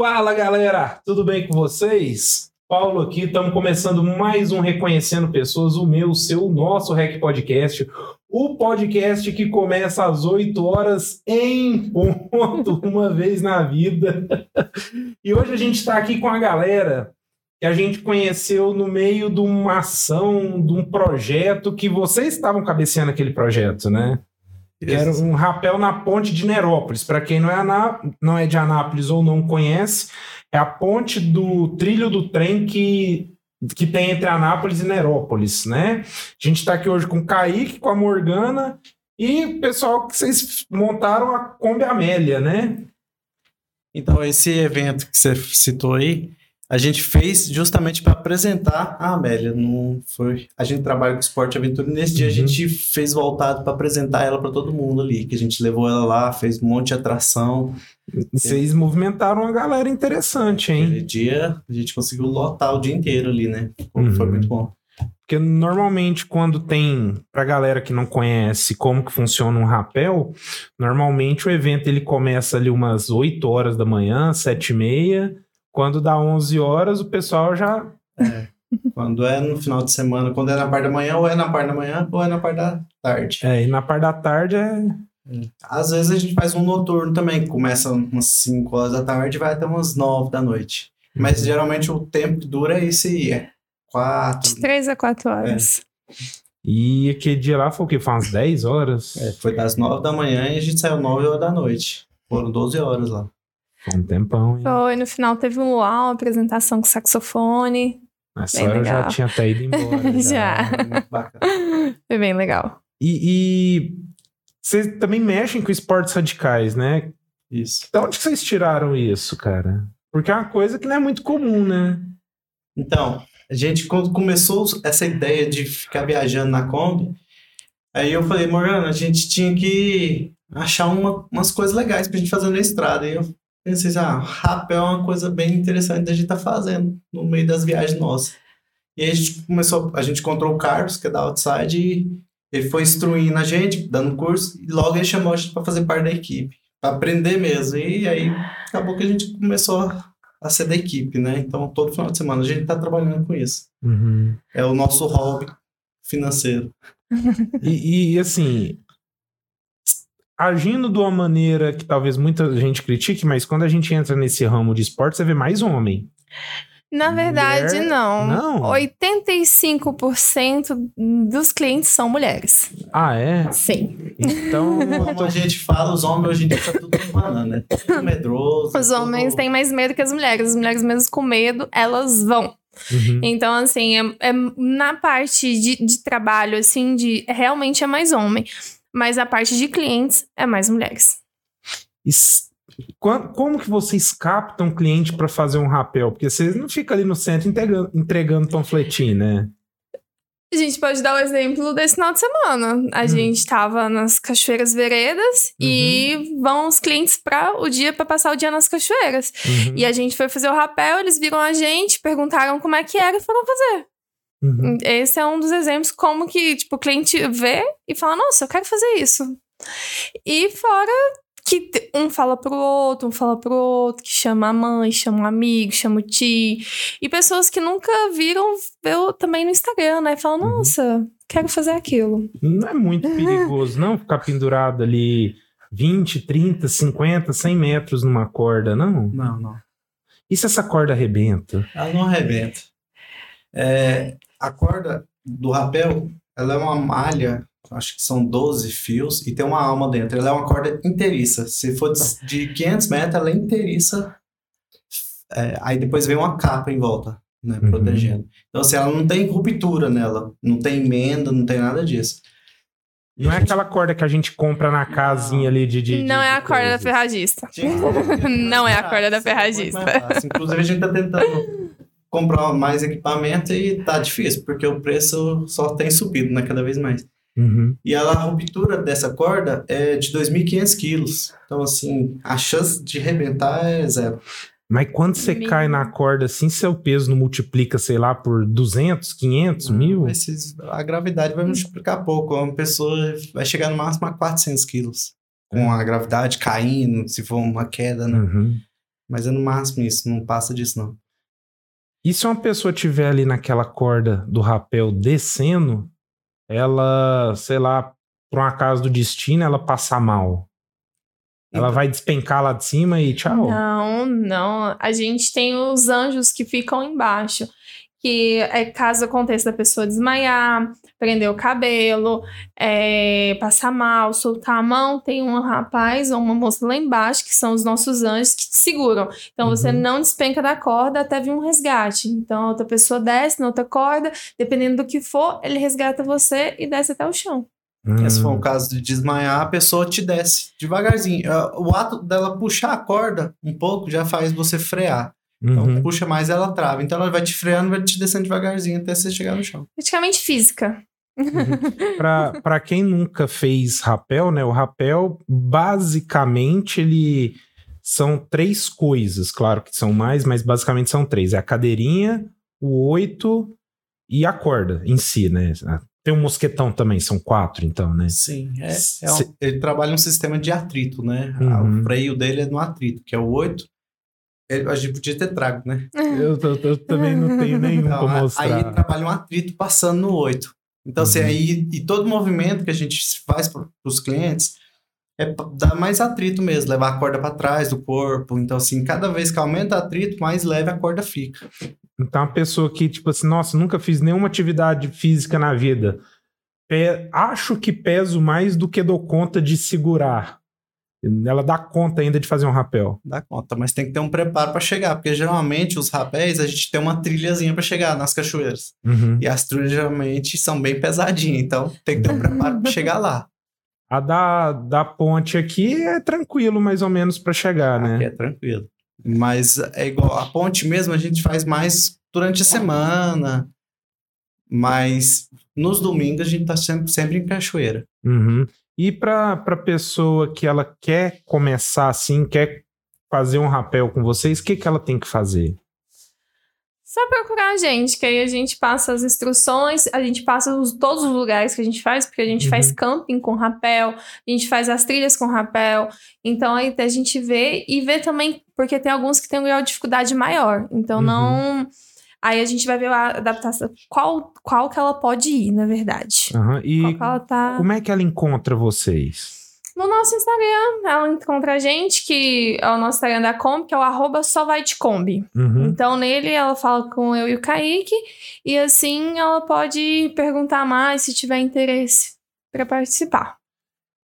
Fala galera, tudo bem com vocês? Paulo aqui, estamos começando mais um Reconhecendo Pessoas, o meu, o seu, o nosso Rec Podcast, o podcast que começa às 8 horas em ponto, uma vez na vida. E hoje a gente está aqui com a galera que a gente conheceu no meio de uma ação, de um projeto que vocês estavam cabeceando aquele projeto, né? Que era um rapel na ponte de Nerópolis. Para quem não é, Aná... não é de Anápolis ou não conhece, é a ponte do trilho do trem que, que tem entre Anápolis e Nerópolis, né? A gente está aqui hoje com o Kaique, com a Morgana e o pessoal que vocês montaram a Kombi Amélia, né? Então, esse evento que você citou aí, a gente fez justamente para apresentar a Amélia. Não foi, a gente trabalha com esporte e aventura. Nesse dia a Uhum. gente fez voltado para apresentar ela para todo mundo ali, que a gente levou ela lá, fez um monte de atração. Vocês movimentaram uma galera interessante, hein? Aquele dia a gente conseguiu lotar o dia inteiro ali, né? Foi, foi Uhum. muito bom. Porque normalmente quando tem, pra galera que não conhece como que funciona um rapel, normalmente o evento ele começa ali umas 8 horas da manhã, 7 e meia. Quando dá 11 horas, o pessoal já... Quando é no final de semana, quando é na parte da manhã, ou é na parte da manhã, ou é na parte da tarde. É, e na parte da tarde é... Às vezes a gente faz um noturno também, que começa umas 5 horas da tarde e vai até umas 9 da noite. Mas geralmente o tempo que dura é esse aí, é 4. De 3 a 4 horas. E aquele dia lá foi o quê? Foi umas 10 horas? É, foi das 9 da manhã e a gente saiu 9 horas da noite. Foram 12 horas lá. Foi um tempão, hein? Foi, no final teve um luau, uma apresentação com saxofone. Nessa bem hora eu já legal. tinha até ido embora. Já. Muito bacana. Foi bem legal. E, e vocês também mexem com esportes radicais, né? Isso. De onde que vocês tiraram isso, cara? Porque é uma coisa que não é muito comum, né? Então, a gente quando começou essa ideia de ficar viajando na Kombi, aí eu falei, Morgana, a gente tinha que achar uma- umas coisas legais pra gente fazer na estrada. E eu pensei, assim, ah, rapel é uma coisa bem interessante da gente estar fazendo no meio das viagens nossas. E aí a gente começou, a gente encontrou o Carlos, que é da Outside, e ele foi instruindo a gente, dando curso, e logo ele chamou a gente para fazer parte da equipe, para aprender mesmo. E aí acabou que a gente começou a ser da equipe, né? Então todo final de semana a gente tá trabalhando com isso. Uhum. É o nosso hobby financeiro. E, e, assim, agindo de uma maneira que talvez muita gente critique, mas quando a gente entra nesse ramo de esporte, você vê mais homem. Na verdade, Mulher- não. Não? 85% dos clientes são mulheres. Ah, é? Sim. Então, Como a gente fala, os homens hoje em dia tá tudo banana, né? Tudo medroso. Os homens tudo- têm mais medo que as mulheres. As mulheres, mesmo com medo, elas vão. Uhum. Então, assim, é, é na parte de, de trabalho, assim, de realmente é mais homem. Mas a parte de clientes é mais mulheres. Como que vocês captam cliente para fazer um rapel? Porque vocês não ficam ali no centro entregando, entregando panfletinho, né? A gente pode dar o exemplo desse final de semana. A Hum. gente tava nas Cachoeiras Veredas e vão os clientes para o dia para passar o dia nas cachoeiras. Uhum. E a gente foi fazer o rapel, eles viram a gente, perguntaram como é que era e foram fazer. Uhum. Esse é um dos exemplos como que, tipo, o cliente vê e fala: "Nossa, eu quero fazer isso". E fora que um fala pro outro, um fala pro outro, que chama a mãe, chama um amigo, chama o tio. E pessoas que nunca viram, eu também no Instagram, né? Falam, Uhum. nossa, quero fazer aquilo. Não é muito perigoso, não, ficar pendurado ali 20, 30, 50, 100 metros numa corda, não? Não, não. E se essa corda arrebenta? Ela não arrebenta. É, a corda do rapel, ela é uma malha, acho que são 12 fios, e tem uma alma dentro. Ela é uma corda inteiriça. Se for de- de 500 metros, ela é inteiriça. É, aí depois vem uma capa em volta, né, Uhum. protegendo. Então, assim, ela não tem ruptura nela, não tem emenda, não tem nada disso. E Não a é gente- aquela corda que a gente compra na casinha ali de. de- não de- é a corda da ferragista. Não é a corda da é ferragista. Inclusive, a gente tá tentando comprar mais equipamento e tá difícil, porque o preço só tem subido, né, cada vez mais. Uhum. E a ruptura dessa corda é de 2.500 quilos. Então, assim, a chance de rebentar é zero. Mas quando você Mil. cai na corda assim, seu peso não multiplica, sei lá, por 200, 500, mil? Esses- a gravidade vai multiplicar pouco. Uma pessoa vai chegar no máximo a 400 quilos. Com a gravidade caindo, se for uma queda, né? Uhum. Mas é no máximo isso, não passa disso não. E se uma pessoa tiver ali naquela corda do rapel descendo, ela, sei lá, por um acaso do destino, ela passar mal. Ela Então. vai despencar lá de cima e tchau. Não, não. A gente tem os anjos que ficam embaixo. Que é caso aconteça da pessoa desmaiar, prender o cabelo, é, passar mal, soltar a mão, tem um rapaz ou uma moça lá embaixo, que são os nossos anjos, que te seguram. Então você Uhum. não despenca da corda até vir um resgate. Então a outra pessoa desce na outra corda, dependendo do que for, ele resgata você e desce até o chão. Porque Se for Hum. o caso de desmaiar, a pessoa te desce devagarzinho. Ah, O ato dela puxar a corda um pouco já faz você frear. Então Uhum. puxa mais, ela trava. Então ela vai te freando, vai te descendo devagarzinho até você chegar no chão. Praticamente física. Pra pra quem nunca fez rapel, né? O rapel, basicamente, ele são três coisas. Claro que são mais, mas basicamente são três. É a cadeirinha, o oito e a corda em si, né? Tem um mosquetão também, são quatro, então, né? Sim, é, é um- ele trabalha um sistema de atrito, né? Uhum. O freio dele é no atrito, que é o 8. A gente podia ter trago, né? Eu, eu- eu também não tenho nenhum Então, pra a- mostrar. Aí trabalha um atrito passando no 8. Então, assim, Uhum. aí, e todo movimento que a gente faz para os clientes é dar mais atrito mesmo, levar a corda para trás do corpo. Então, assim, cada vez que aumenta o atrito, mais leve a corda fica. Então, uma pessoa que, tipo assim, nossa, nunca fiz nenhuma atividade física na vida. Pe- acho que peso mais do que dou conta de segurar. Ela dá conta ainda de fazer um rapel. Dá conta, mas tem que ter um preparo para chegar, porque geralmente os rapéis a gente tem uma trilhazinha para chegar nas cachoeiras. Uhum. E as trilhas geralmente são bem pesadinhas, então tem que ter um preparo para chegar lá. A da, da ponte aqui é tranquilo, mais ou menos, pra chegar, Aqui né? é tranquilo. Mas é igual a ponte mesmo, a gente faz mais durante a semana. Mas nos domingos a gente tá sempre, sempre em cachoeira. Uhum. E pra, pra pessoa que ela quer começar assim, quer fazer um rapel com vocês, o que, que ela tem que fazer? Só procurar a gente, que aí a gente passa as instruções, a gente passa os- todos os lugares que a gente faz, porque a gente Uhum. faz camping com rapel, a gente faz as trilhas com rapel. Então aí a gente vê e vê também, porque tem alguns que têm um grau de dificuldade maior. Então Uhum. não. Aí a gente vai ver a adaptação, qual, qual que ela pode ir, na verdade. Aham. E tá. como é que ela encontra vocês? No nosso Instagram, ela encontra a gente, que é o nosso Instagram da Kombi, que é o arroba só vai de Kombi. Uhum. Então, nele, ela fala com eu e o Kaique, e assim ela pode perguntar mais se tiver interesse para participar.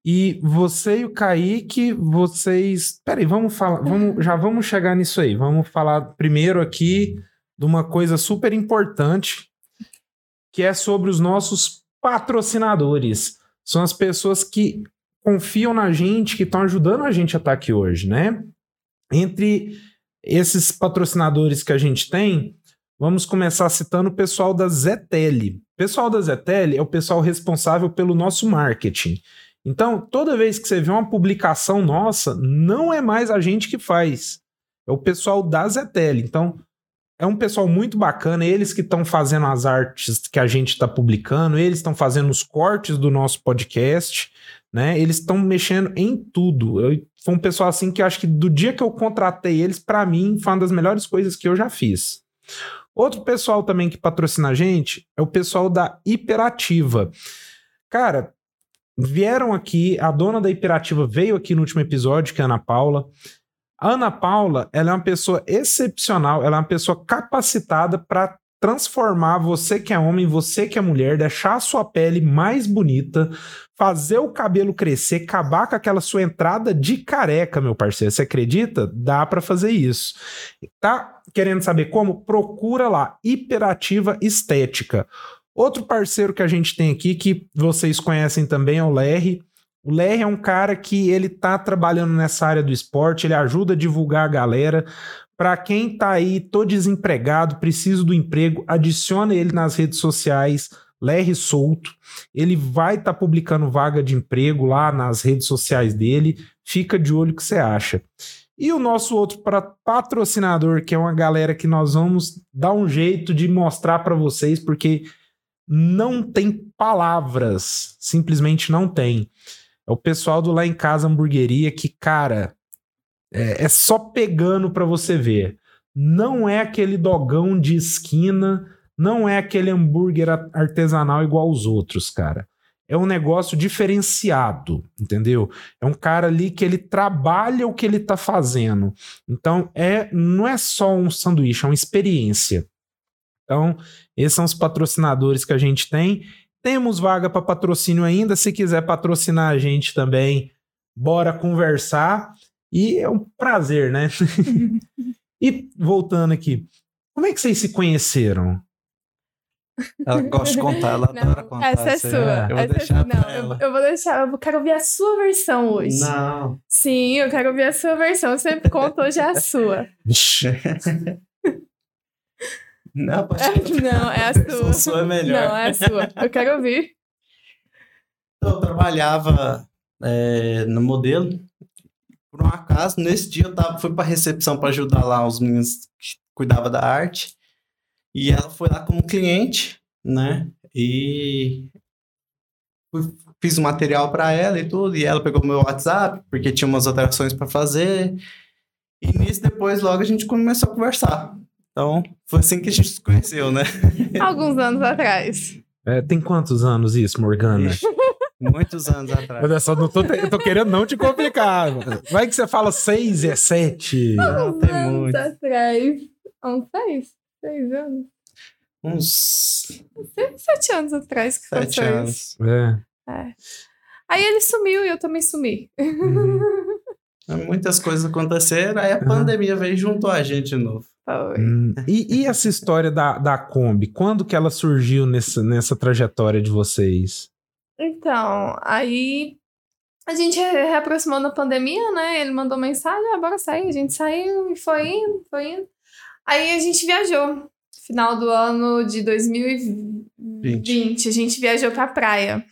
E você e o Kaique, vocês. Peraí, vamos falar. Vamos, já vamos chegar nisso aí. Vamos falar primeiro aqui de uma coisa super importante, que é sobre os nossos patrocinadores. São as pessoas que confiam na gente, que estão ajudando a gente a estar aqui hoje, né? Entre esses patrocinadores que a gente tem, vamos começar citando o pessoal da Zetele. O pessoal da Zetele é o pessoal responsável pelo nosso marketing. Então, toda vez que você vê uma publicação nossa, não é mais a gente que faz. É o pessoal da Zetele. Então, é um pessoal muito bacana. Eles que estão fazendo as artes que a gente está publicando, eles estão fazendo os cortes do nosso podcast, né? Eles estão mexendo em tudo. Eu, foi um pessoal assim que acho que do dia que eu contratei eles, para mim, foi uma das melhores coisas que eu já fiz. Outro pessoal também que patrocina a gente é o pessoal da Hiperativa. Cara, vieram aqui, a dona da Hiperativa veio aqui no último episódio, que é a Ana Paula. Ana Paula, ela é uma pessoa excepcional, ela é uma pessoa capacitada para transformar você que é homem, você que é mulher, deixar a sua pele mais bonita, fazer o cabelo crescer, acabar com aquela sua entrada de careca, meu parceiro. Você acredita? Dá para fazer isso. Tá querendo saber como? Procura lá, Hiperativa Estética. Outro parceiro que a gente tem aqui, que vocês conhecem também, é o Lerre. O Lerre é um cara que ele tá trabalhando nessa área do esporte, ele ajuda a divulgar a galera. Para quem tá aí, tô desempregado, preciso do emprego, adicione ele nas redes sociais, Lerre Solto. Ele vai estar tá publicando vaga de emprego lá nas redes sociais dele. Fica de olho o que você acha. E o nosso outro patrocinador, que é uma galera que nós vamos dar um jeito de mostrar para vocês, porque não tem palavras, simplesmente não tem. É o pessoal do Lá em Casa Hamburgueria que, cara, É, é só pegando para você ver. Não é aquele dogão de esquina, não é aquele hambúrguer artesanal igual aos outros, cara. É um negócio diferenciado, entendeu? É um cara ali que ele trabalha o que ele tá fazendo. Então, é não é só um sanduíche, é uma experiência. Então, esses são os patrocinadores que a gente tem. Temos vaga para patrocínio ainda. Se quiser patrocinar a gente também, bora conversar. E é um prazer, né? e voltando aqui, como é que vocês se conheceram? Ela gosta de contar, ela Não, adora contar. Essa é sua. Eu vou essa é Não, eu, ela. eu vou deixar. Eu quero ouvir a sua versão hoje. Não. Sim, eu quero ouvir a sua versão. Eu sempre conto hoje a sua. Não, pode Não, é a sua. sua é melhor. Não, é a sua. Eu quero ouvir. Eu trabalhava é, no modelo. Por um acaso, nesse dia eu tava, fui pra recepção para ajudar lá os meninos que cuidavam da arte. E ela foi lá como cliente, né? E fiz o material para ela e tudo. E ela pegou meu WhatsApp, porque tinha umas alterações para fazer. E nisso, depois, logo a gente começou a conversar. Então, foi assim que a gente se conheceu, né? Alguns anos atrás. é, tem quantos anos isso, Morgana? Muitos anos atrás. Olha só, não tô, te- eu tô querendo não te complicar. Vai que você fala seis e é sete. Não, Alguns tem anos muito. atrás. Uns seis? Seis anos? Uns Sete anos atrás que sete aconteceu isso. anos. É. É. Aí ele sumiu e eu também sumi. Uhum. Muitas coisas aconteceram, aí a Aham. pandemia veio e juntou a gente de novo. Hum, E, e essa história da, da Kombi? Quando que ela surgiu nessa, nessa trajetória de vocês? Então, aí a gente re- reaproximou na pandemia, né? Ele mandou mensagem, ah, bora sair. A gente saiu e foi indo, foi indo. Aí a gente viajou. Final do ano de 2020, a gente viajou pra praia.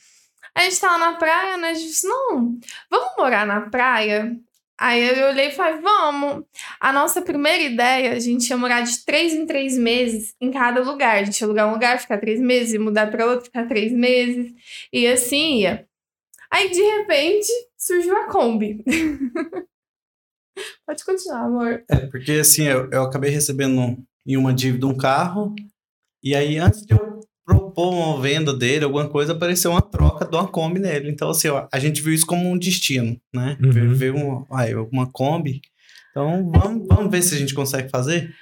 A gente tava na praia, né? A gente disse, não, vamos morar na praia? Aí eu olhei e falei, vamos. A nossa primeira ideia, a gente ia morar de três em três meses em cada lugar. A gente ia alugar um lugar, ficar três meses, mudar pra outro, ficar três meses. E assim ia. Aí, de repente, surgiu a Kombi. Pode continuar, amor. É, porque assim, eu, eu acabei recebendo em uma dívida um carro, e aí antes de eu propor uma venda dele, alguma coisa, apareceu uma troca de uma Kombi nele. Então, assim, ó, a gente viu isso como um destino, né? Uhum. Um, ai, uma Kombi. Então, vamos, vamos ver se a gente consegue fazer?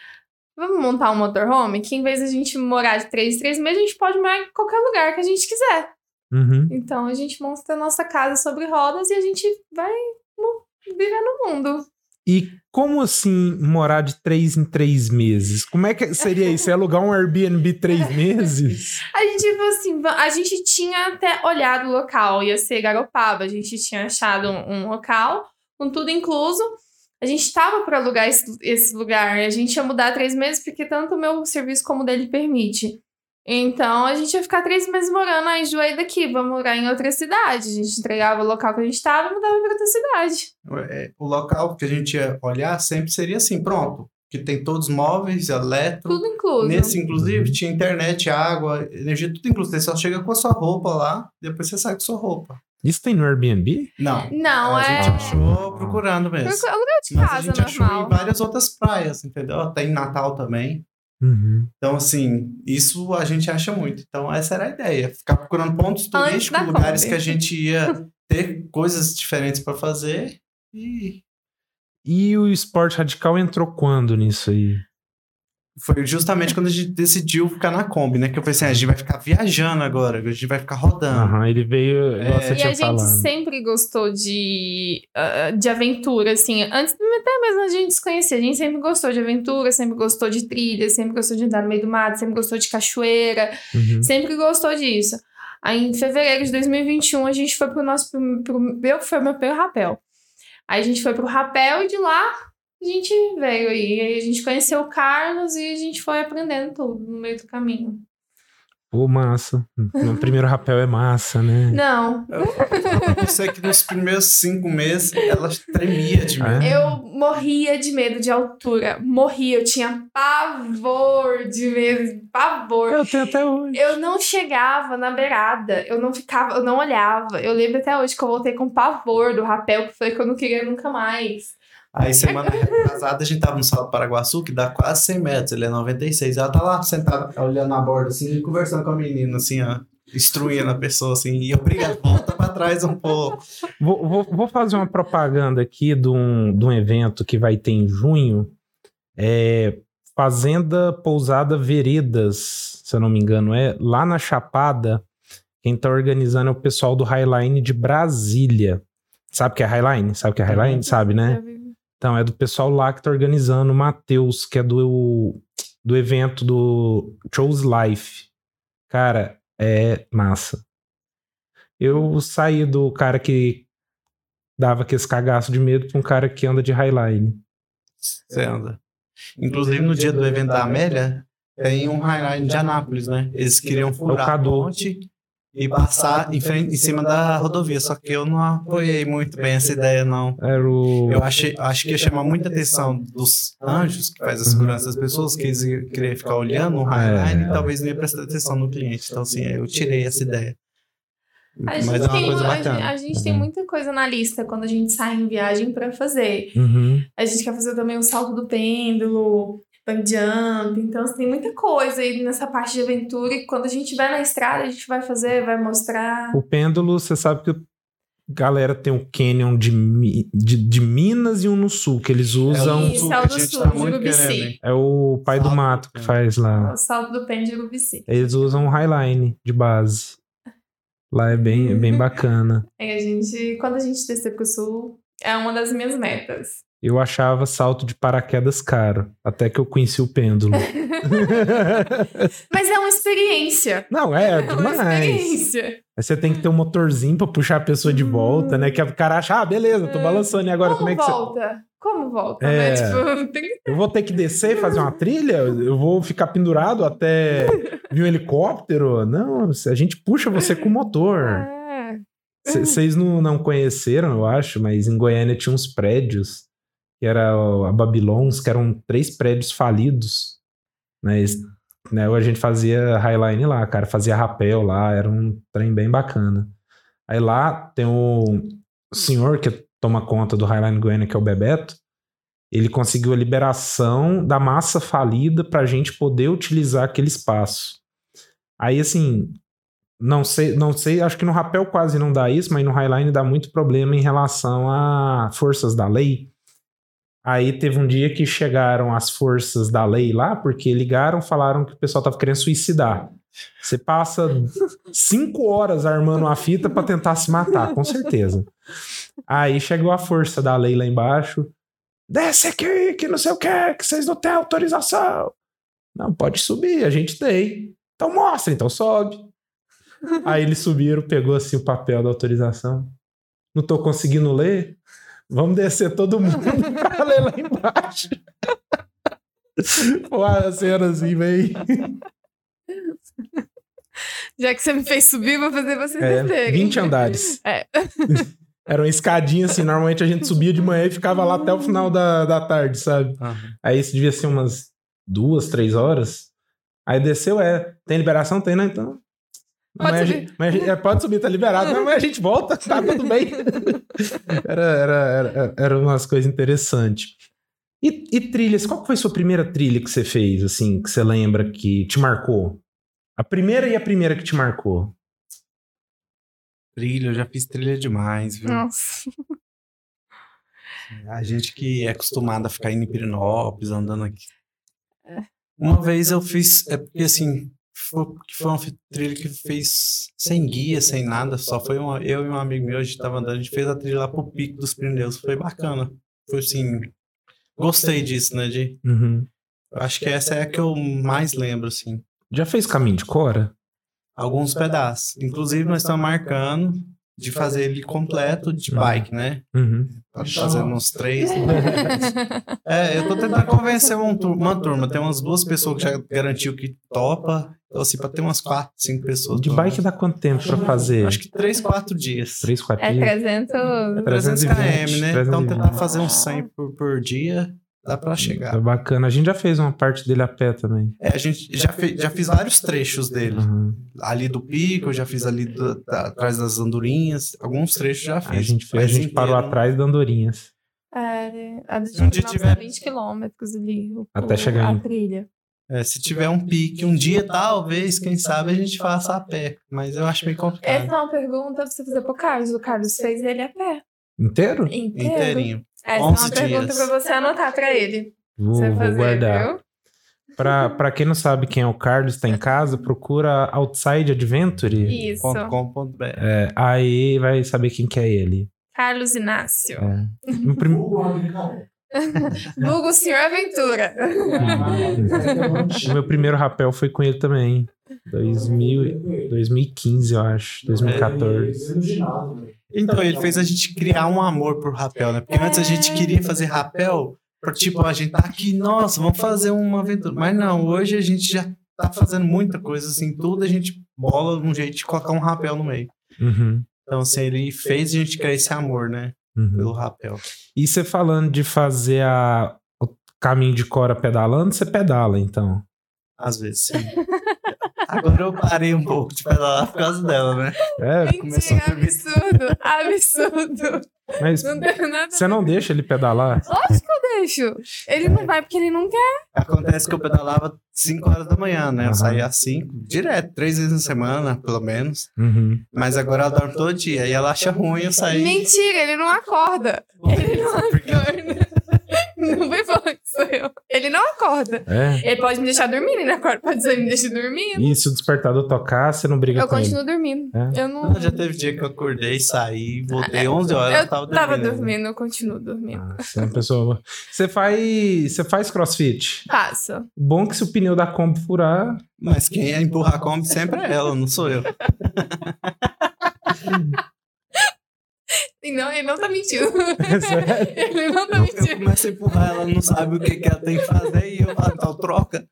Vamos montar um motorhome que, em vez de a gente morar de três em três meses, a gente pode morar em qualquer lugar que a gente quiser. Uhum. Então, a gente monta a nossa casa sobre rodas e a gente vai viver no mundo. E como assim morar de três em três meses? Como é que seria isso? É alugar um Airbnb três meses? A gente, tipo assim, a gente tinha até olhado o local, ia ser Garopaba. A gente tinha achado um, um local com tudo incluso. A gente estava para alugar esse, esse lugar. A gente ia mudar três meses, porque tanto o meu serviço como o dele permite. Então a gente ia ficar três meses morando aí, enjoei daqui, vamos morar em outra cidade. A gente entregava o local que a gente estava e mudava para outra cidade. É, O local que a gente ia olhar sempre seria assim, pronto. Que tem todos os móveis, eletro. Tudo incluso. Nesse, inclusive, tinha internet, água, energia, tudo incluso. Você só chega com a sua roupa lá, depois você sai com a sua roupa. Isso tem no Airbnb? Não. Não, a é. gente achou procurando mesmo. Procura- Aluguel de Mas a casa, gente achou normal. em várias outras praias, entendeu? Até em Natal também. Uhum. Então, assim, isso a gente acha muito. Então, essa era a ideia. Ficar procurando pontos turísticos, lugares Kombi. que a gente ia ter coisas diferentes para fazer. E E o esporte radical entrou quando nisso aí? Foi justamente quando a gente decidiu ficar na Kombi, né? Que eu falei assim, a gente vai ficar viajando agora, a gente vai ficar rodando. Aham, ele veio, É. você E a gente sempre gostou de, ah, de aventura, assim. Antes até mesmo a gente se conhecer, a gente sempre gostou de aventura, sempre gostou de trilha, sempre gostou de andar no meio do mato, sempre gostou de cachoeira, Uhum. sempre gostou disso. Aí em fevereiro de 2021 a gente foi pro nosso. Pro, pro, meu, foi meu primeiro rapel. Aí a gente foi pro rapel e de lá a gente veio aí. Aí a gente conheceu o Carlos e a gente foi aprendendo tudo no meio do caminho. Pô, massa. No primeiro rapel é massa, né? Não, Eu, eu sei que nos primeiros cinco meses ela tremia de medo. É? Eu morria de medo de altura. Morria. Eu tinha pavor de medo. Pavor. Eu tenho até hoje. Eu não chegava na beirada. Eu não ficava, eu não olhava. Eu lembro até hoje que eu voltei com pavor do rapel, que foi que eu não queria nunca mais. Aí semana retrasada a gente tava no Salto Paraguaçu, que dá quase 100 metros, ele é 96. Ela tá lá sentada, olhando na borda assim, e conversando com a menina, assim, ó. Instruindo a pessoa, assim, e obrigado, volta pra trás um pouco. Vou, vou, vou fazer uma propaganda aqui de um, de um evento que vai ter em junho. É Fazenda Pousada Veredas, se eu não me engano, é lá na Chapada. Quem tá organizando é o pessoal do Highline de Brasília. Sabe o que é Highline? Sabe o que é Highline? Sabe, né? Então, é do pessoal lá que tá organizando, o Matheus, que é do, do evento do Chose Life. Cara, é massa. Eu saí do cara que dava aqueles cagaços de medo pra um cara que anda de Highline. Você anda. Inclusive, no dia do evento da Amélia, tem um highline de Anápolis, né? Eles queriam furar a Cadu. ponte e passar em, frente, em cima da rodovia, só que eu não apoiei muito bem essa ideia, não. Era o. Eu achei, acho que ia chamar muita atenção dos anjos que faz a segurança das pessoas, que eles iam querer ficar olhando o highline É. e talvez não ia prestar atenção no cliente. Então, assim, eu tirei essa ideia. A Mas gente, é uma tem, coisa bacana. a gente tem Uhum. muita coisa na lista quando a gente sai em viagem pra fazer. Uhum. A gente quer fazer também o salto do pêndulo, bang jump. Então, assim, tem muita coisa aí nessa parte de aventura. E quando a gente vai na estrada, a gente vai fazer, vai mostrar. O pêndulo, você sabe que a galera tem um canyon de, de, de Minas e um no sul, que eles usam. Isso, é o a do sul, tá de Urubici. É o pai do Salto mato do que faz lá. O salto do pêndulo Urubici. Eles usam um Highline de base. Lá é bem, é bem bacana. Aí a gente, quando a gente descer pro sul, é uma das minhas metas. Eu achava salto de paraquedas caro, até que eu conheci o pêndulo. Mas é uma experiência. Não, é É uma demais. experiência. Aí você tem que ter um motorzinho pra puxar a pessoa de volta, né? Que o cara acha, ah, beleza, tô É. balançando. E agora, como, Como, é que você. volta? Como volta? É. Né? Tipo, tem Eu vou ter que descer e fazer uma trilha? Eu vou ficar pendurado até vir um helicóptero? Não, a gente puxa você com o motor. É. Vocês não, não conheceram, eu acho, mas em Goiânia tinha uns prédios, que era a Babilons, que eram três prédios falidos. Né? Eles- né, A gente fazia Highline lá, cara, fazia rapel lá, era um trem bem bacana. Aí lá tem o senhor que toma conta do Highline Goiânia, que é o Bebeto, ele conseguiu a liberação da massa falida para a gente poder utilizar aquele espaço. Aí, assim, não sei, não sei, acho que no rapel quase não dá isso, mas no Highline dá muito problema em relação a forças da lei. Aí teve um dia que chegaram as forças da lei lá, porque ligaram, falaram que o pessoal tava querendo suicidar. Você passa cinco horas armando uma fita para tentar se matar, com certeza. Aí chegou a força da lei lá embaixo. Desce aqui, que não sei o que, que vocês não têm autorização. Não, pode subir, a gente tem. Então mostra, então sobe. Aí eles subiram, pegou assim o papel da autorização. Não tô conseguindo ler. Vamos descer todo mundo pra ler lá embaixo. Pô, a cena assim, meio. Já que você me fez subir, vou fazer vocês É, descerem. 20 andares. É. Era uma escadinha assim, normalmente a gente subia de manhã e ficava lá até o final da, da tarde, sabe? Aí isso devia ser umas duas, três horas. Aí desceu, é. Tem liberação? Tem, né? Então. Pode a subir. gente- é, pode subir, tá liberado. Não, mas a gente volta, tá tudo bem. era, era, era, era umas coisas interessantes. E, e trilhas, qual foi a sua primeira trilha que você fez, assim, que você lembra que te marcou? A primeira e a primeira que te marcou. Trilha, eu já fiz trilha demais, viu? Nossa. A gente que é acostumado a ficar indo em Pirinópolis, andando aqui. Uma vez eu fiz, é porque assim, foi, que foi uma trilha que fez sem guia, sem nada, só foi uma, eu e um amigo meu, a gente tava andando, a gente fez a trilha lá pro Pico dos Pirineus, foi bacana. Foi assim, gostei disso, né, de, Uhum. acho que essa é a que eu mais lembro, assim. Já fez caminho de Cora? Alguns pedaços. Inclusive, nós estamos marcando de fazer ele completo de bike, né? Uhum. Tá fazendo uns três. É, eu tô tentando convencer uma, uma turma. Tem umas duas pessoas que já garantiu que topa. Então, assim, pra ter umas quatro, cinco pessoas. De bike dá quanto tempo pra fazer? Acho que três, quatro dias. Três, quatro É dias? 300. 300 km, né? Então, 320. tentar fazer uns 100 por, por dia, dá pra É chegar. bacana. A gente já fez uma parte dele a pé também. É, a gente já, fe, já fiz vários trechos dele. Uhum. Ali do pico, eu já fiz ali do- da- atrás das andorinhas. Alguns trechos já fiz. A gente, fez, a gente parou inteiro, atrás da Andorinhas. É, a Natal tiver- 20 quilômetros ali. o- Até chegar a trilha. É, se tiver um pique, um dia talvez, quem sabe a gente faça a pé. Mas eu acho meio Essa complicado. é uma pergunta pra você fazer pro Carlos. O Carlos fez ele a pé. Inteiro? Inteiro. Inteirinho. Essa é 11 uma pergunta pra você anotar pra ele. Vou, Você vou fazer, guardar. viu? Pra, pra quem não sabe quem é o Carlos, tá em casa, procura Outside Adventure. Isso. É, aí vai saber quem que é ele. Carlos Inácio. É. No prim- Vulgo Senhor Aventura. O meu primeiro rapel foi com ele também. 2000, 2015, eu acho. 2014. Então, ele fez a gente criar um amor por rapel, né? Porque antes a gente queria fazer rapel, pra, tipo, a gente tá aqui, nossa, vamos fazer uma aventura. Mas não, hoje a gente já tá fazendo muita coisa, assim, tudo a gente bola um jeito de colocar um rapel no meio. Uhum, Então, assim, ele fez a gente criar esse amor, né? uhum. Pelo rapel. E você falando de fazer a, o caminho de Cora pedalando, você pedala, então. Às vezes, sim. Agora eu parei um pouco de pedalar por causa dela, né? É, Mentira, absurdo. Absurdo. mas Não tem nada. você não deixa ele pedalar? Lógico que eu deixo. Ele não vai porque ele não quer. Acontece que eu pedalava 5 horas da manhã, né? Eu Aham. saía às 5, direto, três vezes na semana, pelo menos. Uhum. Mas agora ela dorme todo dia. E ela acha ruim eu sair. Mentira, ele não acorda. Ele não acorda. Não foi sou eu. Ele não acorda. É. Ele pode me deixar dormindo, ele acorda, pode dizer, me deixa dormindo. E se o despertador tocar, você não briga Eu com ele? continuo dormindo. É? Eu não. Ah, Já teve dia que eu acordei, saí, voltei 11 horas, eu Eu tava tava dormindo. dormindo, eu continuo dormindo. Ah, você é uma pessoa. Você faz. Você faz crossfit? Passa. Bom que se o pneu da Kombi furar. Mas quem ia empurrar a Kombi sempre é ela, não sou eu. E não, ele não tá mentindo. É sério? ele não tá Eu mentindo. começo a empurrar, ela não sabe o que, que ela tem que fazer e eu falo, então troca.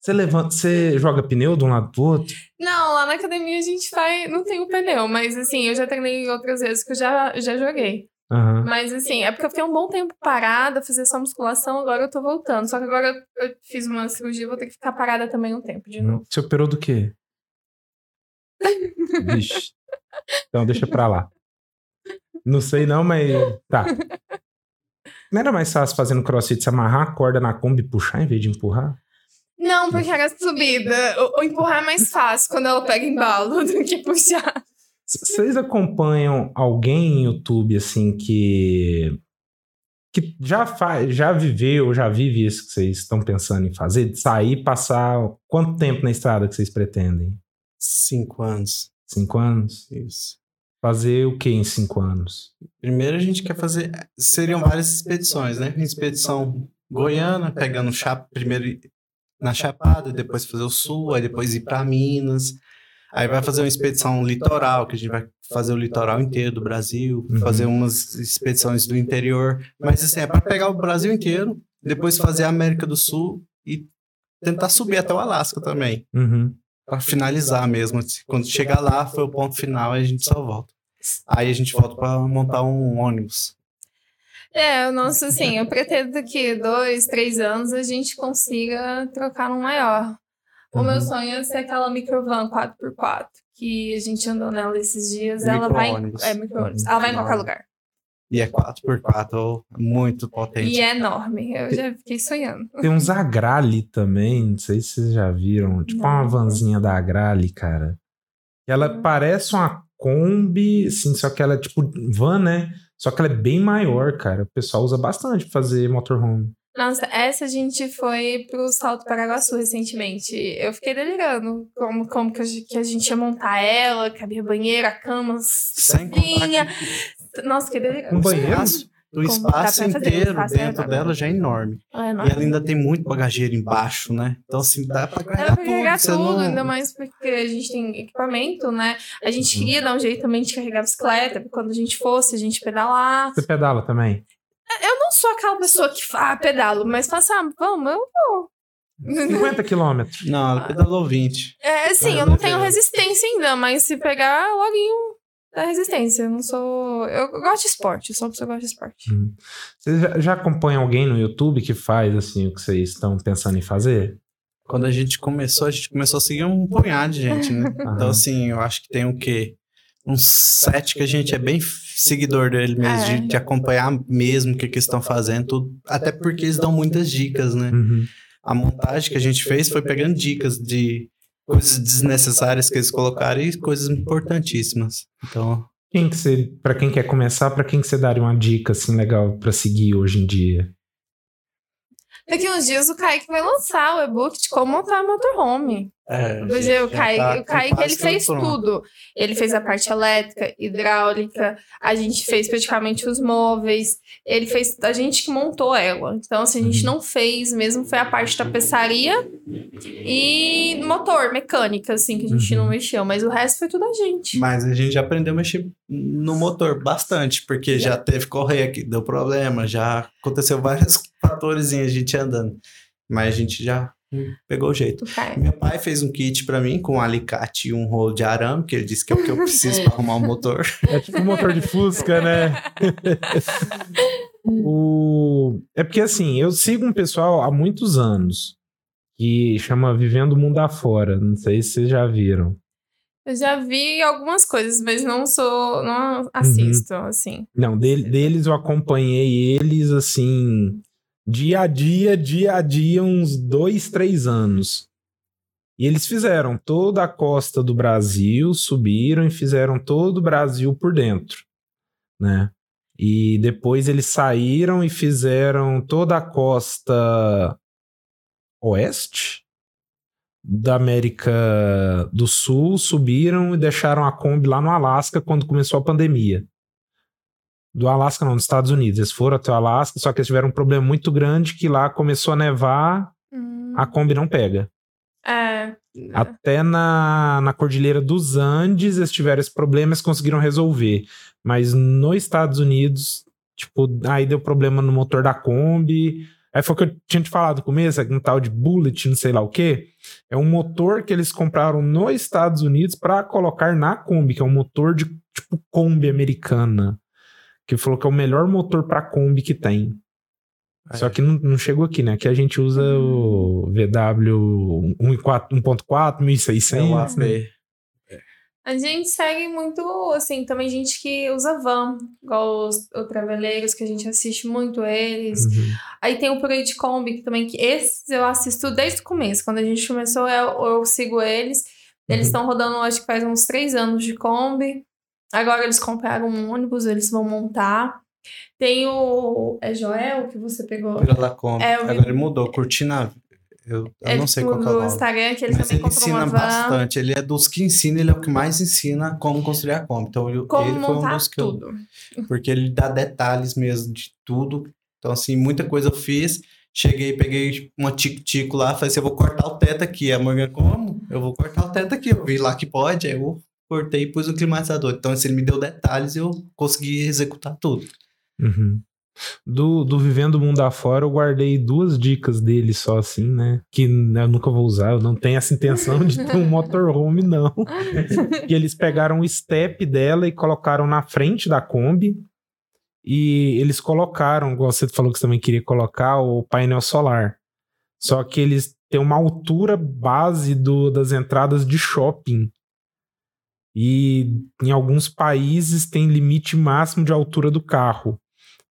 Você levanta, você joga pneu de um lado pro outro? Não, lá na academia a gente faz. Não tem o pneu, mas assim, eu já treinei outras vezes que eu já, já joguei. Aham. Mas assim, é porque eu fiquei um bom tempo parada, fazer só musculação, agora eu tô voltando. Só que agora eu fiz uma cirurgia, vou ter que ficar parada também um tempo de novo. Você operou do quê? Vixe. Então deixa pra lá. Não sei não, mas tá. Não era mais fácil fazendo crossfit se amarrar a corda na Kombi e puxar em vez de empurrar? Não, porque era subida. O, o empurrar é mais fácil quando ela pega embalo do que puxar. Vocês acompanham alguém em YouTube assim que que já faz, já viveu, já vive isso que vocês estão pensando em fazer, de sair, passar quanto tempo na estrada que vocês pretendem? Cinco anos. Cinco anos? Isso. Fazer o que em cinco anos? Primeiro a gente quer fazer. Seriam várias expedições, né? Expedição Goiânia, pegando chapa, primeiro ir na Chapada, depois fazer o sul, aí depois ir para Minas. Aí vai fazer uma expedição litoral, que a gente vai fazer o litoral inteiro do Brasil, Uhum. fazer umas expedições do interior. Mas assim, é para pegar o Brasil inteiro, depois fazer a América do Sul e tentar subir até o Alasca também. Uhum. Pra finalizar mesmo. Quando chegar lá, foi o ponto final, aí a gente só volta. Aí a gente volta para montar um ônibus. É, o nosso, assim, eu pretendo que dois, três anos a gente consiga trocar um maior. O meu Uhum. sonho é ser aquela microvan 4x4, que a gente andou nela esses dias. Ela vai. É, micro-ônibus. Ela vai em qualquer lugar. E é 4x4, muito potente. E é enorme. Eu já fiquei sonhando. Tem uns Agrali também, não sei se vocês já viram. Tipo uma Não. vanzinha da Agrali, cara. E ela Hum. parece uma Kombi, assim, só que ela é tipo van, né? Só que ela é bem maior, cara. O pessoal usa bastante pra fazer motorhome. Nossa, essa a gente foi pro Salto Paraguaçu recentemente. Eu fiquei delirando como, como que, a, gente- ia montar ela, cabia banheiro, a cama, Sem sozinha. Que Nossa, fiquei delirando. Um o banheiro? espaço, o espaço dá fazer, inteiro espaço é dentro dela já é enorme. Ela é E enorme. ela ainda tem muito bagageiro embaixo, né? Então, assim, dá pra Dá carregar pra carregar tudo. Tudo, não... ainda mais porque a gente tem equipamento, né? A gente Uhum. queria dar um jeito também de carregar a bicicleta, quando a gente fosse, a gente pedalar. Você pedala também? Eu não sou aquela pessoa que ah, pedalo, mas assim, ah, vamos, eu vou. 50 quilômetros. Não, ela pedalou 20. É, sim, Ah, eu não tenho resistência ainda, mas se pegar, loguinho dá resistência. Eu não sou. Eu gosto de esporte, eu sou uma pessoa que gosta de esporte. Você já, já acompanha alguém no YouTube que faz assim o que vocês estão pensando em fazer? Quando a gente começou, a gente começou a seguir um punhado de gente, né? Então, assim, eu acho que tem o quê? uns sete que a gente é bem seguidor dele mesmo, É. de, de acompanhar mesmo o que, que eles estão fazendo, tudo. Até porque eles dão muitas dicas, né? Uhum. A montagem que a gente fez foi pegando dicas de coisas desnecessárias que eles colocaram e coisas importantíssimas. Então, Quem que você, para quem quer começar, para quem que você daria uma dica assim legal para seguir hoje em dia? Daqui uns dias o Kaique vai lançar o e-book de como montar motorhome. é, já- o já Kaique, tá o Kaique ele fez pronto. tudo. Ele fez a parte elétrica, hidráulica, a gente fez praticamente os móveis. Ele fez, a gente que montou ela. Então, assim, a gente Uhum. não fez mesmo, foi a parte de tapeçaria e motor, mecânica, assim, que a gente Uhum. não mexeu. Mas o resto foi tudo a gente. Mas a gente já aprendeu a mexer no motor bastante, porque já teve correia que deu problema, já aconteceu vários fatores a gente andando. Mas a gente já pegou o jeito. O Kaique. Meu pai fez um kit pra mim com um alicate e um rolo de arame, que ele disse que é o que eu preciso pra arrumar o motor. É tipo um motor de Fusca, né? o... É porque assim, eu sigo um pessoal há muitos anos que chama Vivendo o Mundo Afora. Não sei se vocês já viram. Eu já vi algumas coisas, mas não sou. Não assisto, assim. Não, dele- deles eu acompanhei eles assim, dia a dia, dia a dia, uns dois, três anos. E eles fizeram toda a costa do Brasil, subiram e fizeram todo o Brasil por dentro, né? E depois eles saíram e fizeram toda a costa oeste da América do Sul, subiram e deixaram a Kombi lá no Alasca quando começou a pandemia do Alasca, não, dos Estados Unidos. Eles foram até o Alasca, só que eles tiveram um problema muito grande que lá começou a nevar, Hum, a Kombi não pega. É. Até na, na Cordilheira dos Andes eles tiveram esse problema, eles conseguiram resolver. Mas nos Estados Unidos, tipo, aí deu problema no motor da Kombi. Aí foi o que eu tinha te falado no começo, um tal de Bullet, não sei lá o quê. É um motor que eles compraram nos Estados Unidos para colocar na Kombi, que é um motor de tipo Kombi americana. Que falou que é o melhor motor para Kombi que tem. Só que não, não chegou aqui, né? Aqui a gente usa o VW 1.4, 1600. É né? A gente segue muito, assim, também gente que usa van, igual os, os traveleiros, que a gente assiste muito eles. Uhum. Aí tem o Por aí de Kombi, que também, que esses eu assisto desde o começo. Quando a gente começou, eu, eu sigo eles. Eles Uhum. estão rodando, acho que faz uns três anos de Kombi. Agora eles compraram um ônibus, eles vão montar. Tem o. É Joel que você pegou? Pela da Kombi. É, eu Agora ele mudou, Cortina. Eu, eu Ele não sei qual é o no nome. Instagram, que ele Mas também ele ensina bastante. Ele é dos que ensina, ele é o que mais ensina como construir a Kombi. Então, eu, Como ele foi um dos que eu, tudo. Porque ele dá detalhes mesmo de tudo. Então, assim, muita coisa eu fiz. Cheguei, peguei uma tico-tico lá, falei assim, eu vou cortar o teto aqui. A Morgan, como? Eu vou cortar o teto aqui. Eu vi lá que pode, aí eu cortei e pus o climatizador. Então, assim, ele me deu detalhes e eu consegui executar tudo. Uhum. Do, do Vivendo o Mundo Afora, eu guardei duas dicas dele só assim, né? Que eu nunca vou usar, eu não tenho essa intenção de ter um motorhome, não. e eles pegaram o step dela e colocaram na frente da Kombi. E eles colocaram, igual você falou que você também queria colocar, o painel solar. Só que eles têm uma altura base do, das entradas de shopping. E em alguns países tem limite máximo de altura do carro.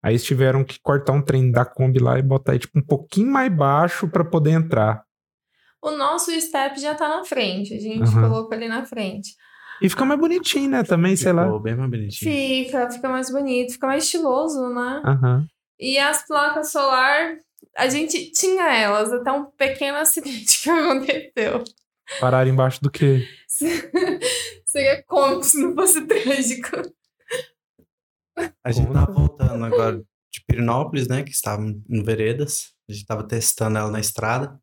Aí eles tiveram que cortar um trem da Kombi lá e botar aí, tipo, um pouquinho mais baixo para poder entrar. O nosso step já tá na frente. A gente Aham. colocou ali na frente. E fica mais bonitinho, né? Também, sei lá. Ficou bem mais bonitinho. Fica, fica mais bonito, fica mais estiloso, né? Aham. E as placas solar, a gente tinha elas até um pequeno acidente que aconteceu. Pararam embaixo do quê? Seria cômico se não fosse trágico. A gente tava voltando agora de Pirinópolis, né? Que estava no Veredas. A gente tava testando ela na estrada.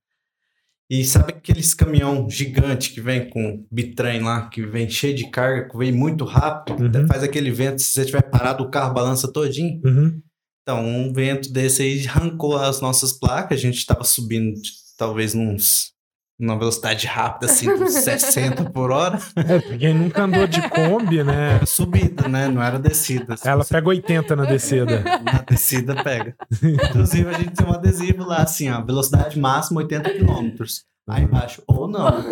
E sabe aqueles caminhão gigante que vem com bitrem lá, que vem cheio de carga, que vem muito rápido, Uhum. faz aquele vento, se você tiver parado, o carro balança todinho. Uhum. Então, um vento desse aí arrancou as nossas placas, a gente tava subindo talvez uns numa velocidade rápida, assim, uns 60 por hora. É, porque quem nunca andou de Kombi, né? Era subida, né? Não era descida. Se Ela pega 80 na descida. Na descida pega. Inclusive, a gente tem um adesivo lá, assim, ó, velocidade máxima 80 km. Aí embaixo, ou não.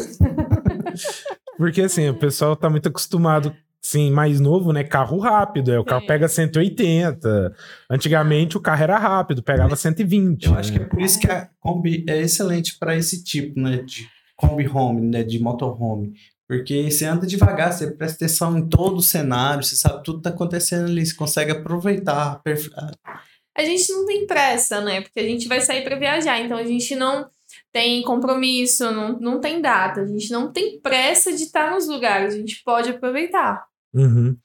Porque assim, o pessoal tá muito acostumado. Sim, mais novo, né? Carro rápido. É, o carro É. pega 180. Antigamente o carro era rápido, pegava 120. Eu acho que né? é por isso que a Kombi é excelente para esse tipo, né? De Kombi Home, né? De motorhome. Porque você anda devagar, você presta atenção em todo o cenário, você sabe tudo que tá acontecendo ali, você consegue aproveitar. A gente não tem pressa, né? Porque a gente vai sair pra viajar, então a gente não tem compromisso, não, não tem data, a gente não tem pressa de estar nos lugares, a gente pode aproveitar. Uhum.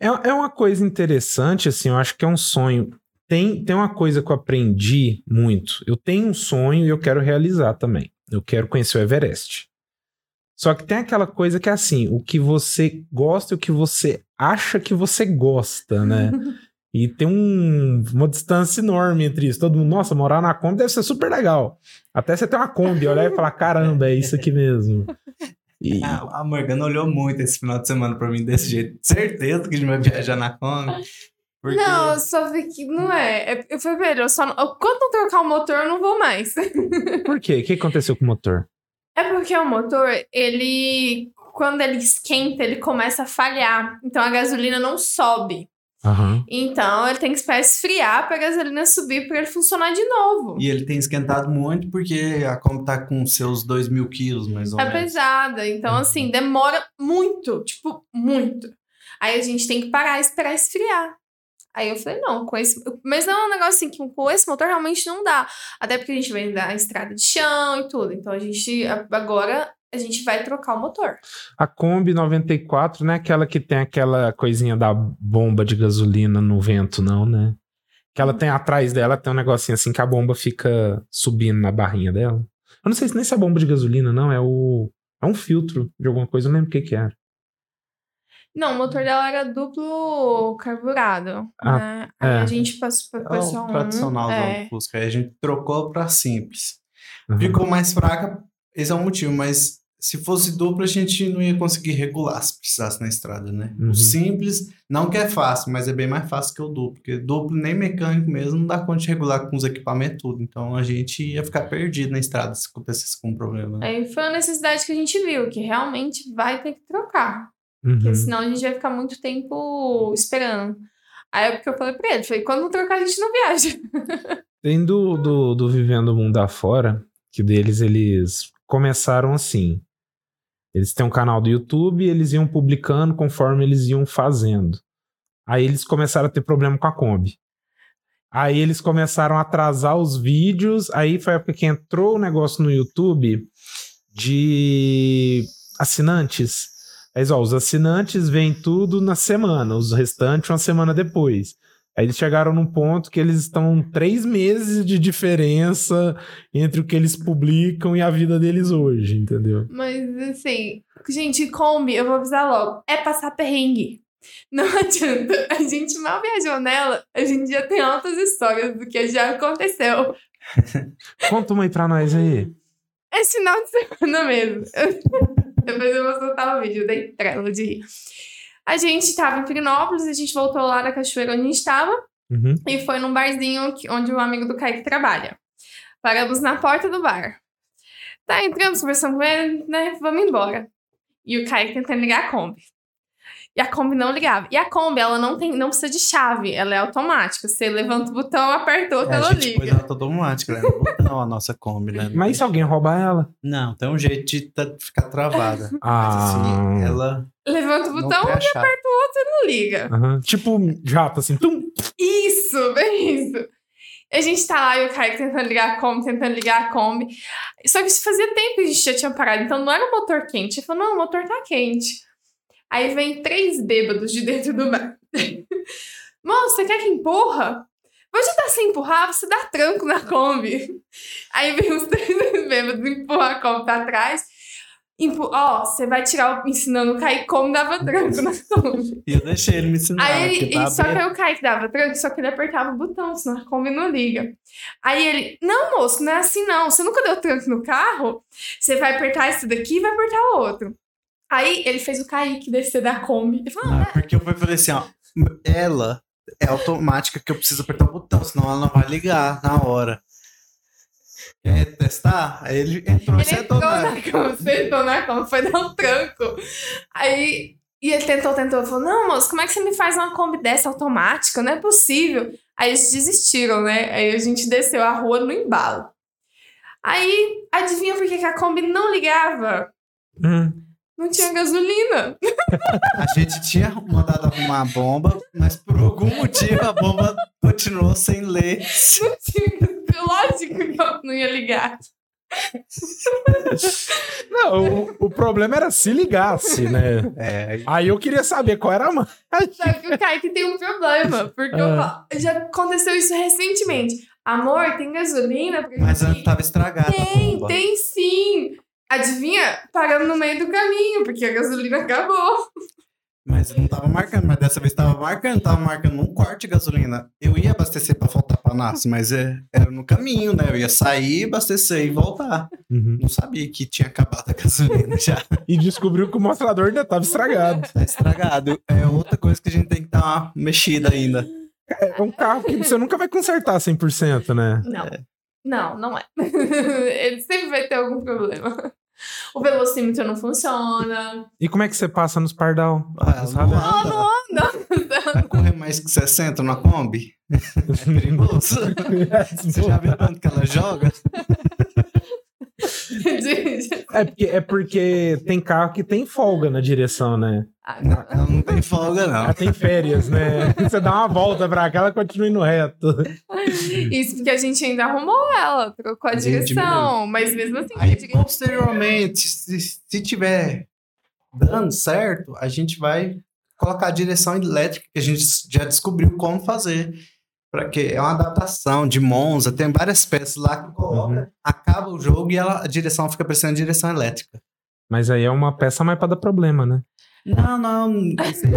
É, é uma coisa interessante, assim, eu acho que é um sonho. Tem, tem uma coisa que eu aprendi muito. Eu tenho um sonho e eu quero realizar também. Eu quero conhecer o Everest. Só que tem aquela coisa que é assim, o que você gosta e o que você acha que você gosta, né? E tem um- uma distância enorme entre isso. Todo mundo, nossa, morar na Kombi deve ser super legal. Até você ter uma Kombi, olhar e falar, caramba, é isso aqui mesmo. E, A, a Morgana olhou muito esse final de semana pra mim desse jeito. Certeza que a gente vai viajar na Kombi. Porque Não, eu só vi que não é. é eu falei, velho, eu só não, eu- quando não trocar o motor, eu não vou mais. por quê? O que aconteceu com o motor? É porque o motor, ele. Quando ele esquenta, ele começa a falhar. Então a gasolina não sobe. Aham. Então ele tem que esperar esfriar pra gasolina subir pra ele funcionar de novo. E ele tem esquentado muito porque a Kombi tá com seus 2 mil quilos, mais ou É menos. pesada. Então, assim, demora muito. Tipo, muito. Aí a gente tem que parar e esperar esfriar. Aí eu falei, não, com esse. Mas não é um negócio assim que com esse motor realmente não dá. Até porque a gente vai dar a estrada de chão e tudo. Então a gente. Agora a gente vai trocar o motor. A Kombi 94 não é aquela que tem aquela coisinha da bomba de gasolina no vento, não, né? Que ela tem atrás dela, tem um negocinho assim que a bomba fica subindo na barrinha dela. Eu não sei se nem se é bomba de gasolina, não. É o. É um filtro de alguma coisa, eu não lembro o que, que era. Não, o motor dela era duplo carburado. Ah, né? Aí é. a gente passou pra É passar o um. tradicional é. do Fusca. Aí a gente trocou pra simples. Uhum. Ficou mais fraca, esse é o motivo, mas se fosse dupla, a gente não ia conseguir regular se precisasse na estrada, né? Uhum. O simples, não que é fácil, mas é bem mais fácil que o duplo, porque duplo nem mecânico mesmo não dá conta de regular com os equipamentos tudo. Então a gente ia ficar perdido na estrada se acontecesse com um problema. né? Aí foi a necessidade que a gente viu, que realmente vai ter que trocar. Uhum. Porque senão a gente vai ficar muito tempo esperando. Aí é porque eu falei pra ele, falei, quando não trocar, a gente não viaja. Tem do, do, do Vivendo o Mundo Afora, que deles eles começaram assim. Eles têm um canal do YouTube e eles iam publicando conforme eles iam fazendo. Aí eles começaram a ter problema com a Kombi. Aí eles começaram a atrasar os vídeos. Aí foi a época que entrou o negócio no YouTube de assinantes. Aí, ó, os assinantes vêm tudo na semana, os restantes uma semana depois. Aí eles chegaram num ponto que eles estão três meses de diferença entre o que eles publicam e a vida deles hoje, entendeu? Mas assim, gente, Kombi, eu vou avisar logo, é passar perrengue. Não adianta. A gente mal viajou nela, a gente já tem altas histórias do que já aconteceu. Conta uma aí pra nós aí. Esse final de semana mesmo. Depois eu vou soltar o vídeo, dei trela de rir. A gente tava em Pirinópolis, a gente voltou lá da cachoeira onde a gente tava Uhum. e foi num barzinho que- onde o amigo do Kaique trabalha. Paramos na porta do bar. Tá, entramos, conversamos com ele, né? Vamos embora. E o Kaique tentando ligar a Kombi. E a Kombi não ligava. E a Kombi, ela não, tem, não precisa de chave, ela é automática. Você levanta o botão, apertou, É, a ela gente liga. pôs ela toda automática, né? No botão a nossa Kombi, né? Mas e se alguém roubar ela? Não, tem um jeito de tá- ficar travada. Mas Ah. assim, ela Levanta o não botão, quer a chave. não liga. Aham. Tipo jato, assim. Tum. Isso, bem isso. A gente tá lá e o Kaique tentando ligar a Kombi, tentando ligar a Kombi. Só que isso fazia tempo que a gente já tinha parado, então não era o motor quente. Ele falou, não, o motor tá quente. Aí vem três bêbados de dentro do. Moço, você quer que empurra? Vou você a empurrar, você dá tranco na Kombi. Aí vem os três bêbados empurrar a Kombi pra trás. Empu- Ó, você vai tirar o... Ensinando o Kaique como dava tranco na Kombi. E eu deixei ele me ensinar. Aí ele, porque tá e só que aí o Kaique dava tranco, só que ele apertava o botão, senão a Kombi não liga. Aí ele, não, moço, não é assim não. Você nunca deu tranco no carro? Você vai apertar esse daqui e vai apertar o outro. Aí ele fez o Kaique descer da Kombi. Ele falou, Ah, ah, porque eu falei assim, ó. Ela é automática que eu preciso apertar o botão, senão ela não vai ligar na hora. Quer testar? Aí ele entrou ele entrou na... na Kombi, sentou na Kombi, foi dar um tranco. Aí E ele tentou, tentou, falou: Não, moço, como é que você me faz uma Kombi dessa automática? Não é possível. Aí eles desistiram, né? Aí a gente desceu a rua no embalo. Aí, adivinha por que que a Kombi não ligava? Hum. Não tinha gasolina. A gente tinha mandado arrumar a bomba, mas por algum motivo a bomba continuou sem ler. Não tinha. Lógico que eu não ia ligar. Não, o, o problema era se ligasse, né? É, Aí eu queria saber qual era a marcha. Só que o Kaique tem um problema. Porque eu Ah. falo- já aconteceu isso recentemente. Amor, tem gasolina? Porque mas a antes gente- tava estragada Tem, tem sim. Adivinha? Paramos no meio do caminho, porque a gasolina acabou. Mas não tava marcando, mas dessa vez tava marcando, tava marcando um quarto de gasolina. Eu ia abastecer pra voltar pra Nasce, mas é- era no caminho, né? Eu ia sair, abastecer e voltar. Uhum. Não sabia que tinha acabado a gasolina já. E descobriu que o mostrador ainda estava estragado. Tá estragado. É outra coisa que a gente tem que dar uma mexida ainda. É um carro que você nunca vai consertar 100%, né? Não. Não, não é. Ele sempre vai ter algum problema. O velocímetro não funciona. E como é que você passa nos pardal? Ah, não Não, anda. não anda. Vai correr mais que 60 na Kombi? É perigoso. Você já viu quanto que ela joga? É porque, é porque tem carro que tem folga na direção, né? Ah, Não, ela não tem folga, não. Ela tem férias, né? Você dá uma volta pra cá, ela continua indo reto. Isso porque a gente ainda arrumou ela, trocou a A direção. Mas mesmo assim, Aí, posteriormente, se, se tiver dando certo, a gente vai colocar a direção elétrica, que a gente já descobriu como fazer. Para que é uma adaptação de Monza, tem várias peças lá que coloca, Uhum. acaba o jogo e ela, a direção fica parecendo direção elétrica. Mas aí é uma peça mais pra dar problema, né? Não, não.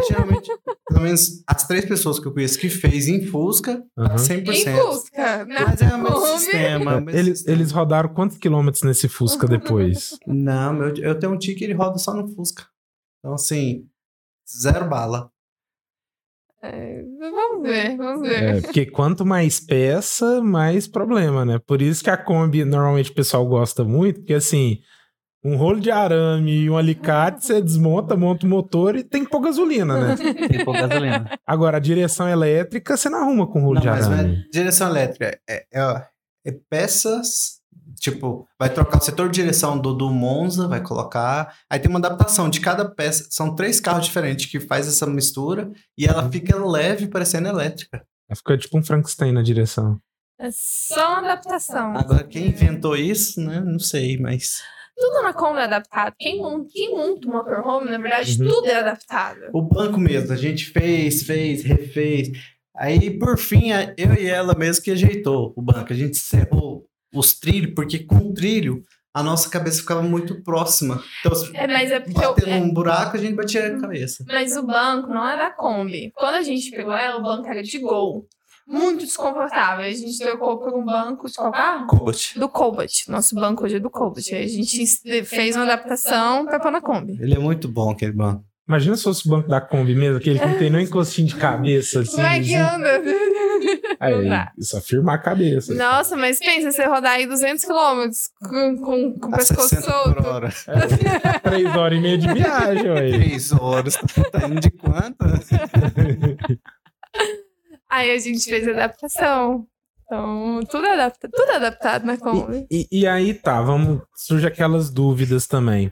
geralmente, pelo menos as três pessoas que eu conheço que fez em Fusca, Uhum. 100%. em Fusca. Mas é o mesmo sistema. é mesmo Eles, sistema. eles rodaram quantos quilômetros nesse Fusca depois? Não, meu, eu tenho um tio que ele roda só no Fusca. Então, assim, zero bala. É, vamos ver, vamos ver. É, porque quanto mais peça, mais problema, né? Por isso que a Kombi, normalmente o pessoal gosta muito, porque assim, um rolo de arame e um alicate, você desmonta, monta o motor e tem que pôr gasolina, né? Tem pouca gasolina. Agora, a direção elétrica, você não arruma com rolo Não, de mas arame. é direção elétrica. É, é, é peças. Tipo, vai trocar o setor de direção do, do Monza, vai colocar. Aí tem uma adaptação de cada peça. São três carros diferentes que faz essa mistura e ela fica leve, parecendo elétrica. Fica tipo um Frankenstein na direção. É só uma adaptação. Agora, quem inventou isso, né? Não sei, mas. Tudo na Kombi é adaptado. Quem monta, quem monta o motorhome, na verdade, Uhum. tudo é adaptado. O banco mesmo, a gente fez, fez, refez. Aí, por fim, eu e ela mesmo que ajeitou o banco. A gente cerrou os trilhos, porque com o trilho, a nossa cabeça ficava muito próxima. Então, se É, mas é porque eu, batendo é- um buraco, a gente batia a cabeça. Mas o banco não é da Kombi. Quando a gente pegou ela, o banco era de Gol. Muito desconfortável. A gente trocou por um banco de qual carro? Do Cobalt. Nosso banco hoje é do Cobalt. Aí a gente fez uma adaptação pra pôr na Kombi. Ele é muito bom, aquele banco. Imagina se fosse o banco da Kombi mesmo, aquele que não tem nem encostinho de cabeça. Assim, Como é que anda? Aí, só firmar a cabeça. Nossa, mas pensa, você rodar aí 200 km com, com, com o pescoço 60 solto. por hora. Três horas e meia de viagem, ué. Três horas. Tá indo de quanto? Aí a gente fez a adaptação. Então, tudo, é adapta, tudo é adaptado na Kombi. E, e aí tá, vamos. Surge aquelas dúvidas também.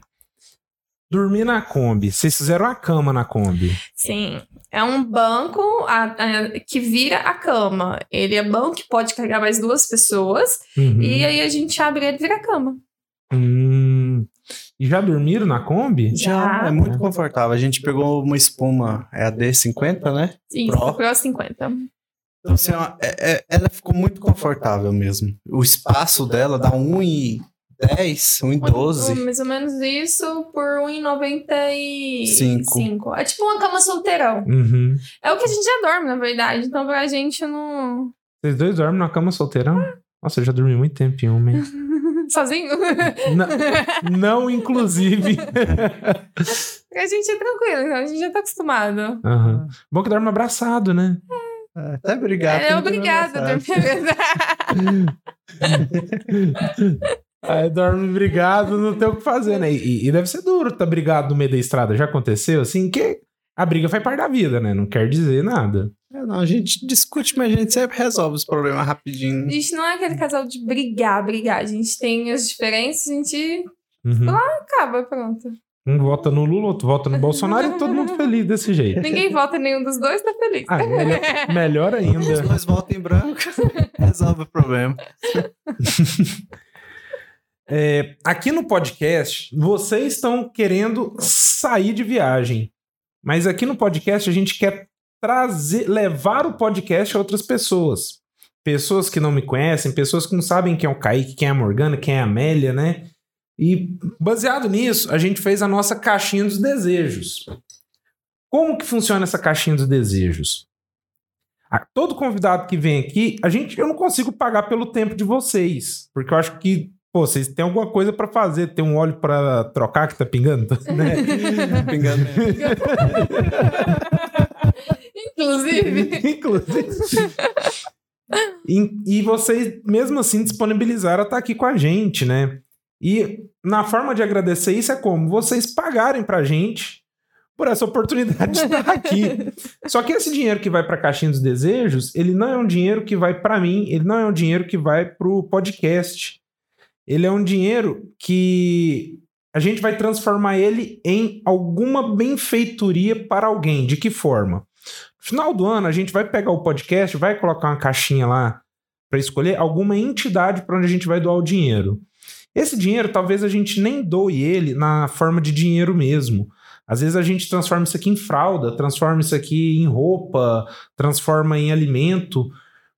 Dormir na Kombi. Vocês fizeram a cama na Kombi. Sim. É um banco a- a- que vira a cama. Ele é banco que pode carregar mais duas pessoas. Uhum. E aí a gente abre ele e vira a cama. Hum. E já dormiram na Kombi? Já. É muito confortável. A gente pegou uma espuma é AD50, né? Isso, Pro. Pro 50. Então, assim, ó, é- é- ela ficou muito confortável mesmo. O espaço dela dá 1,10, 1,12. Mais ou menos isso por 1,95. Cinco. É tipo uma cama solteirão. Uhum. É o que a gente já dorme, na verdade. Então pra gente não. Vocês dois dormem na cama solteirão? Nossa, eu já dormi muito tempo em uma, hein? Sozinho? não, não, inclusive. pra gente é tranquilo, então a gente já tá acostumado. Aham. Bom que dorme abraçado, né? É, Até obrigado. É obrigada a dormir. Aí dorme brigado, não tem o que fazer, né? E, e deve ser duro estar tá brigado no meio da estrada. Já aconteceu assim? Que a briga faz parte da vida, né? Não quer dizer nada. É, não, a gente discute, mas a gente sempre resolve os problemas rapidinho. A gente não é aquele casal de brigar, brigar. A gente tem as diferenças, a gente Uhum. lá acaba, pronto. Um vota no Lula, outro vota no Bolsonaro e todo mundo feliz desse jeito. Ninguém vota em nenhum dos dois, tá feliz. Ah, melhor, melhor Os ainda. dois votam em branco, resolve o problema. É, aqui no podcast, vocês estão querendo sair de viagem. Mas aqui no podcast a gente quer trazer, levar o podcast a outras pessoas. Pessoas que não me conhecem, pessoas que não sabem quem é o Kaique, quem é a Morgana, quem é a Amélia, né? E baseado nisso, a gente fez a nossa caixinha dos desejos. Como que funciona essa caixinha dos desejos? Ah, todo convidado que vem aqui, a gente, eu não consigo pagar pelo tempo de vocês, porque eu acho que Pô, vocês têm alguma coisa pra fazer? Tem um óleo pra trocar que tá pingando? Né? Pingando. Inclusive. Inclusive. E, e vocês, mesmo assim, disponibilizaram a estar aqui com a gente, né? E na forma de agradecer isso é como? Vocês pagarem pra gente por essa oportunidade de estar aqui. Só que esse dinheiro que vai pra Caixinha dos Desejos, ele não é um dinheiro que vai pra mim, ele não é um dinheiro que vai pro podcast. Ele é um dinheiro que a gente vai transformar ele em alguma benfeitoria para alguém. De que forma? No final do ano, a gente vai pegar o podcast, vai colocar uma caixinha lá para escolher alguma entidade para onde a gente vai doar o dinheiro. Esse dinheiro, talvez a gente nem doe ele na forma de dinheiro mesmo. Às vezes a gente transforma isso aqui em fralda, transforma isso aqui em roupa, transforma em alimento,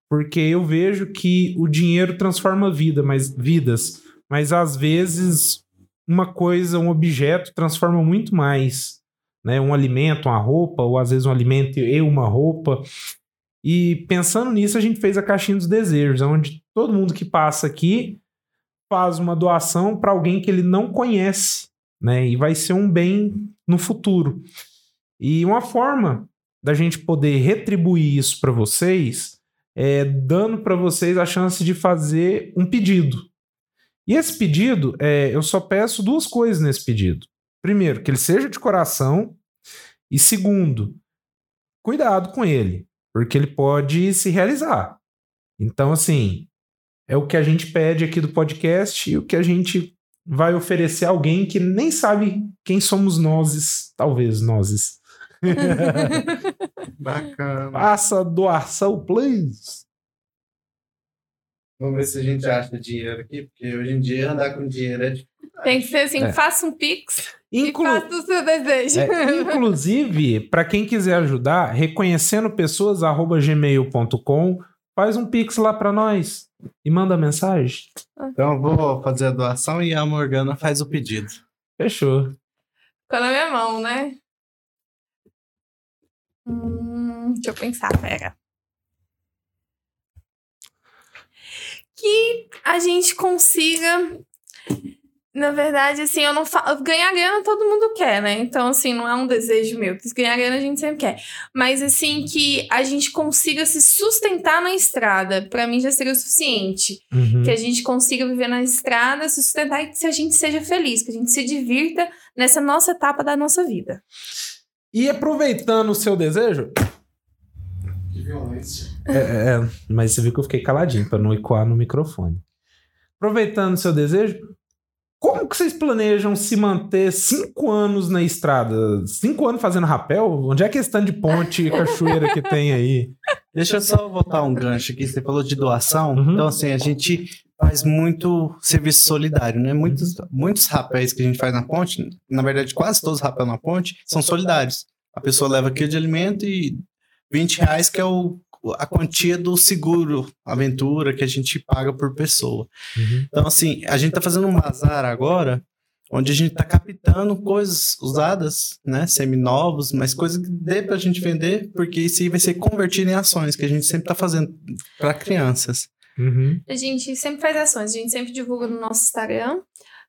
porque eu vejo que o dinheiro transforma vida, mas, vidas, mas às vezes uma coisa, um objeto transforma muito mais, né? Um alimento, uma roupa, ou às vezes um alimento e uma roupa. E pensando nisso, a gente fez a caixinha dos desejos, onde todo mundo que passa aqui faz uma doação para alguém que ele não conhece, né? E vai ser um bem no futuro. E uma forma da gente poder retribuir isso para vocês é dando para vocês a chance de fazer um pedido. E esse pedido, é, eu só peço duas coisas nesse pedido. Primeiro, que ele seja de coração. E segundo, cuidado com ele, porque ele pode se realizar. Então, assim, é o que a gente pede aqui do podcast e o que a gente vai oferecer a alguém que nem sabe quem somos nós, talvez nós. Bacana. Faça doação, please. Vamos ver se a gente acha dinheiro aqui, porque hoje em dia andar com dinheiro é difícil. Tem que ser assim: É. faça um pix Inclu- e faça o seu desejo. É, inclusive, para quem quiser ajudar, reconhecendo pessoas, arroba gmail.com, faz um pix lá para nós e manda mensagem. Então eu vou fazer a doação e a Morgana faz o pedido. Fechou. Ficou na minha mão, né? Hum, deixa eu pensar, pera. Que a gente consiga. Na verdade, assim, eu não falo. Ganhar grana todo mundo quer, né? Então, assim, não é um desejo meu. Ganhar grana a gente sempre quer. Mas, assim, que a gente consiga se sustentar na estrada. Pra mim já seria o suficiente Uhum. que a gente consiga viver na estrada, se sustentar e que a gente seja feliz, que a gente se divirta nessa nossa etapa da nossa vida. E aproveitando o seu desejo. Que violência. É, é, mas você viu que eu fiquei caladinho para não ecoar no microfone. Aproveitando o seu desejo, como que vocês planejam se manter cinco anos na estrada? Cinco anos fazendo rapel? Onde é que é esse tanto de ponte e cachoeira que tem aí? Deixa eu só botar um gancho aqui. Você falou de doação. Uhum. Então, assim, a gente faz muito serviço solidário, né? Muitos, muitos rapéis que a gente faz na ponte, na verdade, quase todos os rapéis na ponte, são solidários. A pessoa leva quilo de alimento e 20 reais, que é o, a quantia do seguro aventura que a gente paga por pessoa. Então, assim, a gente tá fazendo um bazar agora, onde a gente tá captando coisas usadas, né? Seminovos, mas coisas que dê pra gente vender, porque isso aí vai ser convertido em ações, que a gente sempre tá fazendo para crianças. Uhum. A gente sempre faz ações, a gente sempre divulga no nosso Instagram,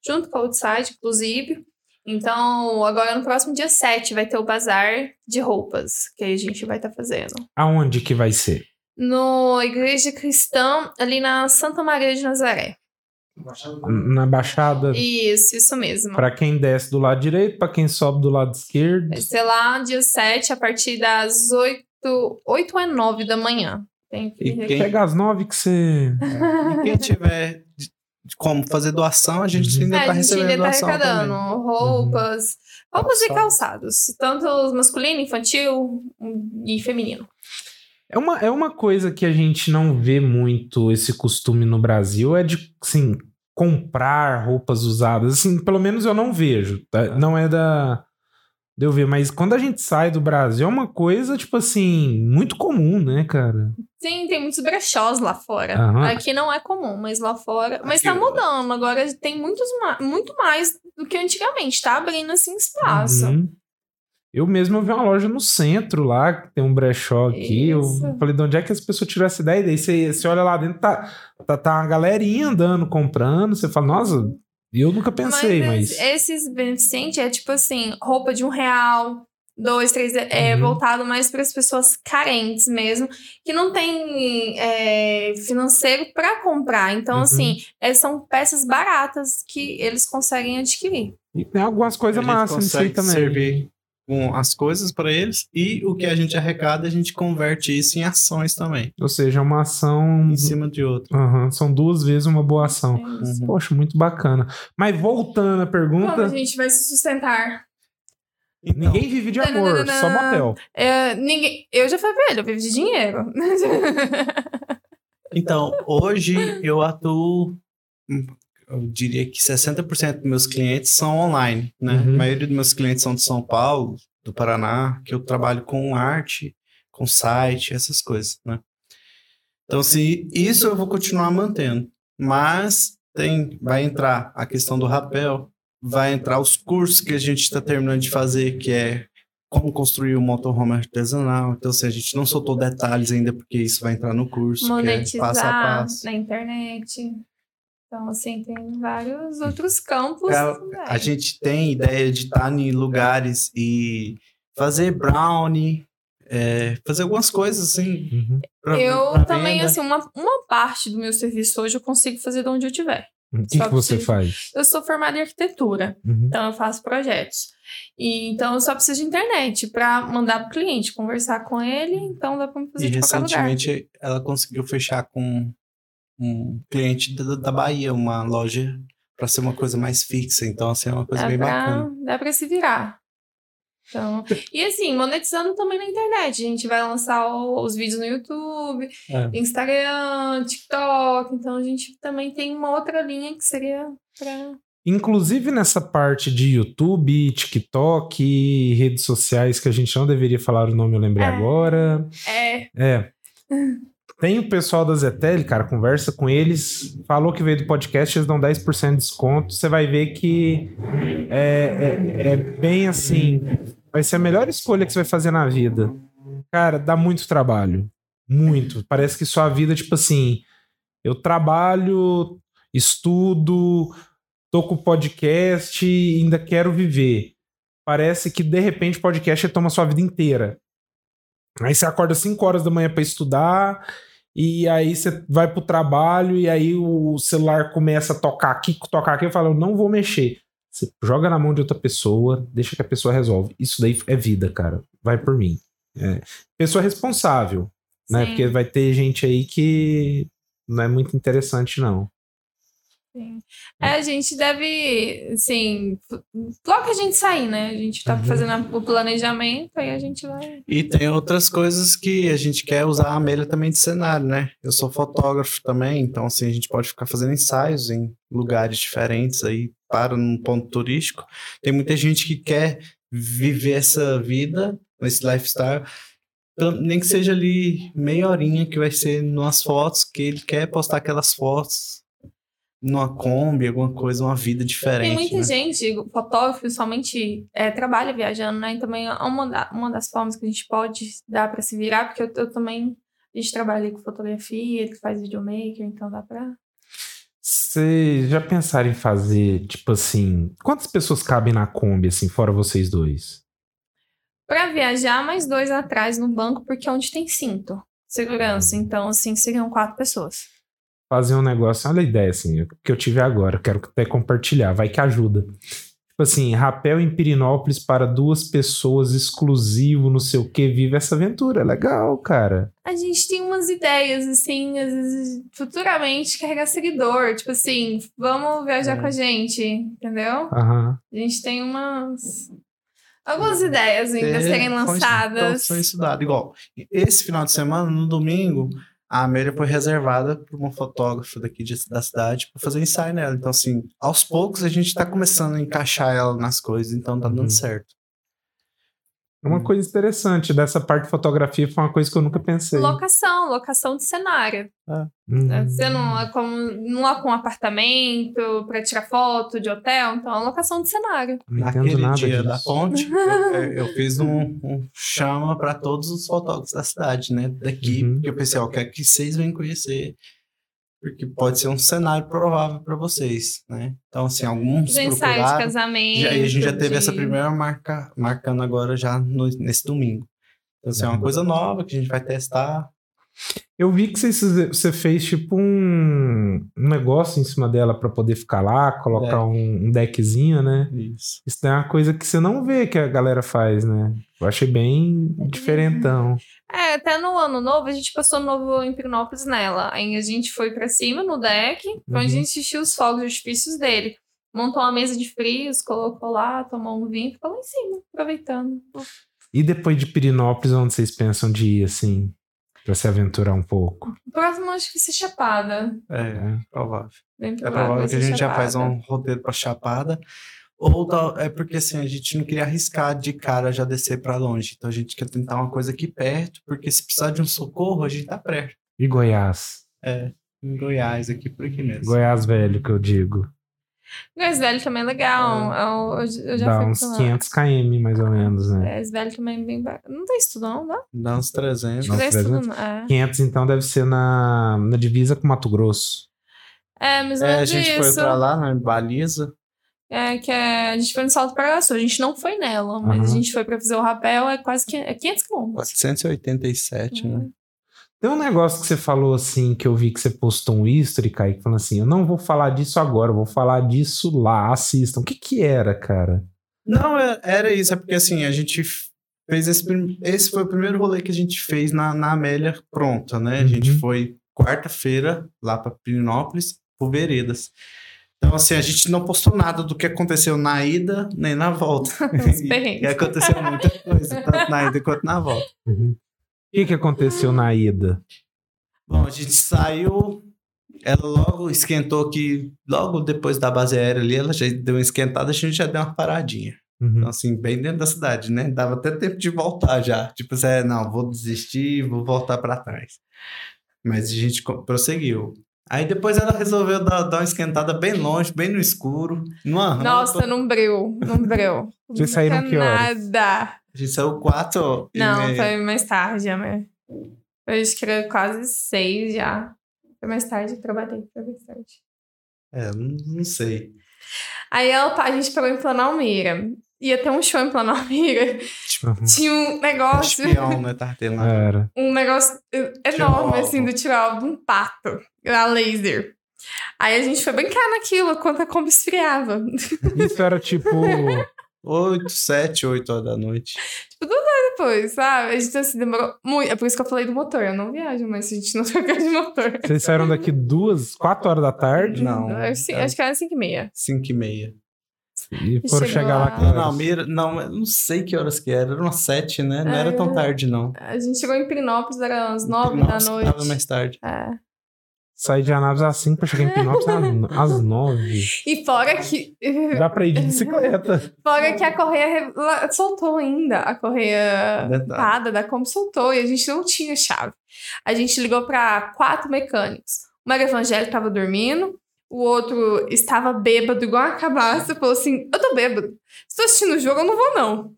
junto com o Outside, inclusive. Então, agora no próximo dia 7 vai ter o bazar de roupas que a gente vai estar fazendo. Aonde que vai ser? No Igreja Cristã, ali na Santa Maria de Nazaré. na Baixada. Isso, isso mesmo. Pra quem desce do lado direito, pra quem sobe do lado esquerdo. Vai ser lá dia 7, a partir das 8, 8 a 9 da manhã. Tem que E quem- Pega as nove que você. E quem tiver como fazer doação, a gente Uhum. ainda É, tá a gente recebendo ainda tá doação arrecadando também. roupas, roupas e Calçados. tanto os masculino, infantil e feminino. É uma, é uma coisa que a gente não vê muito esse costume no Brasil, é de, assim, comprar roupas usadas. Assim, pelo menos eu não vejo. tá? Não é da. De eu ver, mas quando a gente sai do Brasil é uma coisa, tipo assim, muito comum, né, cara? Sim, tem muitos brechós lá fora. Aham. Aqui não é comum, mas lá fora. Mas Aqui- tá mudando. Agora tem muitos ma- muito mais do que antigamente. Tá abrindo assim espaço. Uhum. Eu mesmo vi uma loja no centro lá, que tem um brechó aqui. Eu Isso. falei, de onde é que as pessoas tiraram essa ideia? Daí você, você olha lá dentro, tá, tá, tá uma galerinha andando, comprando. Você fala, nossa, eu nunca pensei, mas. es- esses beneficentes é tipo assim, roupa de um real, dois, três, é Uhum. voltado mais para as pessoas carentes mesmo, que não tem é, financeiro para comprar. Então, Uhum. assim, é, são peças baratas que eles conseguem adquirir. E tem algumas coisas massas nisso aí também. servir com as coisas para eles e o que a gente arrecada, a gente converte isso em ações também, Ou seja, uma ação. em cima de outra. Aham, são duas vezes uma boa ação. É. Uhum. Poxa, muito bacana. Mas voltando à Como pergunta, a gente vai se sustentar? ninguém vive de amor, só motel. É, ninguém, eu já falei pra ele, eu vivo de dinheiro. Então, hoje eu atuo, eu diria que 60% dos meus clientes são online, né? Uhum. A maioria dos meus clientes são de São Paulo, do Paraná, que eu trabalho com arte, com site, essas coisas, né? Então, se isso eu vou continuar mantendo, mas tem, vai entrar a questão do rapel, vai entrar os cursos que a gente está terminando de fazer, que é como construir um motorhome artesanal. Então, se a gente não soltou detalhes ainda, porque isso vai entrar no curso, que é Monetizar passo a passo. na internet. Então, assim, tem vários outros campos. A, né? a gente tem ideia de estar em lugares e fazer brownie, é, fazer algumas coisas assim. Uhum. pra- Eu pra também, assim, uma, uma parte do meu serviço hoje eu consigo fazer de onde eu estiver. O que, que você preciso- faz? Eu sou formada em arquitetura, Uhum. então eu faço projetos. E, então eu só preciso de internet para mandar pro cliente, conversar com ele, então dá para me fazer E de qualquer lugar. recentemente ela conseguiu fechar com um cliente da, da Bahia, uma loja para ser uma coisa mais fixa. Então, assim, é uma coisa Dá bem pra, bacana. dá pra se virar. Então, e assim, monetizando também na internet. A gente vai lançar o- os vídeos no YouTube, É. Instagram, TikTok. Então a gente também tem uma outra linha que seria pra. Inclusive nessa parte de YouTube, TikTok, redes sociais que a gente não deveria falar o nome, eu lembrei É. agora. É, É. Tem o pessoal da Zetel, cara, conversa com eles, falou que veio do podcast, eles dão 10% de desconto. Você vai ver que é, é, é bem assim. Vai ser a melhor escolha que você vai fazer na vida. Cara, dá muito trabalho. Muito. Parece que sua vida, tipo assim, eu trabalho, estudo, tô com podcast e ainda quero viver. Parece que de repente podcast toma sua vida inteira. Aí você acorda 5 horas da manhã pra estudar, e aí você vai pro trabalho, e aí o celular começa a tocar aqui, tocar aqui, eu falo, eu não vou mexer. Você joga na mão de outra pessoa, deixa que a pessoa resolve. Isso daí é vida, cara. Vai por mim. É. Pessoa responsável, né? Sim. Porque vai ter gente aí que não é muito interessante, não. Sim. É, a gente deve, assim, logo que a gente sair, né? A gente tá Uhum. fazendo o planejamento, aí a gente vai. E tem outras coisas que a gente quer usar a Amélia também de cenário, né? Eu sou fotógrafo também, então assim, a gente pode ficar fazendo ensaios em lugares diferentes aí, para num ponto turístico. Tem muita gente que quer viver essa vida, esse lifestyle, nem que seja ali meia horinha que vai ser nas fotos, que ele quer postar aquelas fotos numa Kombi, alguma coisa, uma vida diferente. Tem muita né? gente, fotógrafo principalmente, é, trabalha viajando, né? E também é uma, da- uma das formas que a gente pode dar pra se virar, porque eu, eu também. A gente trabalha com fotografia, ele faz videomaker, então dá pra. Vocês já pensaram em fazer, tipo assim, quantas pessoas cabem na Kombi, assim, fora vocês dois? Pra viajar, mais dois atrás no banco, porque é onde tem cinto. Segurança. Então, assim, seriam quatro pessoas. Fazer um negócio. Olha a ideia, assim, que eu tive agora. Quero até compartilhar, vai que ajuda. Tipo assim, rapel em Pirinópolis para duas pessoas, exclusivo, não sei o que, vive essa aventura. É legal, cara. A gente tem umas ideias, assim, às vezes, futuramente carregar seguidor. Tipo assim, vamos viajar É. com a gente, entendeu? Aham. A gente tem umas. Algumas ideias ainda a serem Então, lançadas. Foi estudado. Igual, esse final de semana, no domingo, a Amélia foi reservada por uma fotógrafa daqui de- da cidade para fazer ensaio nela. Então, assim, aos poucos a gente tá começando a encaixar ela nas coisas, então tá Uhum. dando certo. Uma coisa interessante dessa parte de fotografia foi uma coisa que eu nunca pensei. Locação, locação de cenário. Hum. Você não é como não é com um apartamento para tirar foto de hotel, então é locação de cenário. Não entendo Naquele nada dia disso. da ponte, eu, eu fiz um, um chama para todos os fotógrafos da cidade, né? Daqui, Uhum. porque eu pensei, ó, quero que vocês venham conhecer, porque pode ser um cenário provável para vocês, né? Então, assim, alguns De ensaio de procuraram. casamento. Já, e a gente já teve de- essa primeira marca, marcando agora já no- nesse domingo. Então, assim, é uma coisa nova que a gente vai testar. Eu vi que você, você fez tipo um, um negócio em cima dela pra poder ficar lá, colocar É. um, um deckzinho, né? Isso. Isso é uma coisa que você não vê que a galera faz, né? Eu achei bem diferentão. É, até no ano novo, a gente passou novo em Pirinópolis nela. Aí a gente foi pra cima no deck, pra onde a Uhum. gente assistiu os fogos de artifícios dele. Montou uma mesa de frios, colocou lá, tomou um vinho, ficou lá em cima, aproveitando. E depois de Pirinópolis, onde vocês pensam de ir, assim, pra se aventurar um pouco? Próximo, acho que vai ser Chapada. É, É. provável. Bem É provável, provável vai que a gente já Chapada. faz um roteiro pra Chapada. Ou tal- é porque assim, a gente não queria arriscar de cara já descer pra longe. Então a gente quer tentar uma coisa aqui perto, porque se precisar de um socorro, a gente tá perto. E Goiás? É, em Goiás, aqui por aqui mesmo. Goiás velho, que eu digo. Goiás Velho também é legal. Eu, eu- eu já Dá fui uns pra lá. 500 km, mais ou menos, né? Goiás Velho também é bem bacana. Não tem estudo, não, dá? Dá uns 300. Não. Não tem estudo, 300? não. É. 500, então, deve ser na, na divisa com Mato Grosso. É, mas É, a gente foi isso. pra lá, na Baliza. É, que é, a gente foi no Salto Paraguaçu. A gente não foi nela, mas Aham. a gente foi pra fazer o rapel, é quase que, é 500 quilômetros. 487, né? Tem um negócio que você falou assim, que eu vi que você postou um history, Kaique, falando assim: eu não vou falar disso agora, eu vou falar disso lá, assistam. O que que era, cara? Não, é- era isso, é porque assim, a gente fez esse. Esse foi o primeiro rolê que a gente fez na, na Amélia pronta, né? A gente Uhum. foi quarta-feira lá pra Pirinópolis, por Veredas. Então, assim, a gente não postou nada do que aconteceu na ida nem na volta. E, e aconteceu muita coisa, tanto na ida quanto na volta. O que que aconteceu na ida? Bom, a gente saiu. Ela logo esquentou que, logo depois da base aérea ali, ela já deu uma esquentada, a gente já deu uma paradinha. Uhum. Então, assim, bem dentro da cidade, né? Dava até tempo de voltar já. Tipo, assim, é, não, vou desistir, vou voltar pra trás. Mas a gente prosseguiu. Aí depois ela resolveu dar, dar uma esquentada bem longe, bem no escuro. Numa Nossa, rampa. num breu, num breu. Vocês saíram que horas? Nada. A gente saiu quatro Não, meia. foi mais tarde, amor. Eu acho que era quase seis já. Foi mais tarde, trabalhei, foi mais tarde. É, não, não sei. Aí ela, a gente pegou em Planalmira. Ia ter um show em Planalmira. Uhum. Tinha um negócio, Espião, né? Era. um negócio enorme, assim, do de um pato. A laser. Aí a gente foi brincar naquilo enquanto a Kombi esfriava. Isso era tipo. Oito, sete, oito horas da noite. Depois, sabe? A gente assim, demorou muito. É por isso que eu falei do motor. Eu não viajo, mas a gente não troca de motor. Vocês saíram daqui duas, quatro horas da tarde Não. Acho, é acho que era 5 e meia. Cinco e meia. E foram chegar lá. lá. que Não, mira, não, não sei que horas que era. Era umas sete, né? Não era tão É. tarde, não. A gente chegou em Pirinópolis, era às 9 da noite. Tava mais tarde. É. Saí de Anápolis às 5 pra chegar em Pinópolis às- 9. E fora que. Dá pra ir de bicicleta. Fora que a correia soltou ainda. A correia pada da Kombi soltou e a gente não tinha chave. A gente ligou pra quatro mecânicos. O Mário Evangelho tava dormindo, o outro estava bêbado, igual a cabaça, falou assim: Eu tô bêbado. Se tô assistindo o jogo, eu não vou, não.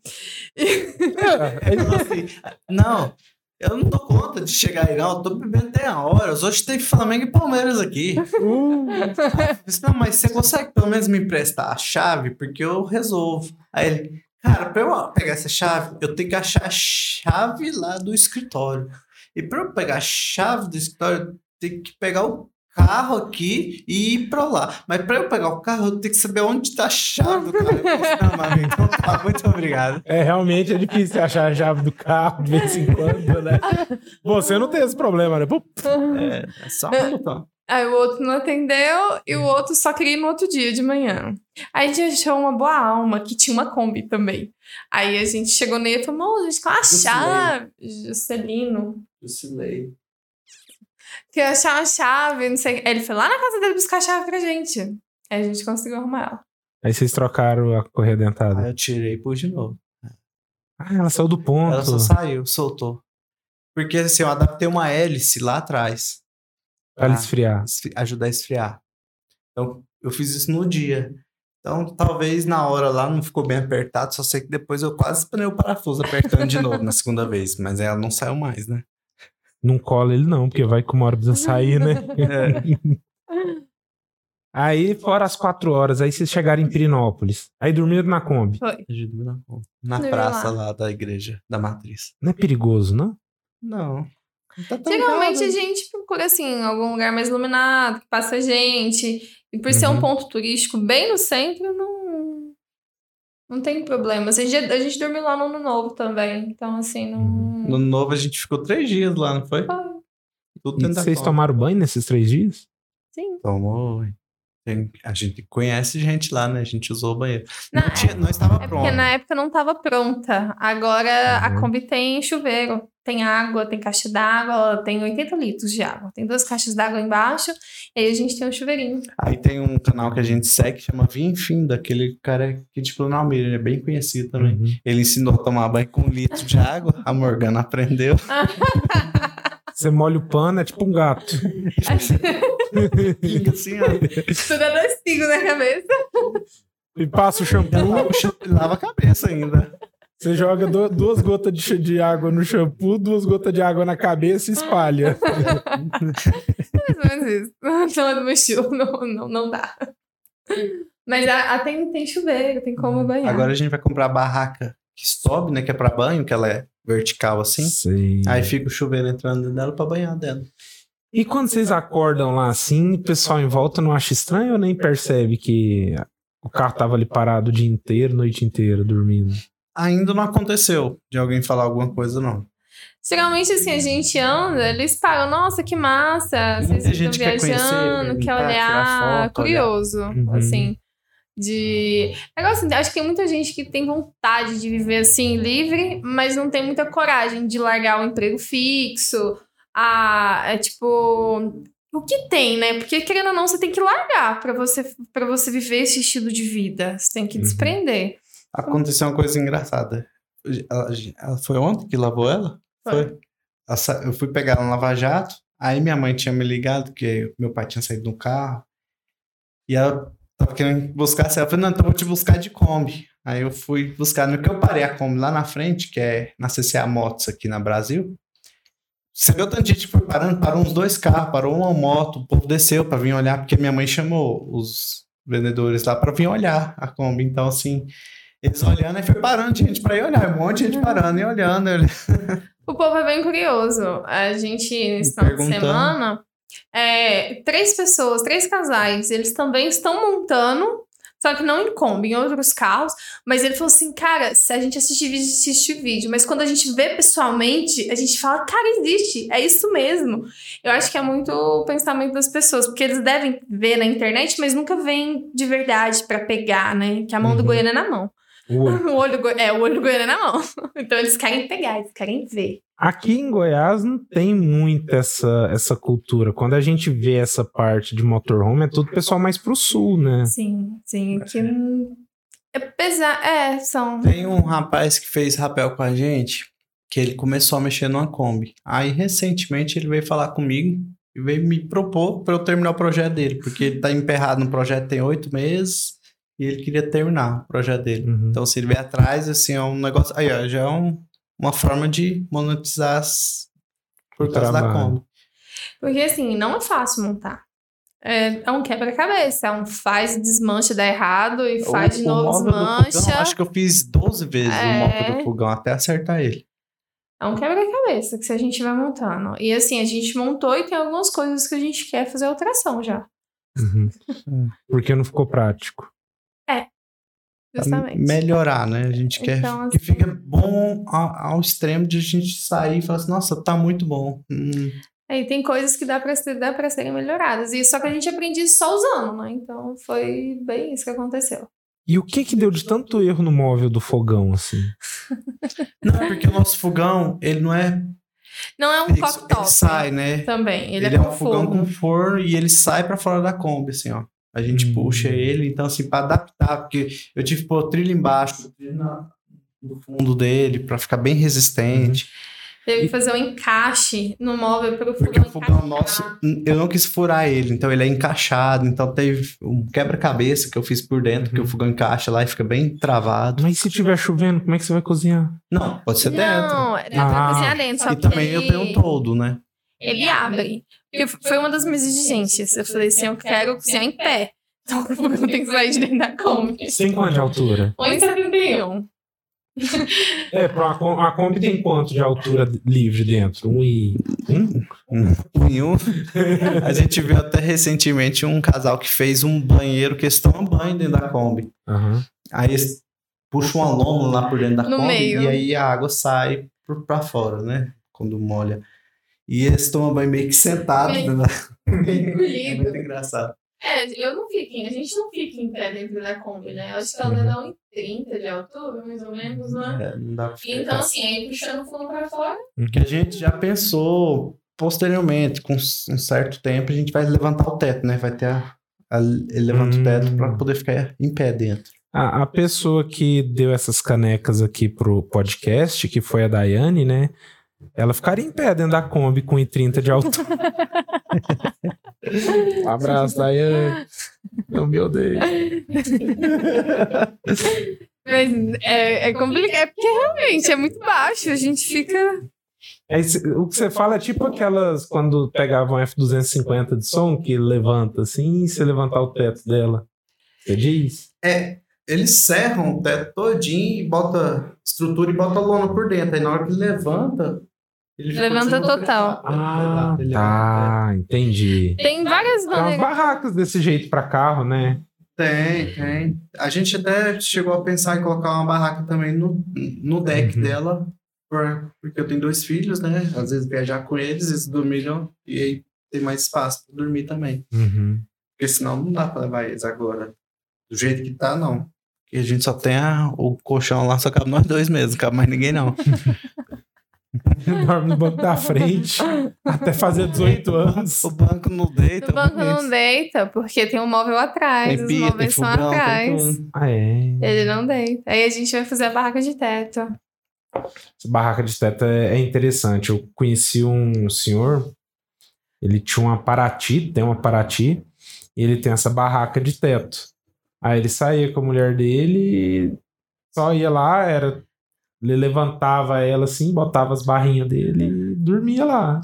É, Então, assim, não, eu não dou conta de chegar aí, não. Eu tô bebendo até a horas. Hoje tem Flamengo e Palmeiras aqui. uh, não, mas você consegue pelo menos me emprestar a chave? Porque eu resolvo. Aí ele, cara, pra eu pegar essa chave, eu tenho que achar a chave lá do escritório. E pra eu pegar a chave do escritório, eu tenho que pegar o carro aqui e ir pra lá. Mas pra eu pegar o carro, eu tenho que saber onde tá a chave do carro. Não, então tá, muito obrigado. É, realmente é difícil achar a chave do carro de vez em quando, né? Você não tem esse problema, né? É, é só botão. Aí o outro não atendeu e o outro só queria ir no outro dia de manhã. Aí a gente achou uma boa alma que tinha uma Kombi também. Aí a gente chegou nele e falou: "Moço, a gente uma Juscelino. chave. Juscelino. Jusilei. Quer achar uma chave, não sei. Ele foi lá na casa dele buscar a chave pra gente. Aí a gente conseguiu arrumar ela. Aí vocês trocaram a correia dentada. Aí eu tirei e pus de novo. Ah, ela saiu do ponto. Ela só saiu, soltou. Porque assim, eu adaptei uma hélice lá atrás. Pra ela pra esfriar. esfri- ajudar a esfriar. Então, eu fiz isso no dia. Então, talvez na hora lá não ficou bem apertado, só sei que depois eu quase espanei o parafuso apertando de novo na segunda vez, mas ela não saiu mais, né? Não cola ele não, porque vai que uma hora precisa sair, né? É. Aí, fora as quatro horas, aí vocês chegaram em Pirinópolis. Aí dormiram na Kombi. Foi. Na praça lá. lá da igreja da matriz. Não é perigoso, não? Não. Tá Geralmente a gente procura, assim, algum lugar mais iluminado, que passa gente. E por ser Uhum. um ponto turístico bem no centro, não, não tem problema. A gente, a gente dormiu lá no Ano Novo também. Então, assim, não. No novo a gente ficou três dias lá, não foi? Foi. Tudo E vocês tomaram banho nesses três dias? Sim. Tomou. Tem- a gente conhece gente lá, né? A gente usou o banheiro. Na- Não, tinha, não estava É pronto. porque na época não estava pronta. Agora Uhum. a Kombi tem chuveiro, tem água, tem caixa d'água, tem 80 litros de água. Tem duas caixas d'água embaixo e aí a gente tem um chuveirinho. Aí tem um canal que a gente segue que chama Vinho Fim, daquele cara aqui de Planalmeira, ele é bem conhecido também. Uhum. Ele ensinou a tomar banho com um litro de água, a Morgana aprendeu. Você molha o pano, é tipo um gato. Fica assim, ó. Tudo é dois pingos na cabeça. E passa o shampoo, Lava, o shampoo- lava a cabeça ainda. você joga du- duas gotas de, de água no shampoo, duas gotas de água na cabeça e espalha. Mais ou menos isso. Não é do meu estilo, não, não, não dá. Mas a, a tem, tem chuveiro, tem como banhar. Agora a gente vai comprar a barraca que sobe, né? Que é pra banho, que ela é vertical assim. Sei. Aí fica o chuveiro entrando dentro dela pra banhar dela. E quando vocês acordam lá assim, o pessoal em volta não acha estranho ou nem percebe que o carro tava ali parado o dia inteiro, noite inteira, dormindo? Ainda não aconteceu de alguém falar alguma coisa, não. Geralmente, assim, a gente anda, eles param, nossa, que massa, vocês Muita estão gente quer conhecer, viajando, quer olhar, foto, curioso, Uhum. assim. De. Negócio, assim, acho que tem muita gente que tem vontade de viver assim, livre, mas não tem muita coragem de largar o emprego fixo. A, é tipo. O que tem, né? Porque querendo ou não, você tem que largar pra você, pra você viver esse estilo de vida. Você tem que Uhum. desprender. Aconteceu uma coisa engraçada. Ela, ela- foi ontem que lavou ela? Foi. Sa- Eu fui pegar ela no Lava Jato. Aí minha mãe tinha me ligado que meu pai tinha saído no carro. E ela tava querendo buscar. Ela falou, não, então eu vou te buscar de Kombi. Aí eu fui buscar. No que eu parei a Kombi lá na frente, que é na CCA Motos aqui na Brasil. Você viu tanto de gente que foi parando? Parou uns dois carros, parou uma moto. O povo desceu pra vir olhar, porque minha mãe chamou os vendedores lá pra vir olhar a Kombi. Então, assim, eles olhando, aí foi parando de gente pra ir olhar. Um monte de gente parando e olhando. olhando. O povo é bem curioso. A gente, nesse final de semana, é, três pessoas, três casais, eles também estão montando, só que não em Kombi, em outros carros. Mas ele falou assim, cara, se a gente assistir vídeo, assiste vídeo. Mas quando a gente vê pessoalmente, a gente fala, cara, existe, é isso mesmo. Eu acho que é muito o pensamento das pessoas, porque eles devem ver na internet, mas nunca veem de verdade pra pegar, né? Que a mão do Uhum. Goiânia é na mão. O- O olho, do Goi- é, o olho Goiânia é na mão. Então eles querem pegar, eles querem ver. Aqui em Goiás não tem muito essa, essa cultura. Quando a gente vê essa parte de motorhome, é tudo pessoal mais pro sul, né? Sim, sim. Que não- é pesar. É, são. Tem um rapaz que fez rapel com a gente, que ele começou a mexer numa Kombi. Aí, recentemente, ele veio falar comigo e veio me propor para eu terminar o projeto dele, porque ele tá emperrado no projeto tem oito meses e ele queria terminar o projeto dele. Uhum. Então, se ele vier atrás, assim, é um negócio. Aí, ó, já é um- uma forma de monetizar as- por O causa da. Kombi. Porque assim, não é fácil montar. É, é um quebra-cabeça. É um faz e desmancha, dá errado, e faz O- de novo, do fogão, desmancha. acho que eu fiz 12 vezes É. o móvel do fogão até acertar ele. É um quebra-cabeça que se a gente vai montando. E assim, a gente montou e tem algumas coisas que a gente quer fazer alteração já. Uhum. Porque não ficou prático. Justamente. melhorar, né? A gente quer Então, que assim- fique bom ao, ao extremo de a gente sair e falar assim, nossa, tá muito bom. Hum, Aí tem coisas que dá pra, ser, dá pra serem melhoradas. E só que a gente aprende isso só usando, né? Então foi bem isso que aconteceu. E o que que deu de tanto erro no móvel do fogão, assim? Não, porque o nosso fogão, ele não é Não é um cooktop. ele sai, né? Também. Ele, Ele, é, é, com um fogão fogo. com forno e ele sai pra fora da Kombi, assim, ó. A gente Hum. puxa ele, então assim, pra adaptar, porque eu tive que pôr trilha embaixo, trilha na- no fundo dele, pra ficar bem resistente. Teve que fazer um encaixe no móvel pro Porque fogão o fogão nosso, eu não quis furar ele, então ele é encaixado, então teve um quebra-cabeça que eu fiz por dentro, que o fogão encaixa lá e fica bem travado. Mas se tiver chovendo, como é que você vai cozinhar? Não, pode ser dentro. Não, dá pra Ah. cozinhar dentro. Só E que também eu ele- tenho um todo, né? Ele abre. Porque foi uma das minhas exigências. Eu falei assim, eu quero cozinhar em pé. Então o fogão tem que sair de dentro da Kombi. Sem quanto de altura? 1,71. É, pra a Kombi tem quanto de altura livre dentro? Um e... Um? Um em um. A gente viu até recentemente um casal que fez um banheiro que eles tomam banho dentro da Kombi. Aham. Aí eles puxam uma lona lá por dentro da No Kombi meio. e aí a água sai pra fora, né? Quando molha. E eles tomam banho meio que sentados. Meio Né? É muito engraçado. É, eu não fico, em- a gente não fica em pé dentro da Kombi, né? Eu acho que ela deve dar 1,30 de altura, mais ou menos, né? É, não dá pra ficar Então, assim, aí puxando o fundo pra fora. que a gente já pensou posteriormente, com um certo tempo, a gente vai levantar o teto, né? Vai ter a. a- ele levanta Hum. o teto para poder ficar em pé dentro. A, a pessoa que deu essas canecas aqui pro podcast, que foi a Daiane, né? Ela ficaria em pé dentro da Kombi com 1,30 de altura. um abraço, Daiane. Não me odeio. Mas é, é complicado, é porque realmente é muito baixo, a gente fica. É, esse- o que você fala é tipo aquelas quando pegavam F250 de som, que levanta assim, e você levantar o teto dela. Você diz? É, eles serram o teto todinho e bota estrutura e bota lona por dentro. Aí na hora que ele levanta, Levanta total. Ah, o tá, entendi. Tem várias Tem umas maneiras. barracas desse jeito pra carro, né? Tem, tem. A gente até chegou a pensar em colocar uma barraca também no, no deck Uhum. dela, por- porque eu tenho dois filhos, né? Às vezes viajar com eles, eles dormiram e aí tem mais espaço para dormir também. Uhum. Porque senão não dá para levar eles agora. Do jeito que tá, não. Porque a gente só tem a- o colchão lá, só cabe nós dois mesmo, não cabe mais ninguém não. Dorme no banco da frente até fazer 18 anos. O banco não deita. O banco não deita, porque tem um móvel atrás, Tem os móveis são fogão, atrás. Ah, é. Ele não deita. Aí a gente vai fazer a barraca de teto. Essa barraca de teto é, é interessante. Eu conheci um senhor, ele tinha uma Paraty, tem uma Paraty, e ele tem essa barraca de teto. Aí ele saía com a mulher dele e só ia lá, era. Ele levantava ela assim, botava as barrinhas dele e dormia lá.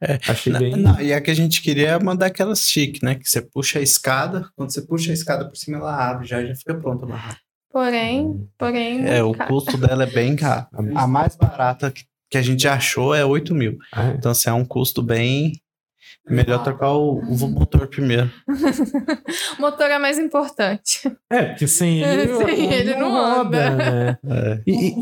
É. Achei bem. não, e a que a gente queria é mandar aquelas chique, né? Que você puxa a escada, quando você puxa a escada por cima, ela abre, já, já fica pronta a barraca. Porém, porém. É, o cara, custo dela é bem caro. A mais barata que, que a gente achou é 8 mil. Ah, é. Então, assim, é um custo bem. Melhor trocar o, o motor primeiro. O motor é mais importante. É, porque sem ele, Sem ele não anda. né? É. E, e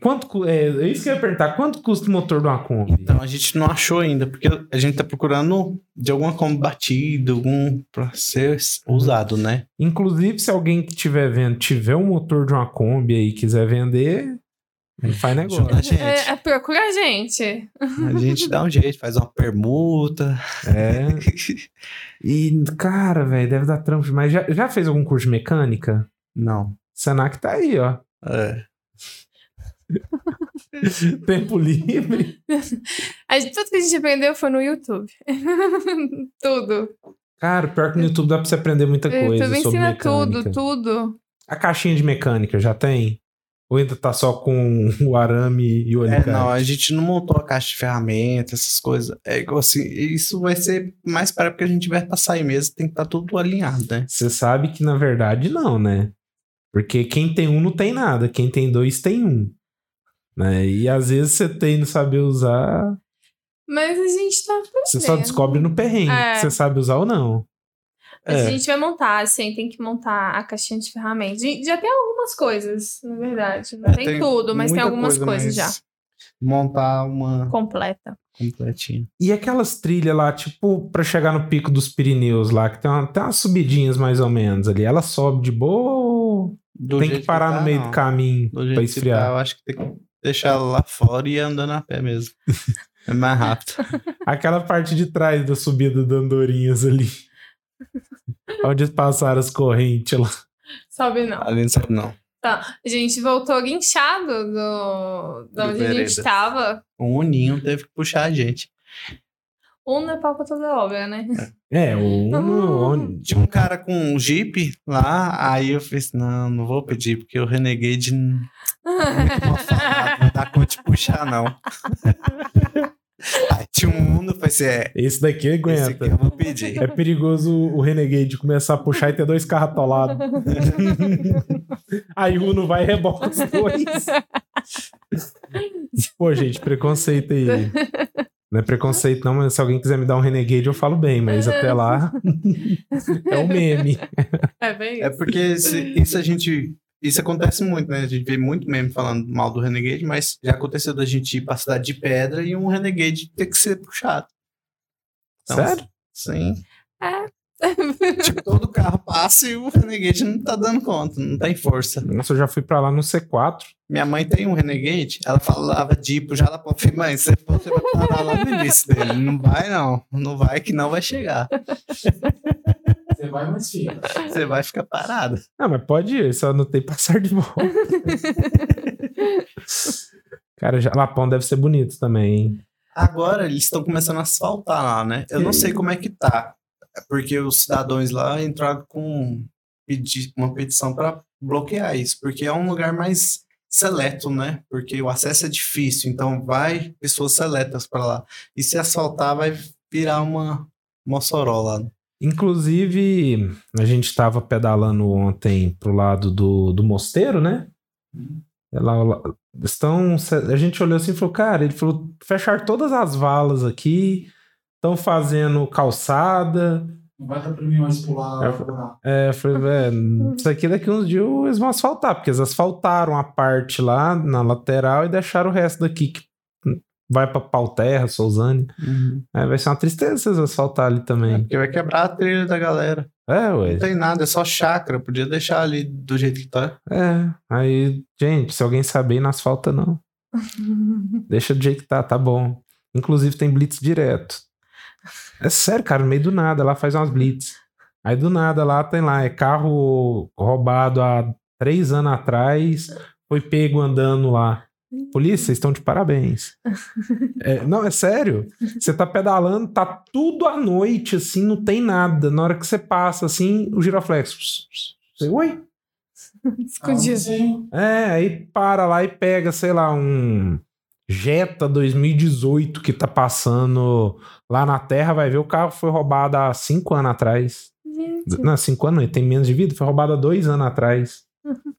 quanto, é, é isso que eu ia perguntar. Quanto custa o motor de uma Kombi? Então a gente não achou ainda, porque a gente tá procurando de alguma como batido, algum pra ser usado, né? Inclusive, se alguém que estiver vendo tiver um motor de uma Kombi aí e quiser vender, gente faz negócio. Ajuda a gente. É, é, procura a gente. A gente dá um jeito, faz uma permuta. É. E, cara, velho, deve dar trampo demais. Já, já fez algum curso de mecânica? Não. Senac tá aí, ó. É. Tempo livre. A gente- tudo que a gente aprendeu foi no YouTube. tudo. Cara, pior que no YouTube dá pra você aprender muita O coisa YouTube sobre ensina mecânica. tudo, tudo. A caixinha de mecânica já tem? Ou ainda tá só com o arame e o É, alicate? não, a gente não montou a caixa de ferramentas, essas coisas. É igual assim, isso vai ser mais para porque a gente vai pra sair mesmo, tem que estar tudo alinhado, né? Você sabe que na verdade não, né? Porque quem tem um não tem nada, quem tem dois tem um. Né? E às vezes você tem não saber usar, Mas a gente tá você só aprendendo. descobre no perrengue É. se você sabe usar ou não. Mas É. a gente vai montar, assim, tem que montar a caixinha de ferramentas. Já tem algumas coisas, na verdade. Não É, tem, tudo, mas tem algumas coisa, coisas já. Montar uma Completa. completinha. E aquelas trilhas lá, tipo, pra chegar no pico dos Pirineus lá, que tem, uma, tem umas subidinhas mais ou menos ali. Ela sobe de boa ou Do tem que parar tá, no meio não. do caminho Do jeito pra que tá, esfriar? eu acho que tem que deixar ela lá fora e ir andando a pé mesmo. É mais rápido. Aquela parte de trás da subida do Andorinhas ali. Onde passaram as correntes lá. Sobe não. Ali não sabe não. Tá. A gente voltou guinchado do, de onde a gente vereda. tava. O Uninho teve que puxar a gente. Um não é pau pra toda obra, né? É, o Uno. onde- Tinha um cara com um Jeep lá, aí eu fiz, não, não vou pedir, porque o Renegade não não dar conta de puxar, não. tinha um Uno, eu falei assim, é, Esse daqui esse aqui aguenta. eu vou pedir. É perigoso o Renegade começar a puxar e ter dois carros atolados. aí o Uno vai e reboca os dois. Pô, gente, preconceito aí. Não é preconceito, não, mas se alguém quiser me dar um Renegade, eu falo bem, mas até lá é um meme. É bem É isso. porque esse- isso a gente. Isso acontece muito, né? A gente vê muito meme falando mal do Renegade, mas já aconteceu da gente ir pra cidade de pedra e um Renegade ter que ser puxado. Então, Sério? Sim. É. Tipo, todo carro passa e o Renegade não tá dando conta, não tem força. Nossa, eu já fui pra lá no C4. Minha mãe tem um Renegade, ela falava tipo, já ela falou, mãe, você você vai parar lá no início dele. Não vai, não. Não vai que não vai chegar. Você vai mais fica. Você vai ficar parado. Ah, mas pode ir, só não tem passar de volta. Cara, Lapão deve ser bonito também, hein? Agora eles estão começando a asfaltar lá, né? Eu não sei como é que tá. Porque os cidadãos lá entraram com uma petição para bloquear isso, porque é um lugar mais seleto, né? Porque o acesso é difícil, então vai pessoas seletas para lá. E se asfaltar, vai virar uma Mossoró lá. Inclusive, a gente tava pedalando ontem pro lado do, do mosteiro, né? Ela, estão, a gente olhou assim e falou, cara, ele falou, fechar todas as valas aqui, estão fazendo calçada. Não vai dar pra mim mais pular. É. É, falei, velho, isso aqui daqui uns dias eles vão asfaltar, porque eles asfaltaram a parte lá na lateral e deixaram o resto daqui que vai pra Pauterra, Souzane. Aí vai ser uma tristeza eles asfaltar ali É, também. porque vai quebrar a trilha da galera. É, ué. Não tem nada, é só chácara. Podia deixar ali do jeito que tá. É, aí, gente, se alguém saber, não asfalta não. Deixa do jeito que tá, tá bom. Inclusive tem blitz direto. É sério, cara, no meio do nada, lá faz umas blitz. Aí do nada lá tem lá, é carro roubado há três anos atrás, foi pego andando lá. Polícia, vocês estão de parabéns. É, não, é sério. Você tá pedalando, tá tudo à noite, assim, não tem nada. Na hora que você passa, assim, o giroflex. Você, oi? Escondido. Sim. É, aí para lá e pega, sei lá, um Jetta 2018 que tá passando lá na Terra, vai ver o carro foi roubado há cinco anos atrás. Gente. Não, cinco anos, ele tem menos de vida, foi roubado há dois anos atrás.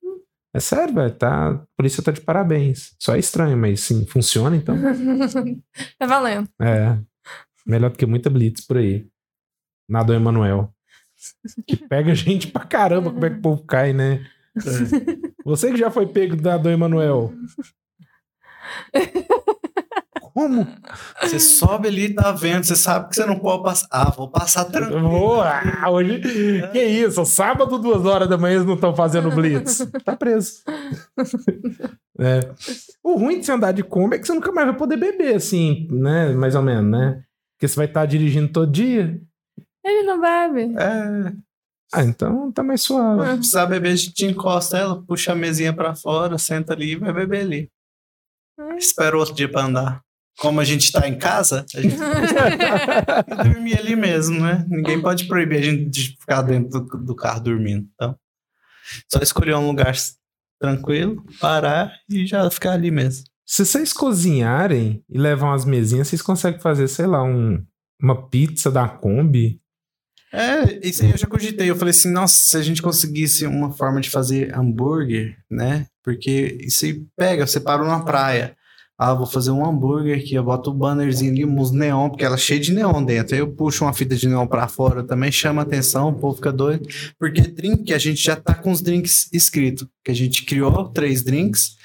É sério, velho, tá, a polícia tá de parabéns. Só é estranho, mas sim, funciona então. tá valendo. É, melhor do que muita blitz por aí. Na Dom Emanuel. Que pega gente pra caramba, como é que o povo cai, né? Você que já foi pego da Dom Emanuel. Como? Você sobe ali e tá vendo, você sabe que você não pode passar. Ah, vou passar tranquilo. Boa! Hoje. Que isso? Sábado, duas horas da manhã, eles não estão fazendo blitz. Tá preso. É. O ruim de você andar de Kombi é que você nunca mais vai poder beber, assim, né? Mais ou menos, né? Porque você vai estar dirigindo todo dia. Ele não bebe. É, Ah, então tá mais suave. se precisar beber, a gente encosta ela, puxa a mesinha pra fora, senta ali e vai beber ali. Espera outro dia pra andar. Como a gente tá em casa, a gente vai dormir ali mesmo, né? Ninguém pode proibir a gente de ficar dentro do, do carro dormindo. Então, só escolher um lugar tranquilo, parar e já ficar ali mesmo. Se vocês cozinharem e levam as mesinhas, vocês conseguem fazer, sei lá, um, uma pizza da Kombi. É, isso aí eu já cogitei. Eu falei assim, nossa, se a gente conseguisse uma forma de fazer hambúrguer, né? Porque isso aí pega, você parou na praia. Ah, vou fazer um hambúrguer aqui, eu boto o bannerzinho ali, uns neon, porque ela é cheia de neon dentro. Aí eu puxo uma fita de neon pra fora, também chama atenção, o povo fica doido. Porque drink, a gente já tá com os drinks escritos. Que a gente criou três drinks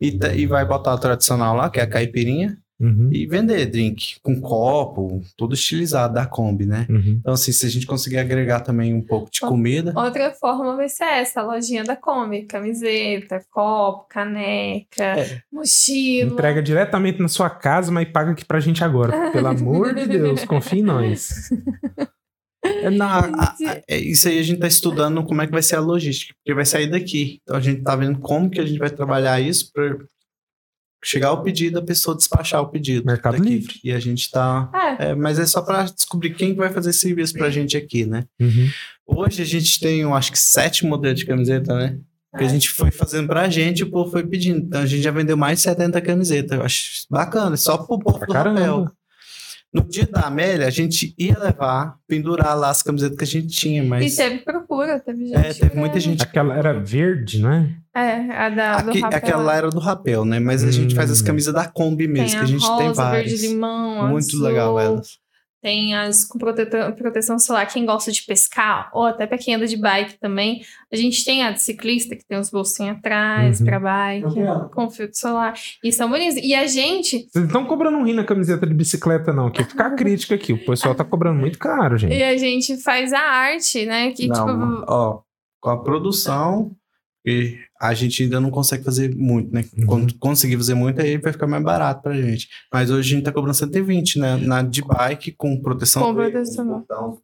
e, tá- e vai botar o tradicional lá, que é a caipirinha, Uhum, e vender drink com copo, tudo estilizado da Kombi, né? uhum. Então, assim, se a gente conseguir agregar também um pouco de comida. Outra forma vai ser essa, a lojinha da Kombi. Camiseta, copo, caneca, É. mochila. Entrega diretamente na sua casa, mas paga aqui pra gente agora. Pelo amor de Deus, confia em nós. É, na- a- a- é isso aí a gente tá estudando como é que vai ser a logística, porque vai sair daqui. Então a gente tá vendo como que a gente vai trabalhar isso para chegar o pedido, a pessoa despachar o pedido. Mercado daqui. Livre. E a gente tá. É, é, mas é só para descobrir quem que vai fazer serviço pra gente aqui, né? Uhum. Hoje a gente tem, eu acho que sete modelos de camiseta, né? Que a gente foi fazendo pra gente e o povo foi pedindo. Então a gente já vendeu mais de 70 camisetas. Eu acho bacana, só pro povo Pra do caramba. No dia da Amélia, a gente ia levar, pendurar lá as camisetas que a gente tinha, e mas. teve procura, teve gente. É, teve muita gente. Aquela era verde, não é? É, a da, do Aqui, rapel. aquela lá era do rapel, né? Mas a gente faz as Hum. camisas da Kombi mesmo, tem que a gente rosa, tem várias. verde limão, Muito azul, legal elas. Tem as com protetor- proteção solar. Quem gosta de pescar, ou até pra quem anda de bike também. A gente tem a de ciclista, que tem os bolsinhos atrás, Uhum. pra bike, quero. com filtro solar. E são bonitos. E a gente, Vocês não estão cobrando um rim na camiseta de bicicleta, não. Que fica a crítica aqui. O pessoal tá cobrando muito caro, gente. e a gente faz a arte, né? Que, não, tipo, ó, com a produção, e a gente ainda não consegue fazer muito, né? Uhum. Quando conseguir fazer muito, aí vai ficar mais barato pra gente. Mas hoje a gente tá cobrando 120, né? Na de bike, com proteção. Com proteção. botão.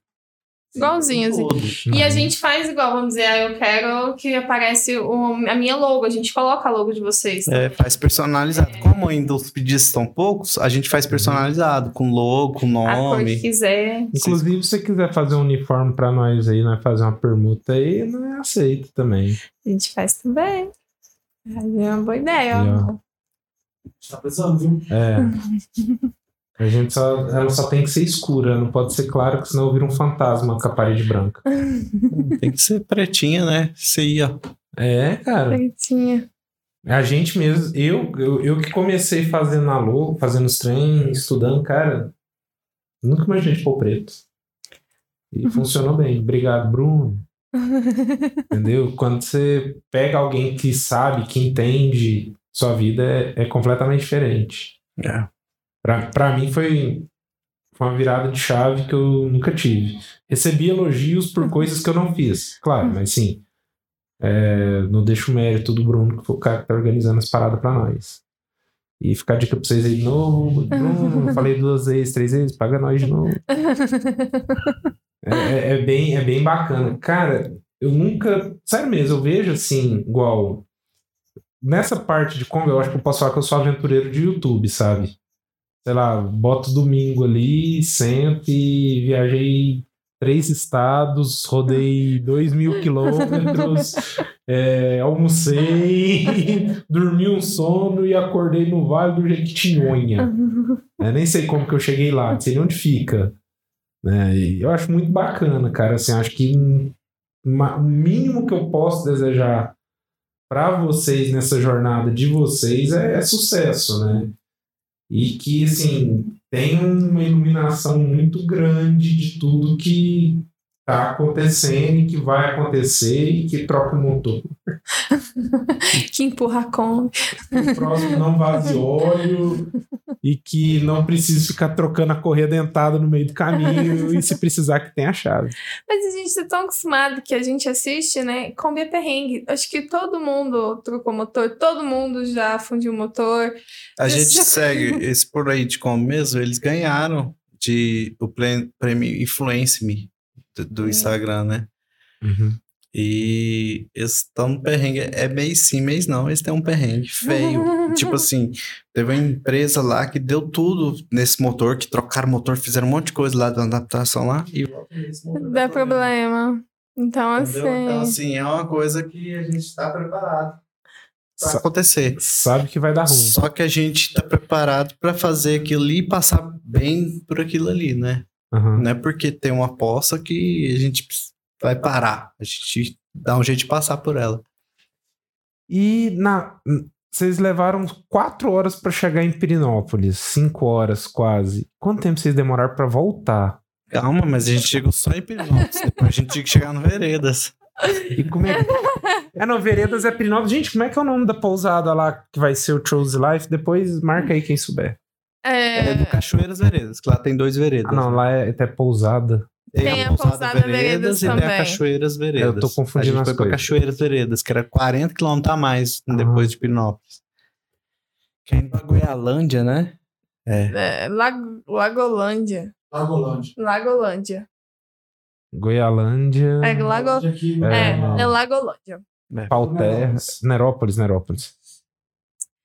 Igualzinho, assim. E a gente faz igual, vamos dizer, ah, eu quero que aparece o- a minha logo, a gente coloca a logo de vocês. É, faz personalizado. Como ainda os pedidos são poucos, a gente faz personalizado, com logo, com a cor que nome. quiser. Inclusive, se você quiser fazer um uniforme pra nós aí, né? Fazer uma permuta aí, não é aceito também. A gente faz também. É uma boa ideia, Aí, ó. Tá precisando, viu? É. A gente só, ela só tem que ser escura, não pode ser clara, porque senão vira um fantasma com a parede branca. Tem que ser pretinha, né? Isso aí, ó. É, cara. Pretinha. A gente mesmo, eu, eu, eu que comecei fazendo a logo, fazendo os treinos, estudando, cara, nunca imaginei de pôr preto. E funcionou bem. Obrigado, Bruno. Entendeu? Quando você pega alguém que sabe, que entende sua vida, é, é completamente diferente. É. Pra, pra mim foi uma virada de chave que eu nunca tive. Recebi elogios por coisas que eu não fiz, claro, mas sim. é, não deixo o mérito do Bruno, que foi o cara que tá organizando as paradas pra nós. E ficar dica pra vocês aí de novo. Bruno, falei duas vezes, três vezes, paga nós de novo. É, é- é bem, é bem bacana. Cara, eu nunca. Sério mesmo, eu vejo assim, igual. Nessa parte de Kombi, eu acho que eu posso falar que eu sou aventureiro de YouTube, sabe? Sei lá, boto domingo ali, sento e viajei três estados, rodei dois mil quilômetros, é, almocei, dormi um sono e acordei no Vale do Jequitinhonha. Eu nem sei como que eu cheguei lá, não sei nem onde fica. E eu acho muito bacana, cara. Assim, acho que uma- o mínimo que eu posso desejar para vocês nessa jornada de vocês é, é sucesso, né? E que, assim, tem uma iluminação muito grande de tudo que tá acontecendo e que vai acontecer e que troca o motor. que empurra a Kombi. o próximo não vaze óleo e que não precise ficar trocando a correia dentada no meio do caminho e se precisar que tenha a chave. Mas a gente tá tão acostumado que a gente assiste, né? Kombi é perrengue. Acho que todo mundo trocou motor, todo mundo já fundiu motor. A gente já- segue esse por aí de como mesmo, eles ganharam de o prêmio Influence Me do, do Instagram, né? E eles estão no perrengue. É mês sim, mês não. Eles têm um perrengue feio. tipo assim, teve uma empresa lá que deu tudo nesse motor, que trocaram o motor, fizeram um monte de coisa lá da adaptação lá. E Dá problema. Então, Entendeu? Então, assim. assim, é uma coisa que a gente está preparado para acontecer. Sabe que vai dar ruim. Só que a gente está preparado para fazer aquilo ali e passar bem por aquilo ali, né? Aham. Não é porque tem uma poça que a gente vai parar. A gente dá um jeito de passar por ela. E na, vocês levaram quatro horas pra chegar em Pirinópolis, cinco horas quase. Quanto tempo vocês demoraram pra voltar? Calma, mas a gente chegou só em Pirinópolis. Depois a gente tinha que chegar no Veredas. E como é que... É, não, Veredas é Pirinópolis. Gente, como é que é o nome da pousada lá que vai ser o Chose Life? Depois marca aí quem souber. É, É do Cachoeiras Veredas, que lá tem dois veredas. Ah, não, lá é até pousada. Tem a Pousada Veredas e tem a Cachoeiras Veredas. Eu tô confundindo a gente as foi coisas. Cachoeiras Veredas, que era 40 km a mais Ah. depois de Pirinópolis. Que é indo pra Goialândia, né? É. é, Lag- Lagolândia. Lagolândia. Lagolândia. Goialândia, É, Lago... Aqui, é, É. é Lagolândia. Pauterra, Nerópolis, Nerópolis.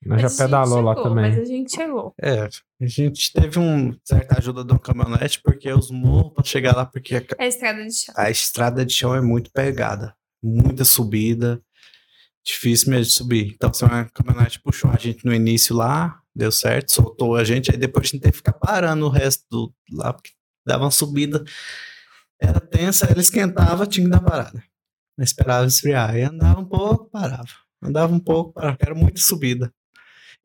Nós já Mas a gente pedalou lá chegou, também. Mas a gente chegou. É, a gente teve um certa ajuda de uma caminhonete, porque os morros pra chegar lá, porque a, É a estrada de chão. a estrada de chão é muito pegada. Muita subida. Difícil mesmo de subir. Então, se uma caminhonete puxou a gente no início lá, deu certo, soltou a gente, aí depois a gente teve que ficar parando o resto do, lá, porque dava uma subida. Era tensa, ela esquentava, tinha que dar parada. Não esperava esfriar. Aí andava um pouco, parava. Andava um pouco, parava, era muita subida.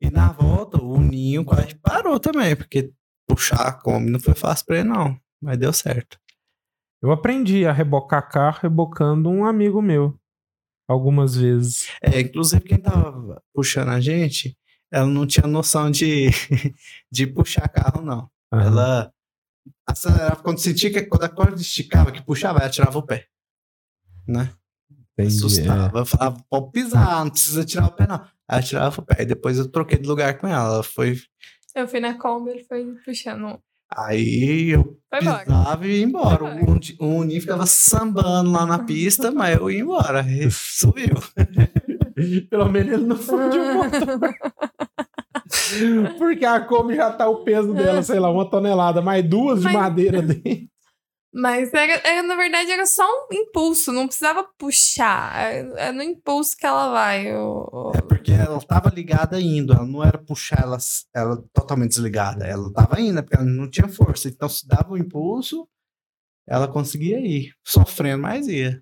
E na volta, o ninho quase parou também, porque puxar a Kombi não foi fácil pra ele, não. Mas deu certo. Eu aprendi a rebocar carro rebocando um amigo meu. Algumas vezes. É, inclusive quem tava puxando a gente, ela não tinha noção de, de puxar carro, não. Aham. Ela acelerava quando sentia que quando a corda esticava, que puxava, ela tirava o pé. Né? Entendi, é. Assustava. Eu falava, pode pisar, não precisa tirar o pé, não. Ela tirava o pé. E depois eu troquei de lugar com ela. Ela foi. Eu fui na Kombi, ele foi puxando. Aí eu Foi pisava e ia embora. Foi O Uni- O Uni ficava sambando lá na pista, mas eu ia embora. E subiu. Pelo menos ele não foi de moto. Porque a Kombi já tá o peso dela, sei lá, uma tonelada, mais duas de Mas- madeira dentro. Mas era, era, na verdade era só um impulso, não precisava puxar. É, é no impulso que ela vai. o- o- É porque ela tava ligada indo, ela não era puxar ela, ela totalmente desligada, ela tava indo, porque ela não tinha força. Então, se dava o impulso, ela conseguia ir, sofrendo, mas ia.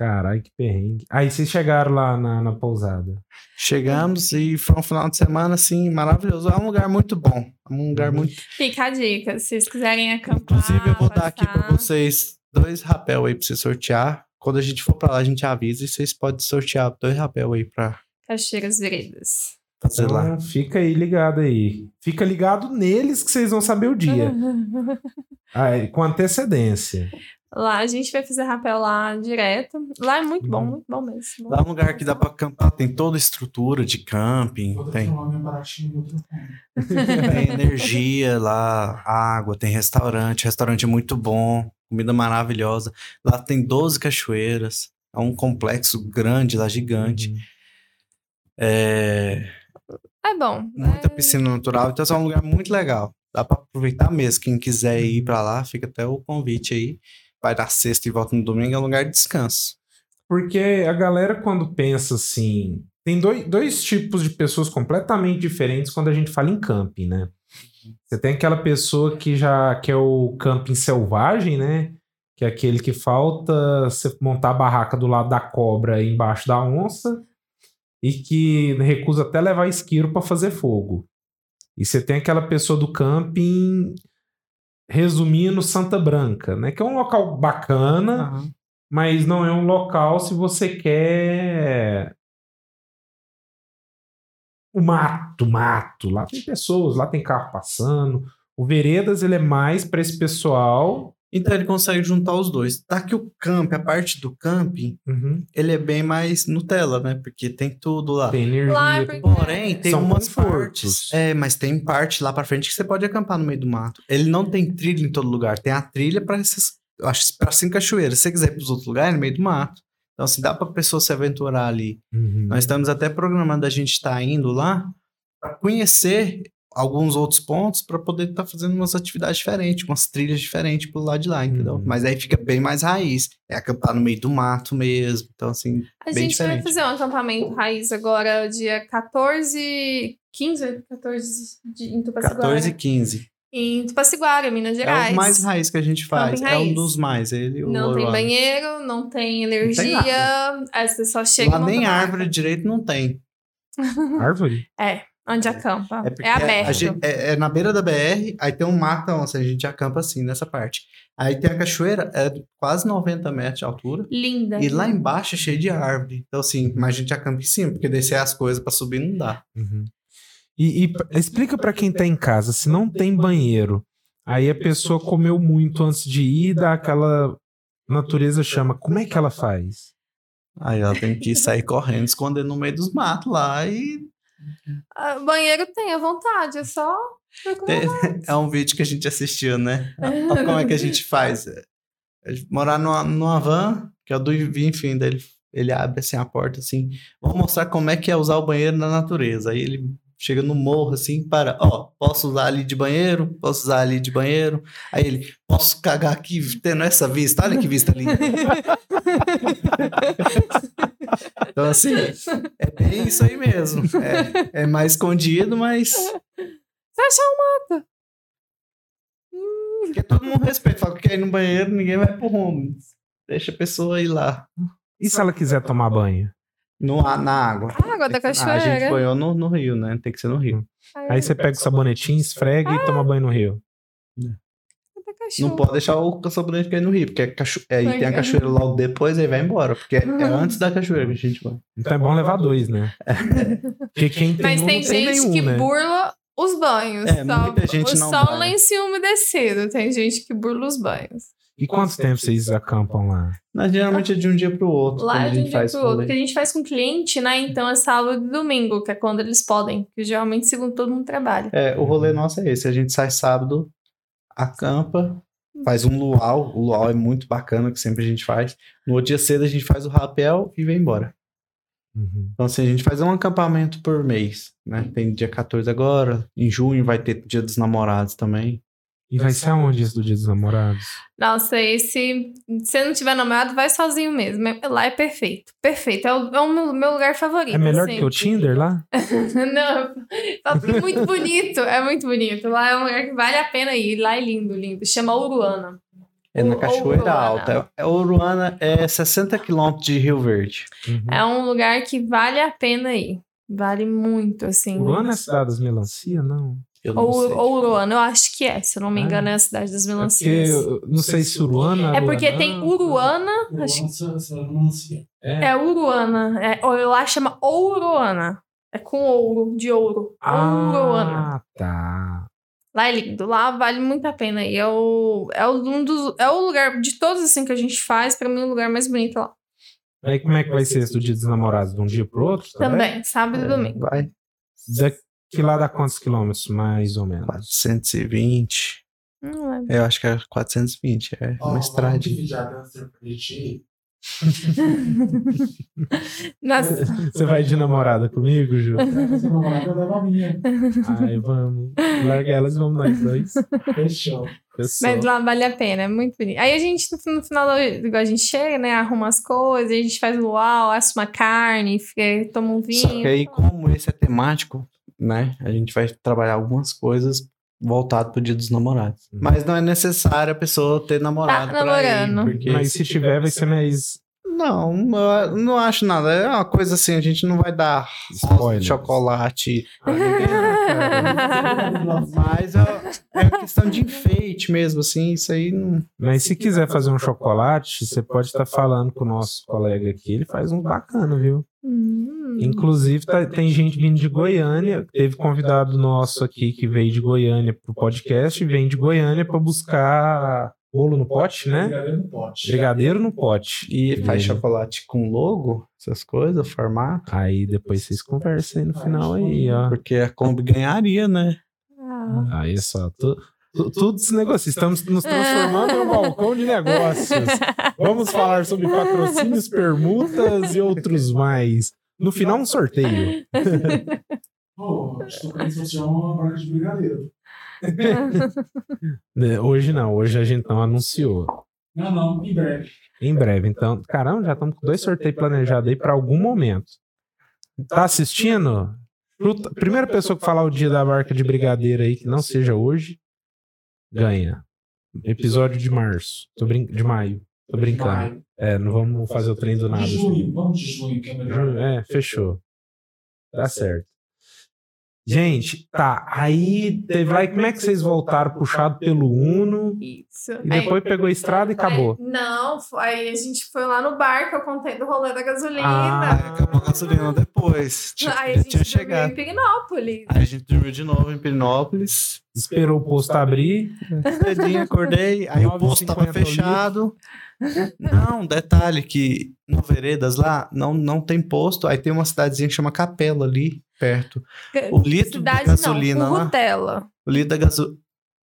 Caralho, que perrengue. Aí vocês chegaram lá na, na pousada. Chegamos e foi um final de semana, assim, maravilhoso. É um lugar muito bom, é um lugar muito... Fica a dica, se vocês quiserem acampar. Inclusive, eu vou dar aqui pra passar. vocês dois rapel aí pra você sortear. Quando a gente for pra lá, a gente avisa e vocês podem sortear dois rapel aí pra Cachoeiras Veredas. fazer lá. Então, fica aí ligado aí. Fica ligado neles que vocês vão saber o dia. Aí, com antecedência. Lá a gente vai fazer rapel lá direto. Lá é muito bom, Uhum. muito bom mesmo. Lá é um lugar que dá pra acampar, tem toda a estrutura de camping, Outro tem... é. Tem energia lá, água, tem restaurante, restaurante muito bom, comida maravilhosa. Lá tem 12 cachoeiras, é um complexo grande lá, gigante. Uhum. É, É bom. muita é- piscina natural, então é um lugar muito legal. Dá pra aproveitar mesmo. Quem quiser ir pra lá, fica até o convite aí. Vai na sexta e volta no domingo, é um lugar de descanso. Porque a galera, quando pensa assim. Tem dois, dois tipos de pessoas completamente diferentes quando a gente fala em camping, né? Você tem aquela pessoa que já quer o camping selvagem, né? Que é aquele que falta você montar a barraca do lado da cobra embaixo da onça e que recusa até levar isqueiro para fazer fogo. E você tem aquela pessoa do camping, resumindo, Santa Branca, né? Que é um local bacana, mas não é um local se você quer o mato, mato. Lá tem pessoas, lá tem carro passando. O Veredas ele é mais para esse pessoal. Então ele consegue juntar os dois. Tá que o camp, a parte do camping, Uhum. ele é bem mais Nutella, né? Porque tem tudo lá. Tem energia. Lá é tem- porque- Porém, tem São umas partes. É, mas tem parte lá pra frente que você pode acampar no meio do mato. Ele não tem trilha em todo lugar. Tem a trilha para essas. Eu acho que para cinco cachoeiras. Se você quiser ir pros outros lugares, é no meio do mato. Então, se dá pra pessoa se aventurar ali. Uhum. Nós estamos até programando a gente estar indo lá para conhecer alguns outros pontos para poder estar fazendo umas atividades diferentes, umas trilhas diferentes pro lado de lá, entendeu? Uhum. Mas aí fica bem mais raiz. É acampar no meio do mato mesmo. Então, assim, A bem gente vai diferente. fazer um acampamento raiz agora, dia 14, 15, 14 de, em Tupaciguara. 14 e 15. Em Tupaciguara, Minas É Gerais. o mais raiz que a gente faz. Camping É um dos mais. Ele, o Não tem banheiro, não tem energia. nada. aí você só chega Lá nem árvore direito não tem. Árvore? É, onde acampa. É, É, aberto. a gente- é, é na beira da BR, aí tem um matão, assim, a gente acampa assim, nessa parte. Aí tem a cachoeira, é quase 90 metros de altura. Linda. E lá embaixo é cheio de árvore. Então, assim, mas a gente acampa em cima, porque descer as coisas pra subir não dá. Uhum. E, e explica pra quem tá em casa, se não tem banheiro, aí a pessoa comeu muito antes de ir, dá aquela natureza chama. Como é que ela faz? Aí ela tem que sair correndo, esconder no meio dos matos lá e. Ah, banheiro tem à vontade, é só. É um vídeo que a gente assistiu, né? Olha Como é que a gente faz? É, Morar numa, numa van, que é o do enfim, daí ele, ele abre assim a porta assim. Vamos mostrar como é que é usar o banheiro na natureza. Aí ele chega no morro assim, para, ó, posso usar ali de banheiro, posso usar ali de banheiro. Aí ele, posso cagar aqui tendo essa vista, olha que vista linda. então assim, é bem isso aí mesmo. É, é mais escondido, mas Você acha um porque todo mundo respeita. Fala que quer ir no banheiro, ninguém vai pro rumo. Deixa a pessoa ir lá. E se ela quiser tomar banho? No, na água. A água da Ah, a gente cachoeira. banhou no, no rio, né? Tem que ser no rio. Aí você pega o sabonetinho, esfrega e toma banho no rio. da Não cachoeira. pode deixar o sabonete cair no rio, porque é cacho... aí Vai tem a cachoeira logo depois, aí vai embora. Porque é, é antes da cachoeira que a gente vai. Então é bom levar dois, né? Porque quem tem Mas um tem não tem gente nenhum, que né? burla os banhos. É, só, muita gente não Só vai. o lencinho umedecido. Tem gente que burla os banhos. E quanto tempo vocês acampam lá? Mas geralmente é de um dia pro outro. Lá é a de um gente dia faz pro outro. Porque a gente faz com cliente, né? Então é sábado e domingo, que é quando eles podem. Porque geralmente segundo todo mundo trabalha. É, o rolê nosso é esse. A gente sai sábado, acampa, faz um luau. O luau é muito bacana, que sempre a gente faz. No outro dia cedo a gente faz o rapel e vem embora. Uhum. Então, assim, a gente faz um acampamento por mês, né? Tem dia 14 agora, em junho vai ter dia dos namorados também. E vai ser aonde isso do Dia dos Namorados? Nossa, esse. Se você não tiver namorado, vai sozinho mesmo. É- Lá é perfeito. Perfeito. É o, é o meu, lugar favorito. É melhor assim. que o Tinder lá? Não, é muito bonito. É muito bonito. Lá é um lugar que vale a pena ir. Lá é lindo, lindo. Chama Uruana. É na Cachoeira Uruana. Alta. É, Uruana é 60 quilômetros de Rio Verde. Uhum. É um lugar que vale a pena ir. Vale muito, assim. Uruana é a cidade das melancia? Não. Eu não Ou, sei. ou Uruana, eu acho que é. Se eu não me Ah. engano, é a cidade das É porque melancias. eu não sei se Uruana. É porque Uruanã- tem Uruana. O acho- melancia. É. É Uruana. É, ou lá chama Ouruana. É com ouro, de ouro. Ah, tá. Lá é lindo. Lá vale muito a pena. E é o, é o, um dos, é o lugar, de todos assim que a gente faz, pra mim, o lugar mais bonito lá. Aí como é que vai ser esse do Dia dos Namorados? De um dia pro outro? Também, sábado e É, domingo. Vai Daqui lá dá quantos quilômetros, mais ou menos? 420. Não lembro. Eu acho que é 420. É Ó, uma estradinha. vamos dividir a dança pra gente ir. Nossa, Você vai de namorada comigo, Ju? Essa namorada leva a minha. Ai, vamos. Larga elas e vamos nós dois. Fechou. Pessoal. mas lá vale a pena, é muito bonito. Aí a gente, no, final, do- igual a gente chega, né, arruma as coisas, a gente faz luau, assa uma carne, fica, toma um Só que vinho. aí, como esse é temático, né? A gente vai trabalhar algumas coisas voltado pro dia dos namorados. Uhum. Mas não é necessário a pessoa ter namorado Tá pra ir, namorando. porque Mas se tiver, vai ser mais Não, eu não acho nada. É uma coisa assim, a gente não vai dar Spoilers. chocolate a ninguém, né? Mas é, é questão de enfeite mesmo, assim, isso aí não. Mas se quiser fazer um chocolate, você pode estar falando com o nosso colega aqui, ele faz um bacana, viu? Hum. Inclusive, tá- tem gente vindo de Goiânia, teve convidado nosso aqui que veio de Goiânia pro podcast e vem de Goiânia para buscar bolo no pote, né? Brigadeiro no pote. Brigadeiro no pote. E faz chocolate com logo, essas coisas, formato. Aí depois vocês conversam aí no final aí, ó. Porque a Kombi ganharia, né? Ah. Aí só, tu- tu- tudo esse negócio. Estamos nos transformando em um balcão de negócios. Vamos falar sobre patrocínios, permutas e outros mais. No final, um sorteio. Pô, estou querendo associar uma de brigadeiro. Né, Hoje não, hoje a gente não anunciou. Não, não, em breve. Em breve, então, caramba, já estamos com dois sorteios planejados aí para algum momento. Tá assistindo? Primeira pessoa que falar o dia da marca de brigadeiro aí, que não seja hoje, ganha. Episódio de março. Tô brin... De maio. Tô brincando. É, não vamos fazer o trem do nada. De assim. junho, vamos de junho, que é melhor. Junho, É, fechou. Tá certo. Gente, tá. Aí teve lá. Como é que vocês voltaram puxado pelo Uno? Isso. E depois pegou a estrada e acabou. Aí- não, aí a gente foi lá no bar que eu contei do rolê da gasolina. Ah, Aí acabou a gasolina depois. Tinha- aí a gente tinha dormiu chegado. em Pirinópolis. Aí a gente dormiu de novo em Pirinópolis. Esperou o posto abrir. Cedinho, acordei. Aí o posto tava 9,50 fechado. Não, detalhe que no Veredas lá não, não tem posto. Aí tem uma cidadezinha que chama Capela ali perto. O litro da Cidade gasolina não, lá. O litro da gasolina.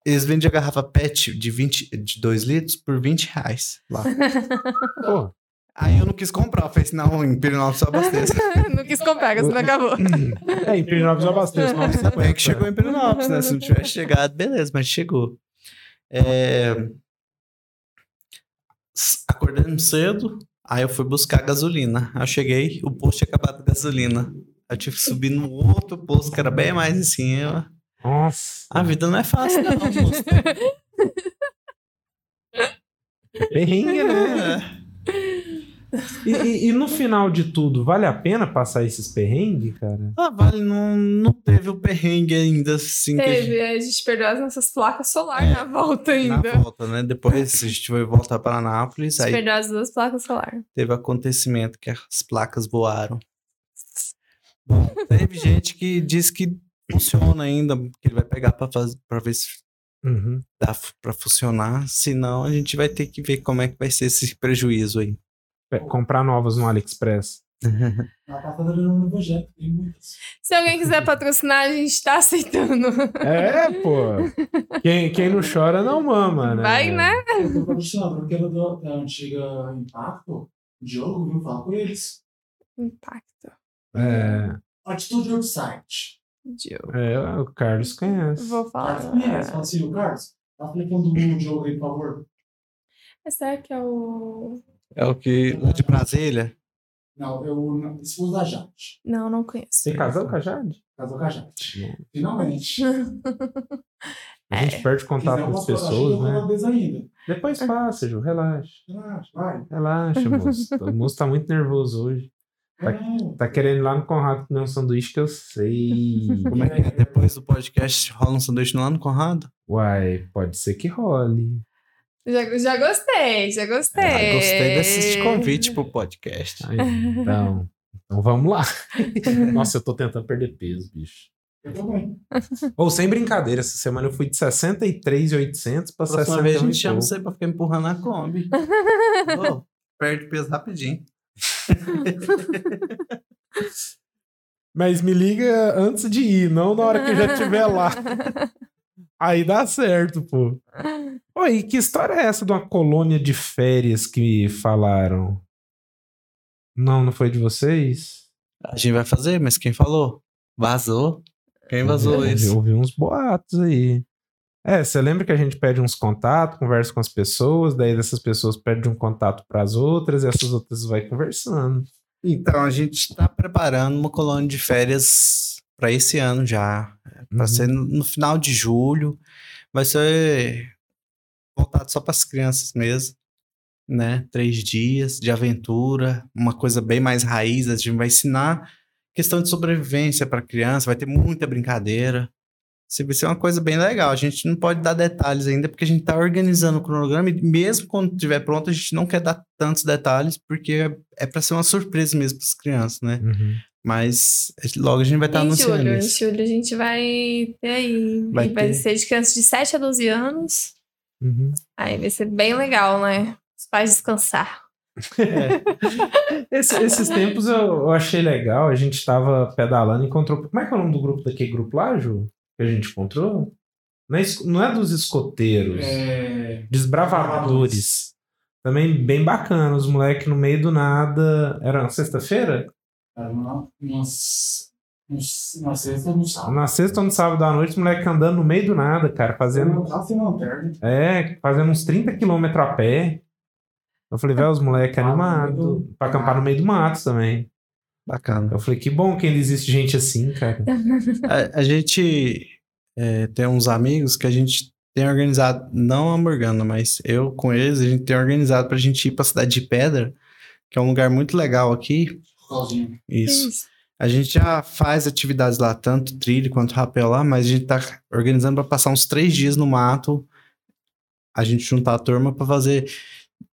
Eles vendem a garrafa PET de, 20, de 2 litros por 20 reais lá. Pô, Aí eu não quis comprar. Eu falei assim, não, em Pirinópolis só abastece. não quis comprar, a gasolina acabou. é, em Pirinópolis eu abasteço. Ainda bem que chegou em Pirinópolis, né? Se não tivesse chegado, beleza, mas chegou. É... Acordamos cedo, aí eu fui buscar gasolina. Aí eu cheguei, o posto tinha acabado de gasolina. Eu tive que subir no outro posto, que era bem mais em cima. Nossa. A vida não é fácil, não, moço. Perrengue, né? É. E, e- e no final de tudo, vale a pena passar esses perrengues, cara? Ah, vale, não, não teve o perrengue ainda, assim, que a gente- Teve, a gente perdeu as nossas placas solares na volta É. na ainda. volta, né? Depois a gente foi voltar para Anápolis, A gente aí perdeu as duas placas solares. teve acontecimento que as placas voaram. Bom, teve gente que diz que funciona ainda, que ele vai pegar para fazer para ver se Uhum. dá para funcionar, senão a gente vai ter que ver como é que vai ser esse prejuízo aí. Pe- Comprar novas no AliExpress. Na passada virou um projeto, tem muitas. Se alguém quiser patrocinar, a gente tá aceitando. É, pô. Quem, quem não chora não mama, né? Vai, né? Eu tô patrocinado, porque era da, da antiga Impacto, o Diogo, viu? Fala com eles. Impacto. É, Atitude Website. Diogo. é, o Carlos conhece. Vou falar. Carlos conhece, fala assim, o Carlos, dá o telefone do Diogo aí, por favor. Será que é o. É o que lá de Brasília. Não, eu não- esposo da Jade. Não, não conheço. Você casou com a Jade? Casou com a Jade. Finalmente. A gente perde contato com as pessoas, vou né? uma vez ainda. Depois passa, Ju, relaxa. Relaxa, vai. Relaxa, moço. O moço tá muito nervoso hoje. Tá- É. Tá querendo ir lá no Conrado comer um sanduíche que eu sei. Como é que é? Depois do podcast rola um sanduíche lá no Conrado? Uai, pode ser que role. Já, já gostei, já gostei. Ah, gostei desse convite pro podcast. Aí, então, então vamos lá. Nossa, eu tô tentando perder peso, bicho. Eu também. Ou sem brincadeira, essa semana eu fui de 63,800 pra Próxima 61 vez a gente e chama você pra ficar empurrando a Kombi. Ô, perde peso rapidinho. Mas me liga antes de ir, não na hora que eu já estiver lá. Aí dá certo, pô. Oi, que história é essa de uma colônia de férias que falaram? Não, não foi de vocês? A gente vai fazer, mas quem falou? Vazou? Quem vazou É, isso? Eu ouvi uns boatos aí. É, você lembra que a gente pede uns contatos, conversa com as pessoas, daí dessas pessoas pede um contato para as outras e essas outras vai conversando. Então, a gente está preparando uma colônia de férias para esse ano já. Para Uhum. ser no, no final de julho. Vai ser voltado só para as crianças mesmo. Né? Três dias de aventura, uma coisa bem mais raiz. A gente vai ensinar questão de sobrevivência para criança, vai ter muita brincadeira. Vai ser uma coisa bem legal. A gente não pode dar detalhes ainda, porque a gente está organizando o cronograma e mesmo quando estiver pronto, a gente não quer dar tantos detalhes, porque é para ser uma surpresa mesmo para as crianças, né? Uhum. Mas logo a gente vai estar em anunciando julho, em isso. julho a gente vai ter aí. Vai vai ter. ser de crianças de 7 a 12 anos. Uhum. Aí vai ser bem legal, né? Os pais descansar. Esse- esses tempos eu, eu achei legal. A gente tava pedalando e encontrou. Como é que é o nome do grupo daquele grupo lá, Ju? Que a gente encontrou? Não é, não é dos escoteiros, É... desbravadores. Também bem bacana. Os moleques no meio do nada. Era sexta-feira? Uma, uma sexta no sábado. Na sexta ou no sábado à noite, os moleques andando no meio do nada, cara, fazendo. Sem lanterna. É, fazendo uns 30 quilômetros a pé. Eu falei, velho, os moleques no meio animados. do- Pra acampar no meio do mato também. Bacana. Eu falei, que bom que ainda existe gente assim, cara. A, a gente é, tem uns amigos que a gente tem organizado, não a Morgana, mas eu com eles, a gente tem organizado pra gente ir pra cidade de Pedra, que é um lugar muito legal aqui. Sozinho. Isso. A gente já faz atividades lá, tanto trilho quanto rapel lá, mas a gente tá organizando pra passar uns três dias no mato. A gente juntar a turma pra fazer.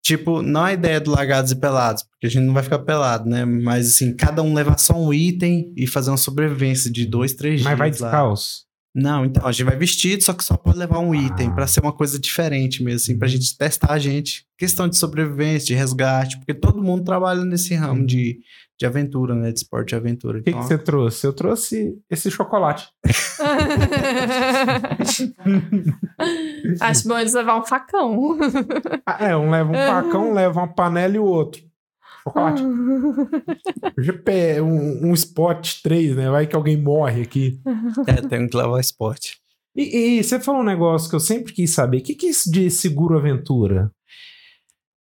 Tipo, não a ideia do largados e pelados, porque a gente não vai ficar pelado, né? Mas assim, cada um levar só um item e fazer uma sobrevivência de dois, três dias. Mas vai lá. descalço. Não, então, a gente vai vestido, só que só pode levar um item pra ser uma coisa diferente mesmo, assim, pra gente testar a gente. Questão de sobrevivência, de resgate, porque todo mundo trabalha nesse ramo de, de aventura, né? De esporte de aventura. O que, que Então, você trouxe? Eu trouxe esse chocolate. Acho bom eles levar um facão. Ah, é, um leva um facão, leva uma panela e o outro. Chocolate. GP, um, um spot 3, né? Vai que alguém morre aqui. é, tem que levar esporte. E, e você falou um negócio que eu sempre quis saber. O que, que é isso de seguro aventura?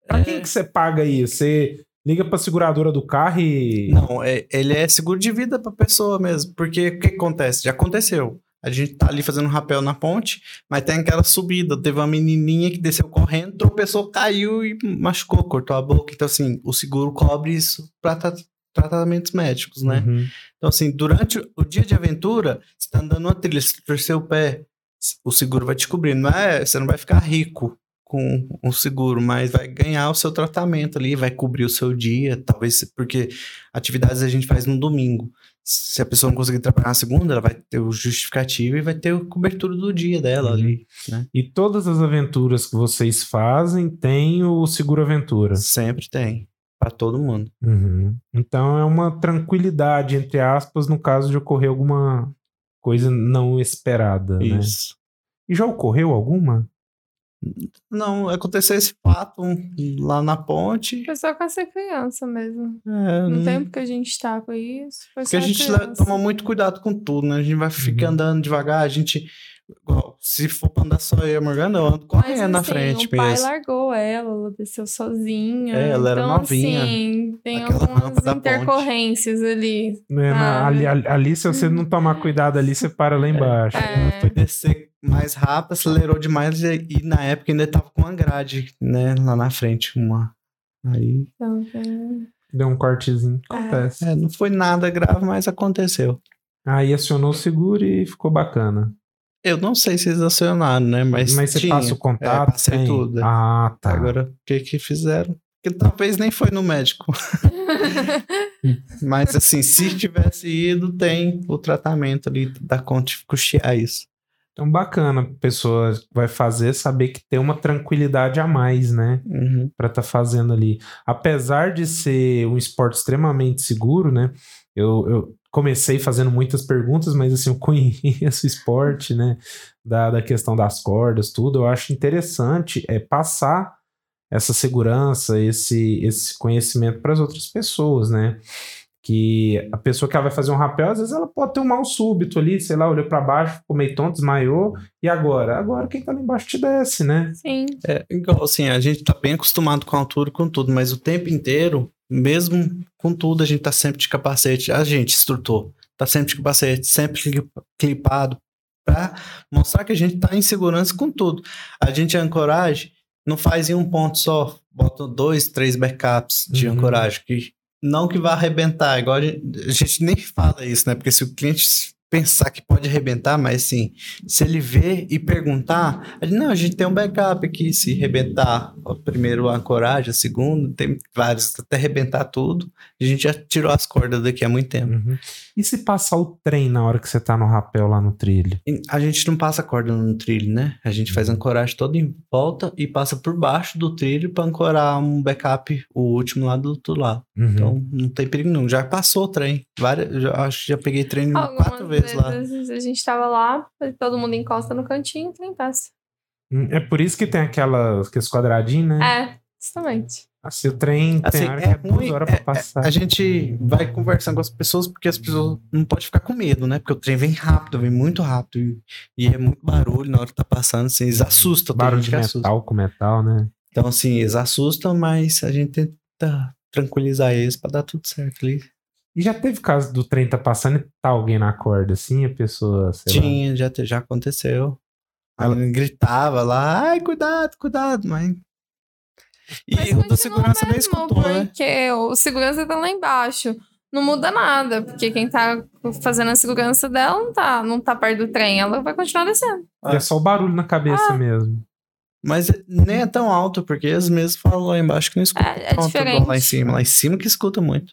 Pra É. quem que você paga isso? Você liga pra seguradora do carro e. Não, é- ele é seguro de vida pra pessoa mesmo, porque o que acontece? Já aconteceu. A gente tá ali fazendo um rapel na ponte, mas tem aquela subida. Teve uma menininha que desceu correndo, tropeçou, caiu e machucou, cortou a boca. Então, assim, o seguro cobre isso pra tra- tratamentos médicos, né? Uhum. Então, assim, durante o dia de aventura, você tá andando uma trilha, se torcer o pé, o seguro vai te cobrir. Não é, você não vai ficar rico com o seguro, mas vai ganhar o seu tratamento ali, vai cobrir o seu dia, talvez, porque atividades a gente faz no domingo. Se a pessoa não conseguir trabalhar na segunda, ela vai ter o justificativo e vai ter a cobertura do dia dela Uhum. ali. E todas as aventuras que vocês fazem tem o seguro aventura. Sempre tem, para todo mundo. Uhum. Então é uma tranquilidade, entre aspas, no caso de ocorrer alguma coisa não esperada, né? Isso. E já ocorreu alguma? Não, aconteceu esse fato lá na ponte. Foi só com essa criança mesmo. É, No não- tempo que a gente tá com isso. Foi Porque a gente criança. toma muito cuidado com tudo, né? A gente vai ficar Uhum. andando devagar, a gente. Igual, se for pra andar só eu e a Morgana, eu ando Mas, correndo na assim, frente o pai mesmo. largou ela, ela desceu sozinha. É, ela era então, novinha. Assim, tem algumas intercorrências ali. Né, na- Ah. ali, ali, ali, se você não tomar cuidado ali, você para lá embaixo. É. Foi descer mais rápido, acelerou demais e, e na época ainda tava com uma grade, né? Lá na frente, uma. Aí. Então, é. Deu um cortezinho. Acontece. É, não foi nada grave, mas aconteceu. Aí acionou o seguro e ficou bacana. Eu não sei se eles acionaram, né? Mas, Mas você tinha. passa o contato? É, passei tem? tudo. Ah, tá. Agora, o que que fizeram? Porque talvez nem foi no médico. Mas assim, se tivesse ido, tem o tratamento ali da conta de custear isso. Então, bacana, a pessoa vai fazer saber que tem uma tranquilidade a mais, né? Uhum. Pra estar fazendo ali. Apesar de ser um esporte extremamente seguro, né? Eu, eu comecei fazendo muitas perguntas, mas assim, eu conheço o esporte, né? Da, da questão das cordas, tudo. Eu acho interessante é passar essa segurança, esse, esse conhecimento para as outras pessoas, né? Que a pessoa que ela vai fazer um rapel, às vezes ela pode ter um mal súbito ali, sei lá, olhou para baixo, ficou meio tonto, desmaiou, e agora? Agora quem tá lá embaixo te desce, né? Sim. É igual assim, a gente tá bem acostumado com a altura, com tudo, mas o tempo inteiro, mesmo com tudo, a gente tá sempre de capacete. A gente, instrutor, tá sempre de capacete, sempre cli- clipado, pra mostrar que a gente tá em segurança com tudo. A gente, a ancoragem, não faz em um ponto só, bota dois, três backups de Uhum. ancoragem, que não que vai arrebentar, igual a gente, a gente nem fala isso, né? Porque se o cliente pensar que pode arrebentar, mas assim, se ele ver e perguntar, gente, não, a gente tem um backup aqui, se arrebentar, ó, primeiro a ancoragem, a segunda, tem vários, até arrebentar tudo, a gente já tirou as cordas daqui há muito tempo. Uhum. E se passar o trem na hora que você tá no rapel lá no trilho? A gente não passa corda no trilho, né? A gente faz a ancoragem toda em volta e passa por baixo do trilho para ancorar um backup, o último lá do outro lado. Uhum. Então não tem perigo não. Já passou o trem. Várias, já, acho que já peguei trem quatro Algumas vezes lá. vezes a gente tava lá, todo mundo encosta no cantinho e o trem passa. Hum, É por isso que tem aquela, aqueles quadradinhos, né? É, justamente. Assim, o trem Assim, tem hora que é é duas ruim, horas é- pra passar. A gente vai conversando com as pessoas porque as pessoas não podem ficar com medo, né? Porque o trem vem rápido, vem muito rápido. E, é muito barulho na hora que tá passando, assim, eles assustam. Barulho de que metal assusta. com metal, né? Então, assim, eles assustam, mas a gente tenta tranquilizar eles pra dar tudo certo ali. E já teve caso do trem tá passando e tá alguém na corda, assim, a pessoa, sei lá. Tinha, já, já aconteceu. Ela gritava lá, ai, cuidado, cuidado, mas. E Mas o da continua segurança nem mesmo, escutou, né? Porque o segurança tá lá embaixo. Não muda nada, porque quem tá fazendo a segurança dela não tá, não tá perto do trem. Ela vai continuar descendo. É só o barulho na cabeça mesmo. Mas nem é tão alto, porque eles mesmos falam lá embaixo que não escuta. É, é igual diferente. Lá em cima. Lá em cima que escuta muito.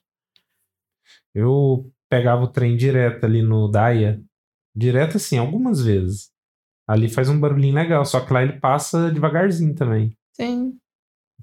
Eu pegava o trem direto ali no Daia. Direto assim, algumas vezes. Ali faz um barulhinho legal, só que lá ele passa devagarzinho também. Sim,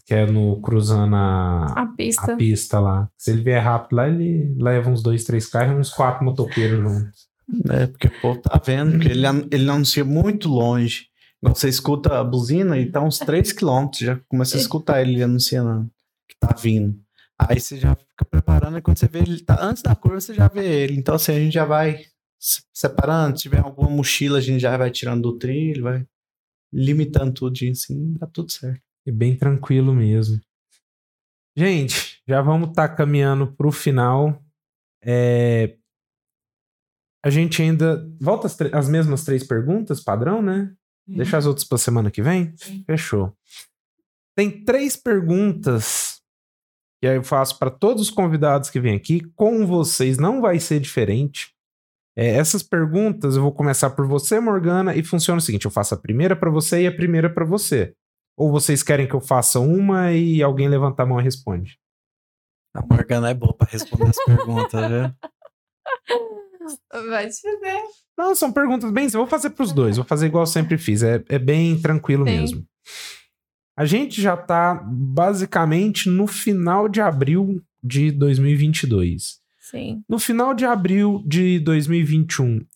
Que é no cruzando a, a pista. a pista lá. Se ele vier rápido lá, ele leva uns dois, três carros e uns quatro motoqueiros juntos. É, porque o povo tá vendo que ele, ele anuncia muito longe. Você escuta a buzina e tá uns 3 km, já começa a escutar ele anunciando que tá vindo. Aí você já fica preparando e quando você vê ele tá antes da curva, você já vê ele. Então assim, a gente já vai se separando. Se tiver alguma mochila, a gente já vai tirando do trilho, vai limitando tudo assim, dá tudo certo. E bem tranquilo mesmo. Gente, já vamos estar caminhando para o final. É, A gente ainda. Volta as, as mesmas três perguntas, padrão, né? Deixa as outras para semana que vem? Fechou. Tem três perguntas que eu faço para todos os convidados que vêm aqui. Com vocês não vai ser diferente. É, essas perguntas eu vou começar por você, Morgana, e funciona o seguinte: eu faço a primeira para você e a primeira para você. Ou vocês querem que eu faça uma e alguém levanta a mão e responde? A Morgana é boa pra responder as perguntas, viu? Vai te fuder. Não, são perguntas bem. Eu vou fazer para os dois, vou fazer igual eu sempre fiz. É, é bem tranquilo Sim. mesmo. A gente já tá basicamente no final de abril de 2022. Sim. No final de abril de 2021, o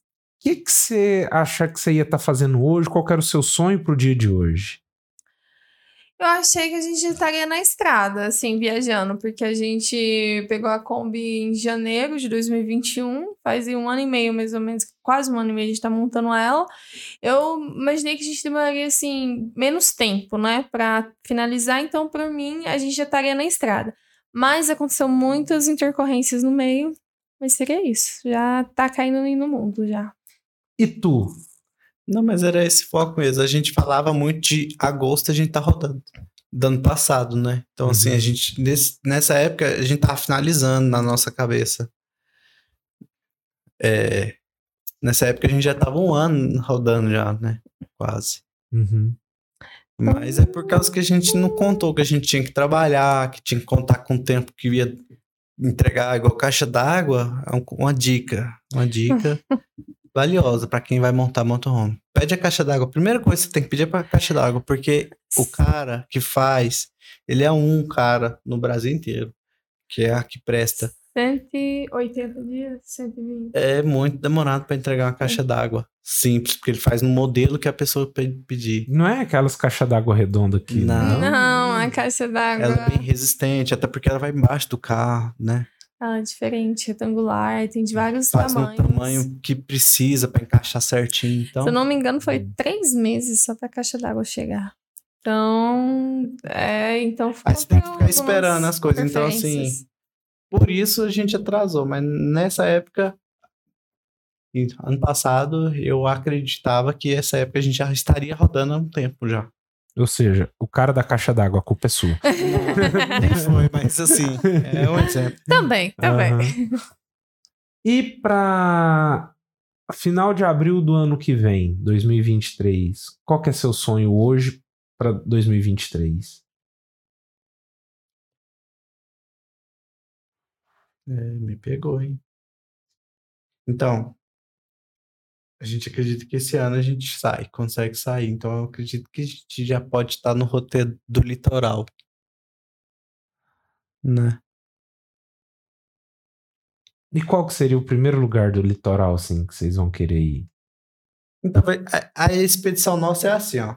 que que você acha que você ia estar fazendo hoje? Qual era o seu sonho pro dia de hoje? Eu achei que a gente estaria na estrada, assim, viajando, porque a gente pegou a Kombi em janeiro de 2021, faz um ano e meio, mais ou menos, quase um ano e meio a gente tá montando ela. Eu imaginei que a gente demoraria, assim, menos tempo, né, pra finalizar, então, pra mim, a gente já estaria na estrada. Mas aconteceu muitas intercorrências no meio, mas seria isso, já tá caindo no mundo, já. E tu? Não, mas era esse foco mesmo. A gente falava muito de agosto, a gente tá rodando. Do ano passado, né? Então, assim, Uhum. a gente, nesse- nessa época, a gente tava finalizando na nossa cabeça. É, nessa época, a gente já tava um ano rodando já, né? Quase. Uhum. Mas é por causa que a gente não contou que a gente tinha que trabalhar, que tinha que contar com o tempo que ia entregar igual caixa d'água. É um- uma dica. Uma dica valiosa para quem vai montar motorhome. Pede a caixa d'água. A primeira coisa que você tem que pedir é para caixa d'água, porque o cara que faz, ele é um cara no Brasil inteiro, que é a que presta. 180 dias, 120. É muito demorado para entregar uma caixa d'água simples, porque ele faz no modelo que a pessoa pe- pedir. Não é aquelas caixas d'água redonda aqui. né? Não. Não, a caixa d'água. Ela é bem resistente, até porque ela vai embaixo do carro, né? É diferente, retangular, tem de vários Faz no tamanhos. tamanho que precisa para encaixar certinho. Então, Se eu não me engano, foi três meses só pra caixa d'água chegar. Então, é, então Aí você tem que ficar esperando as coisas. Então, assim, por isso a gente atrasou. Mas nessa época, ano passado, eu acreditava que essa época a gente já estaria rodando há um tempo já. Ou seja, o cara da caixa d'água, a culpa é sua. Nem foi, mas assim, é um exemplo. Também, também. Aham. E para final de abril do ano que vem, 2023, qual que é seu sonho hoje para 2023? É, me pegou, hein? Então, a gente acredita que esse ano a gente sai, consegue sair. Então, eu acredito que a gente já pode estar no roteiro do litoral. Né? E qual que seria o primeiro lugar do litoral, assim, que vocês vão querer ir? Então, a, a expedição nossa é assim, ó.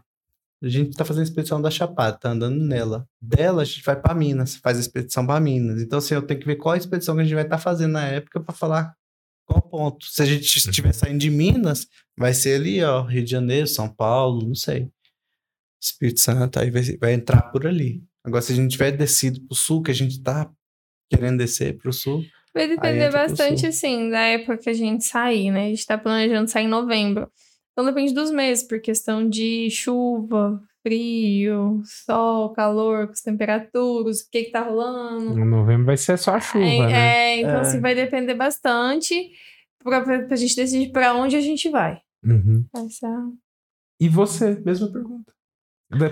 A gente tá fazendo a expedição da Chapada, tá andando nela. Dela, a gente vai pra Minas, faz a expedição pra Minas. Então, assim, eu tenho que ver qual a expedição que a gente vai estar fazendo na época pra falar qual ponto. Se a gente estiver saindo de Minas, vai ser ali, ó, Rio de Janeiro, São Paulo, não sei. Espírito Santo, aí vai, vai entrar por ali. Agora, se a gente tiver descido pro sul, que a gente tá querendo descer pro sul, Vai depender bastante, assim, da época que a gente sair, né? A gente tá planejando sair em novembro. Então depende dos meses, por questão de chuva, frio, sol, calor, com as temperaturas, o que que tá rolando. No novembro vai ser só a chuva, é, né? é, então É. assim, vai depender bastante pra, pra, pra gente decidir pra onde a gente vai. Uhum. Essa... é E você? Mesma pergunta.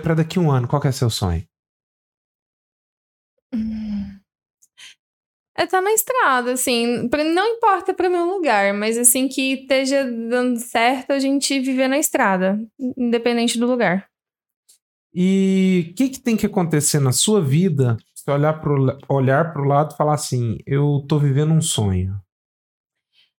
Pra daqui a um ano, qual que é seu sonho? É estar na estrada, assim, pra- não importa pra meu lugar, mas assim, que esteja dando certo a gente viver na estrada, independente do lugar. E o que, que tem que acontecer na sua vida se olhar la- olhar pro lado e falar assim: eu tô vivendo um sonho?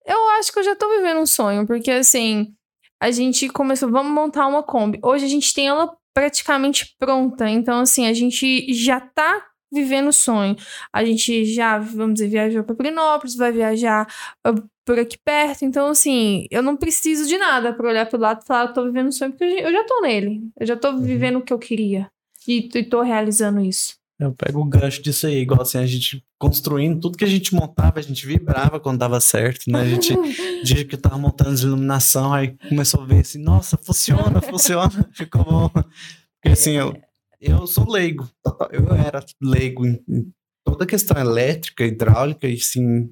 Eu acho que eu já tô vivendo um sonho, porque assim, a gente começou, vamos montar uma Kombi. Hoje a gente tem ela praticamente pronta, então assim, a gente já tá vivendo o sonho. A gente já, vamos dizer, viajou pra Prinópolis, vai viajar ah, por aqui perto, então assim, eu não preciso de nada pra olhar pro lado e falar, eu tô vivendo um sonho, porque eu já- eu já tô nele. Eu já tô vivendo o que eu queria. E, e tô realizando isso. Eu pego o gancho disso aí, igual assim, a gente construindo, tudo que a gente montava, a gente vibrava quando dava certo, né? A gente, dia que eu tava montando as iluminação, aí começou a ver assim, nossa, funciona, funciona, ficou bom. Porque assim, eu, eu sou leigo, eu era leigo em, toda a questão elétrica, hidráulica, e assim,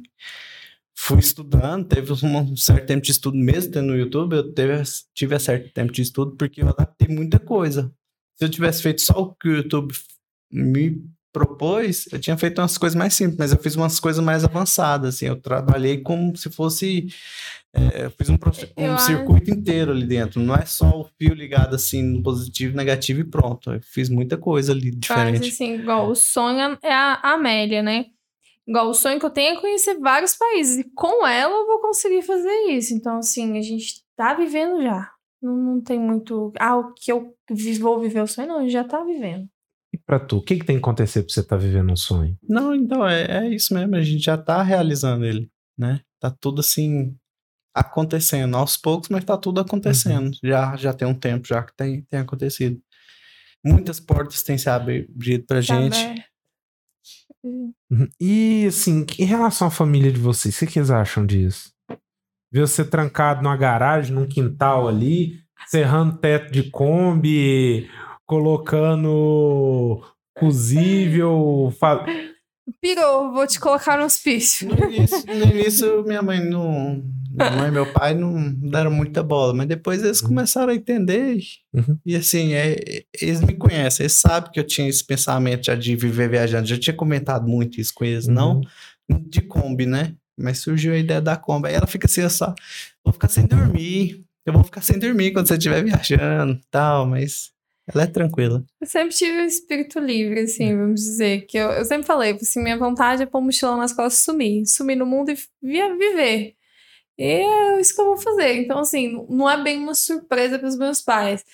fui estudando, teve um, um certo tempo de estudo mesmo, tendo no YouTube, eu teve, tive um certo tempo de estudo, porque eu adaptei muita coisa. Se eu tivesse feito só o que o YouTube me propôs, eu tinha feito umas coisas mais simples, mas eu fiz umas coisas mais avançadas, assim, eu trabalhei como se fosse, é, eu fiz um, um Eu acho- circuito inteiro ali dentro, não é só o fio ligado assim, no positivo, negativo e pronto, eu fiz muita coisa ali Mas diferente. assim, igual o sonho é a Amélia, né? Igual o sonho que eu tenho é conhecer vários países. E com ela eu vou conseguir fazer isso. Então, assim, a gente tá vivendo já. Não, não tem muito. Ah, o que eu vou viver o sonho, não, a gente já tá vivendo. E pra tu, o que, que tem que acontecer pra você estar vivendo um sonho? Não, então, é, é isso mesmo, a gente já tá realizando ele, né? Tá tudo assim, acontecendo, aos poucos, mas tá tudo acontecendo. Já, já tem um tempo já que tem, tem acontecido. Muitas portas têm se abrido pra Tá gente. Uhum. E assim, em relação à família de vocês, o que, que eles acham disso? Ver você trancado numa garagem, num quintal ali, serrando teto de Kombi, colocando cozível. fa- Pirou, vou te colocar no hospício. No início, no início, minha mãe não. Minha mãe e meu pai não deram muita bola, mas depois eles Uhum. começaram a entender. E, Uhum. e assim, é, eles me conhecem, eles sabem que eu tinha esse pensamento já de viver viajando. Já tinha comentado muito isso com eles, Uhum. não de Kombi, né? Mas surgiu a ideia da Kombi. Aí ela fica assim, eu só vou ficar sem dormir. Eu vou ficar sem dormir quando você estiver viajando e tal, mas ela é tranquila. Eu sempre tive um espírito livre, assim, vamos dizer. Que eu, eu sempre falei, assim, minha vontade é pôr um mochilão nas costas e sumir. Sumir no mundo e via viver. E é isso que eu vou fazer. Então, assim, não é bem uma surpresa para os meus pais.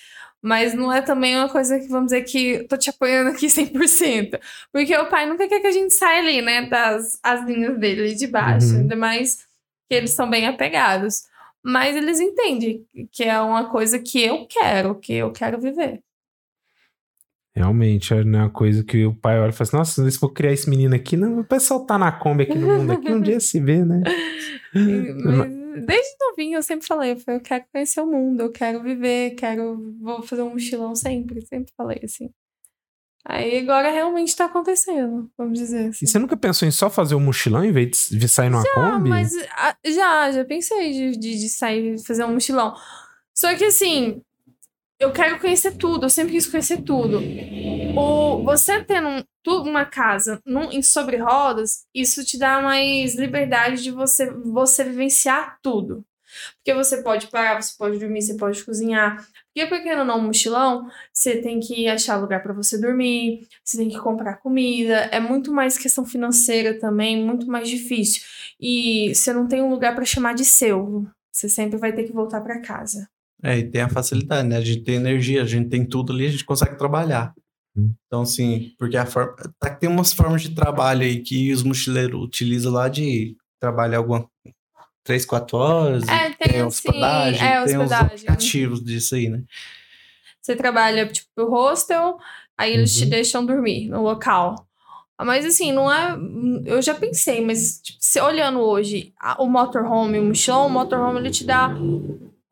Mas não é também uma coisa que, vamos dizer, que tô te apoiando aqui 100%. Porque o pai nunca quer que a gente saia ali, né, das as linhas dele de baixo. Uhum. Ainda mais que eles são bem apegados. Mas eles entendem que é uma coisa que eu quero, que eu quero viver. Realmente, é uma coisa que o pai olha e fala assim: Nossa, se for criar esse menino aqui, não, o pessoal tá na Kombi aqui no mundo aqui, um dia se vê, né? Mas desde novinho eu sempre falei, eu falei, eu quero conhecer o mundo, eu quero viver, quero. Vou fazer um mochilão sempre, sempre falei assim. Aí agora realmente tá acontecendo, vamos dizer assim. E você nunca pensou em só fazer um mochilão em vez de, sair numa Ah, Kombi? mas ah, já, já pensei de, de, de sair fazer um mochilão. Só que assim, eu quero conhecer tudo, eu sempre quis conhecer tudo. O, você tendo um- tu- uma casa num, em sobre rodas, isso te dá mais liberdade de você, você vivenciar tudo. Porque você pode parar, você pode dormir, você pode cozinhar. Porque, porque não, mochilão, você tem que achar lugar para você dormir, você tem que comprar comida. É muito mais questão financeira também, muito mais difícil. E você não tem um lugar para chamar de seu. Você sempre vai ter que voltar para casa. É, e tem a facilidade, né? A gente tem energia, a gente tem tudo ali, a gente consegue trabalhar. Hum. Então, assim, porque a forma. Tá, tem umas formas de trabalho aí que os mochileiros utilizam lá de trabalhar alguma. Três, quatro horas. É, e tem, hospedagem, assim, é, tem os hospedagem. aplicativos disso aí, né? Você trabalha, tipo, pro hostel, aí eles te Uhum. deixam dormir no local. Mas assim, não é. Eu já pensei, mas tipo, se olhando hoje, a- o motorhome, o mochilão, o motorhome ele te dá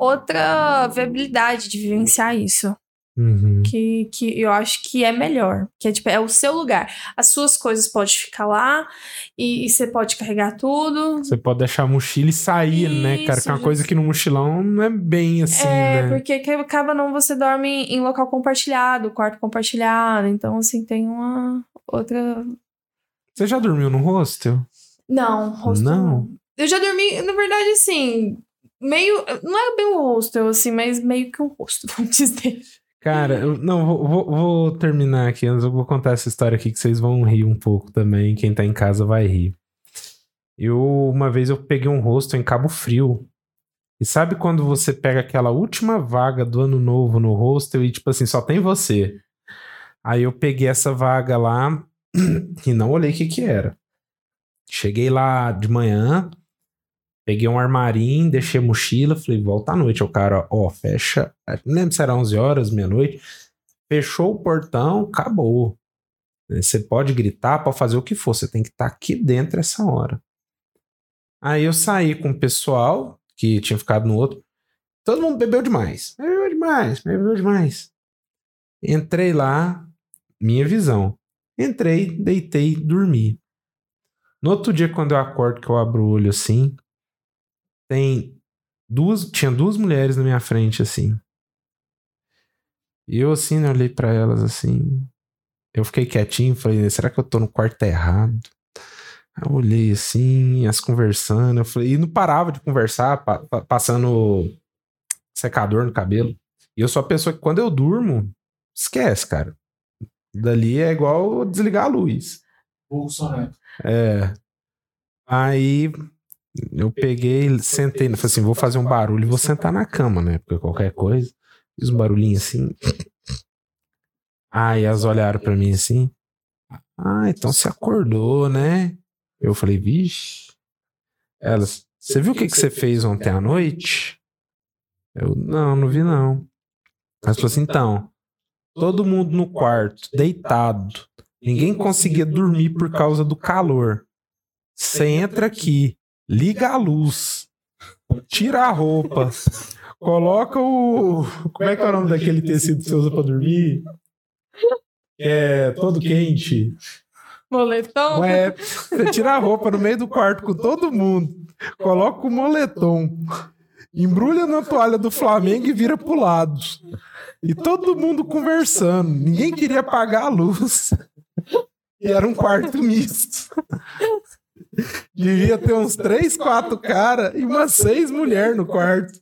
outra viabilidade de vivenciar isso. Uhum. Que, que eu acho que é melhor. Que é, tipo, é o seu lugar. As suas coisas podem ficar lá e, e você pode carregar tudo. Você pode deixar a mochila e sair, né, cara? Que é uma Isso, coisa que no mochilão não é bem assim, é, né? porque que acaba não você dorme em local compartilhado, quarto compartilhado. Então, assim, tem uma outra. Você já dormiu no hostel? Não, hostel. Não? Eu já dormi, na verdade, assim, meio. Não é bem um hostel, assim, mas meio que um hostel, vamos dizer. Cara, eu, não, vou, vou- vou terminar aqui, eu vou contar essa história aqui que vocês vão rir um pouco também. Quem tá em casa vai rir. Eu, uma vez, eu peguei um hostel em Cabo Frio. E sabe quando você pega aquela última vaga do ano novo no hostel e, tipo assim, só tem você? Aí eu peguei essa vaga lá e não olhei o que que era. Cheguei lá de manhã, peguei um armarinho, deixei mochila, falei, volta à noite. O cara, ó, fecha. Não lembro se era 11 horas, meia-noite. Fechou o portão, acabou. Você pode gritar, pode fazer o que for, você tem que estar aqui dentro essa hora. Aí eu saí com o pessoal que tinha ficado no outro. Todo mundo bebeu demais. Bebeu demais, bebeu demais. Entrei lá, minha visão. Entrei, deitei, dormi. No outro dia, quando eu acordo, que eu abro o olho assim, tem duas, tinha duas mulheres na minha frente assim. E eu assim, né, olhei pra elas assim. Eu fiquei quietinho, falei, será que eu tô no quarto errado? Eu olhei assim, as conversando, eu falei, e não parava de conversar, pa- pa- passando secador no cabelo. E eu sou a pessoa que quando eu durmo, esquece, cara. Dali é igual desligar a luz. Pouco soneto. É. Aí eu peguei, sentei, falei assim, vou fazer um barulho vou sentar na cama, né? Porque qualquer coisa. Fiz um barulhinho assim. Aí elas olharam pra mim assim. Ah, então você acordou, né? Eu falei, vixe. Elas, você viu o que, que você fez ontem à noite? Eu, não, não vi não. Elas falaram assim, então, todo mundo no quarto, deitado. Ninguém conseguia dormir por causa do calor. Você entra aqui, liga a luz, tira a roupa, coloca o. Como é que é o nome daquele tecido que você usa pra dormir? É todo quente. Moletom? Ué, você tira a roupa no meio do quarto com todo mundo, coloca o moletom, embrulha na toalha do Flamengo e vira pro lado. E todo mundo conversando. Ninguém queria apagar a luz. E era um quarto misto. Devia ter uns três, quatro caras e umas seis mulheres no quarto.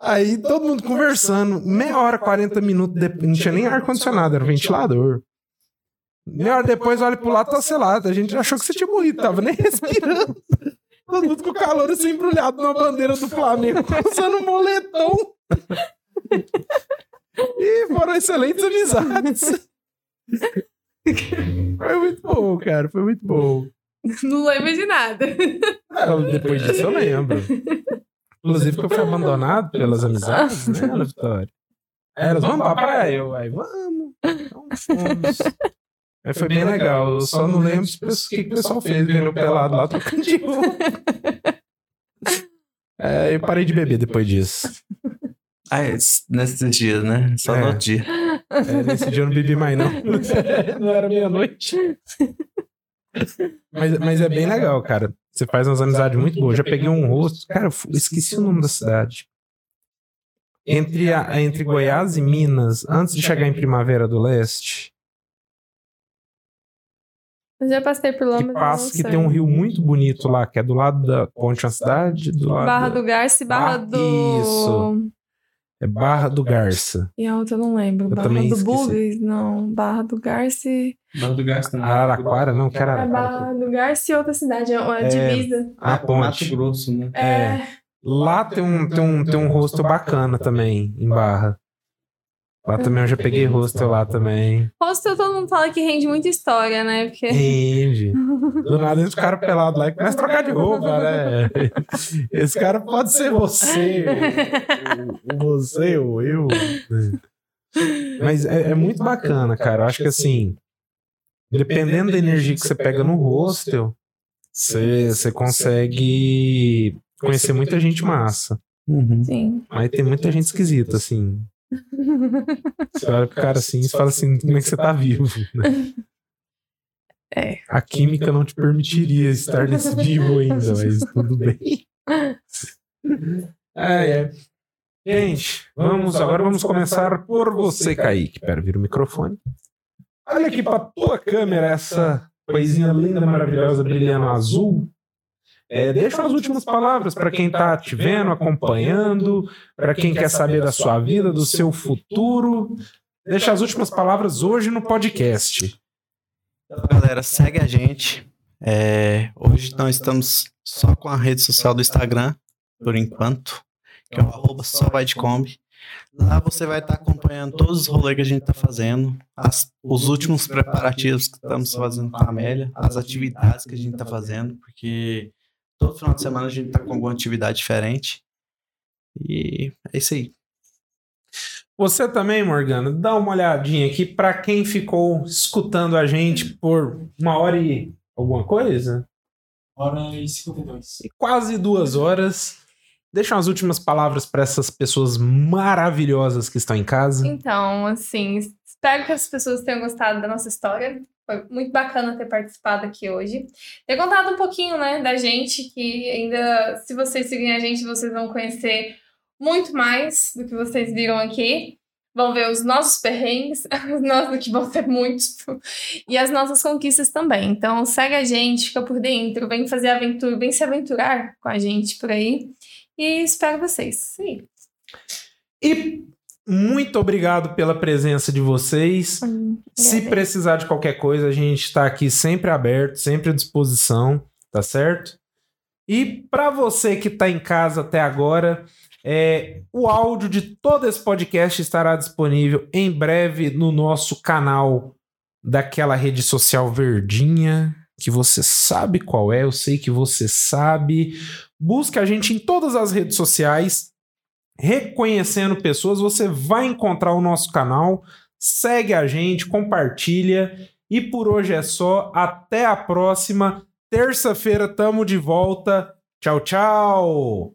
Aí todo mundo conversando. Meia hora, 40 minutos depois. Não tinha nem ar-condicionado, era ventilador. Meia hora depois, olha pro lado, tá selado. A gente achou que você tinha morrido, tava nem respirando. Todo mundo com calor assim, embrulhado na bandeira do Flamengo, usando um moletom. E foram excelentes amizades. Foi muito bom, cara. Foi muito bom. Não lembro de nada. Ah, Depois disso eu lembro. Inclusive que eu fui abandonado pelas amizades, né, Ana Vitória? Aí Elas, vamos pra praia? Eu, aí, vamos. Então fomos. Aí foi bem legal. Eu só não lembro o que que o pessoal fez vendo o pelado lá trocando de roupa. É, eu parei de beber depois disso. Ah, é, nesses dias, né? Só É. no dia. É, nesse dia eu não bebi mais, não. não era meia-noite. Mas, mas é bem legal, cara. Você faz umas amizades muito boas. Já peguei um rosto. Cara, esqueci o nome da cidade. Entre, a- entre Goiás e Minas, antes de chegar em Primavera do Leste, Eu já passei por lá, que, mas eu passa, que tem um rio muito bonito lá, que é do lado da Ponte uma cidade, do lado Barra da- do Garça e Barra Ba- do. Isso. É Barra do Garça. E a outra eu não lembro. Eu Barra também do. Bugres? Não. Barra do Garça e. Barra do Gás também. Araraquara, não, que É Araraquara. Barra do Garça e outra cidade. É uma É. divisa. A Mato ponte. Grosso, né? É. Lá tem um, tem um, tem um hostel bacana também, em Barra. Lá também eu já peguei hostel lá também. Hostel todo mundo fala que rende muita história, né? Porque. Rende. Do nada os caras pelados lá e começa a trocar de roupa, né? Esse cara pode ser você, ou você ou eu. né? Mas é, é muito bacana, cara. Eu acho que assim, dependendo da energia que você pega no hostel, você, você consegue conhecer muita gente massa. Uhum. Sim. Mas tem muita gente esquisita, assim. Você olha pro cara assim e fala assim, como é que você tá vivo? né? É. A química não te permitiria estar nesse vivo ainda, mas tudo bem. É, é. Gente, vamos agora vamos começar por você, Kaique. Pera, vira o microfone. Olha aqui pra tua câmera essa coisinha linda, maravilhosa, brilhando azul. É, deixa as últimas palavras para quem tá te vendo, acompanhando, para quem quer saber da sua vida, do seu futuro. Deixa as últimas palavras hoje no podcast. Então, galera, segue a gente. É, hoje nós estamos só com a rede social do Instagram, por enquanto, que é o arroba só vai de Kombi. Lá você vai estar acompanhando todos os rolês que a gente está fazendo, as- os últimos preparativos que estamos fazendo com a Amélia, as atividades que a gente está fazendo, porque todo final de semana a gente está com alguma atividade diferente. E é isso aí. Você também, Morgana, dá uma olhadinha aqui para quem ficou escutando a gente por uma hora e alguma coisa, Hora e 52. e quase duas horas. Deixa umas últimas palavras para essas pessoas maravilhosas que estão em casa. Então, assim, espero que as pessoas tenham gostado da nossa história. Foi muito bacana ter participado aqui hoje. Ter contado um pouquinho, né, da gente, que ainda, se vocês seguirem a gente, vocês vão conhecer muito mais do que vocês viram aqui. Vão ver os nossos perrengues, os nossos que vão ser muitos, e as nossas conquistas também. Então, segue a gente, fica por dentro, vem fazer aventura, vem se aventurar com a gente por aí. E espero vocês. Sim. E muito obrigado pela presença de vocês. Se precisar de qualquer coisa, a gente está aqui sempre aberto, sempre à disposição, tá certo? E para você que está em casa até agora, é, o áudio de todo esse podcast estará disponível em breve no nosso canal daquela rede social verdinha, que você sabe qual é, eu sei que você sabe. Busque a gente em todas as redes sociais, reconhecendo pessoas, você vai encontrar o nosso canal. Segue a gente, compartilha. E por hoje é só. Até a próxima. Terça-feira tamo de volta. Tchau, tchau.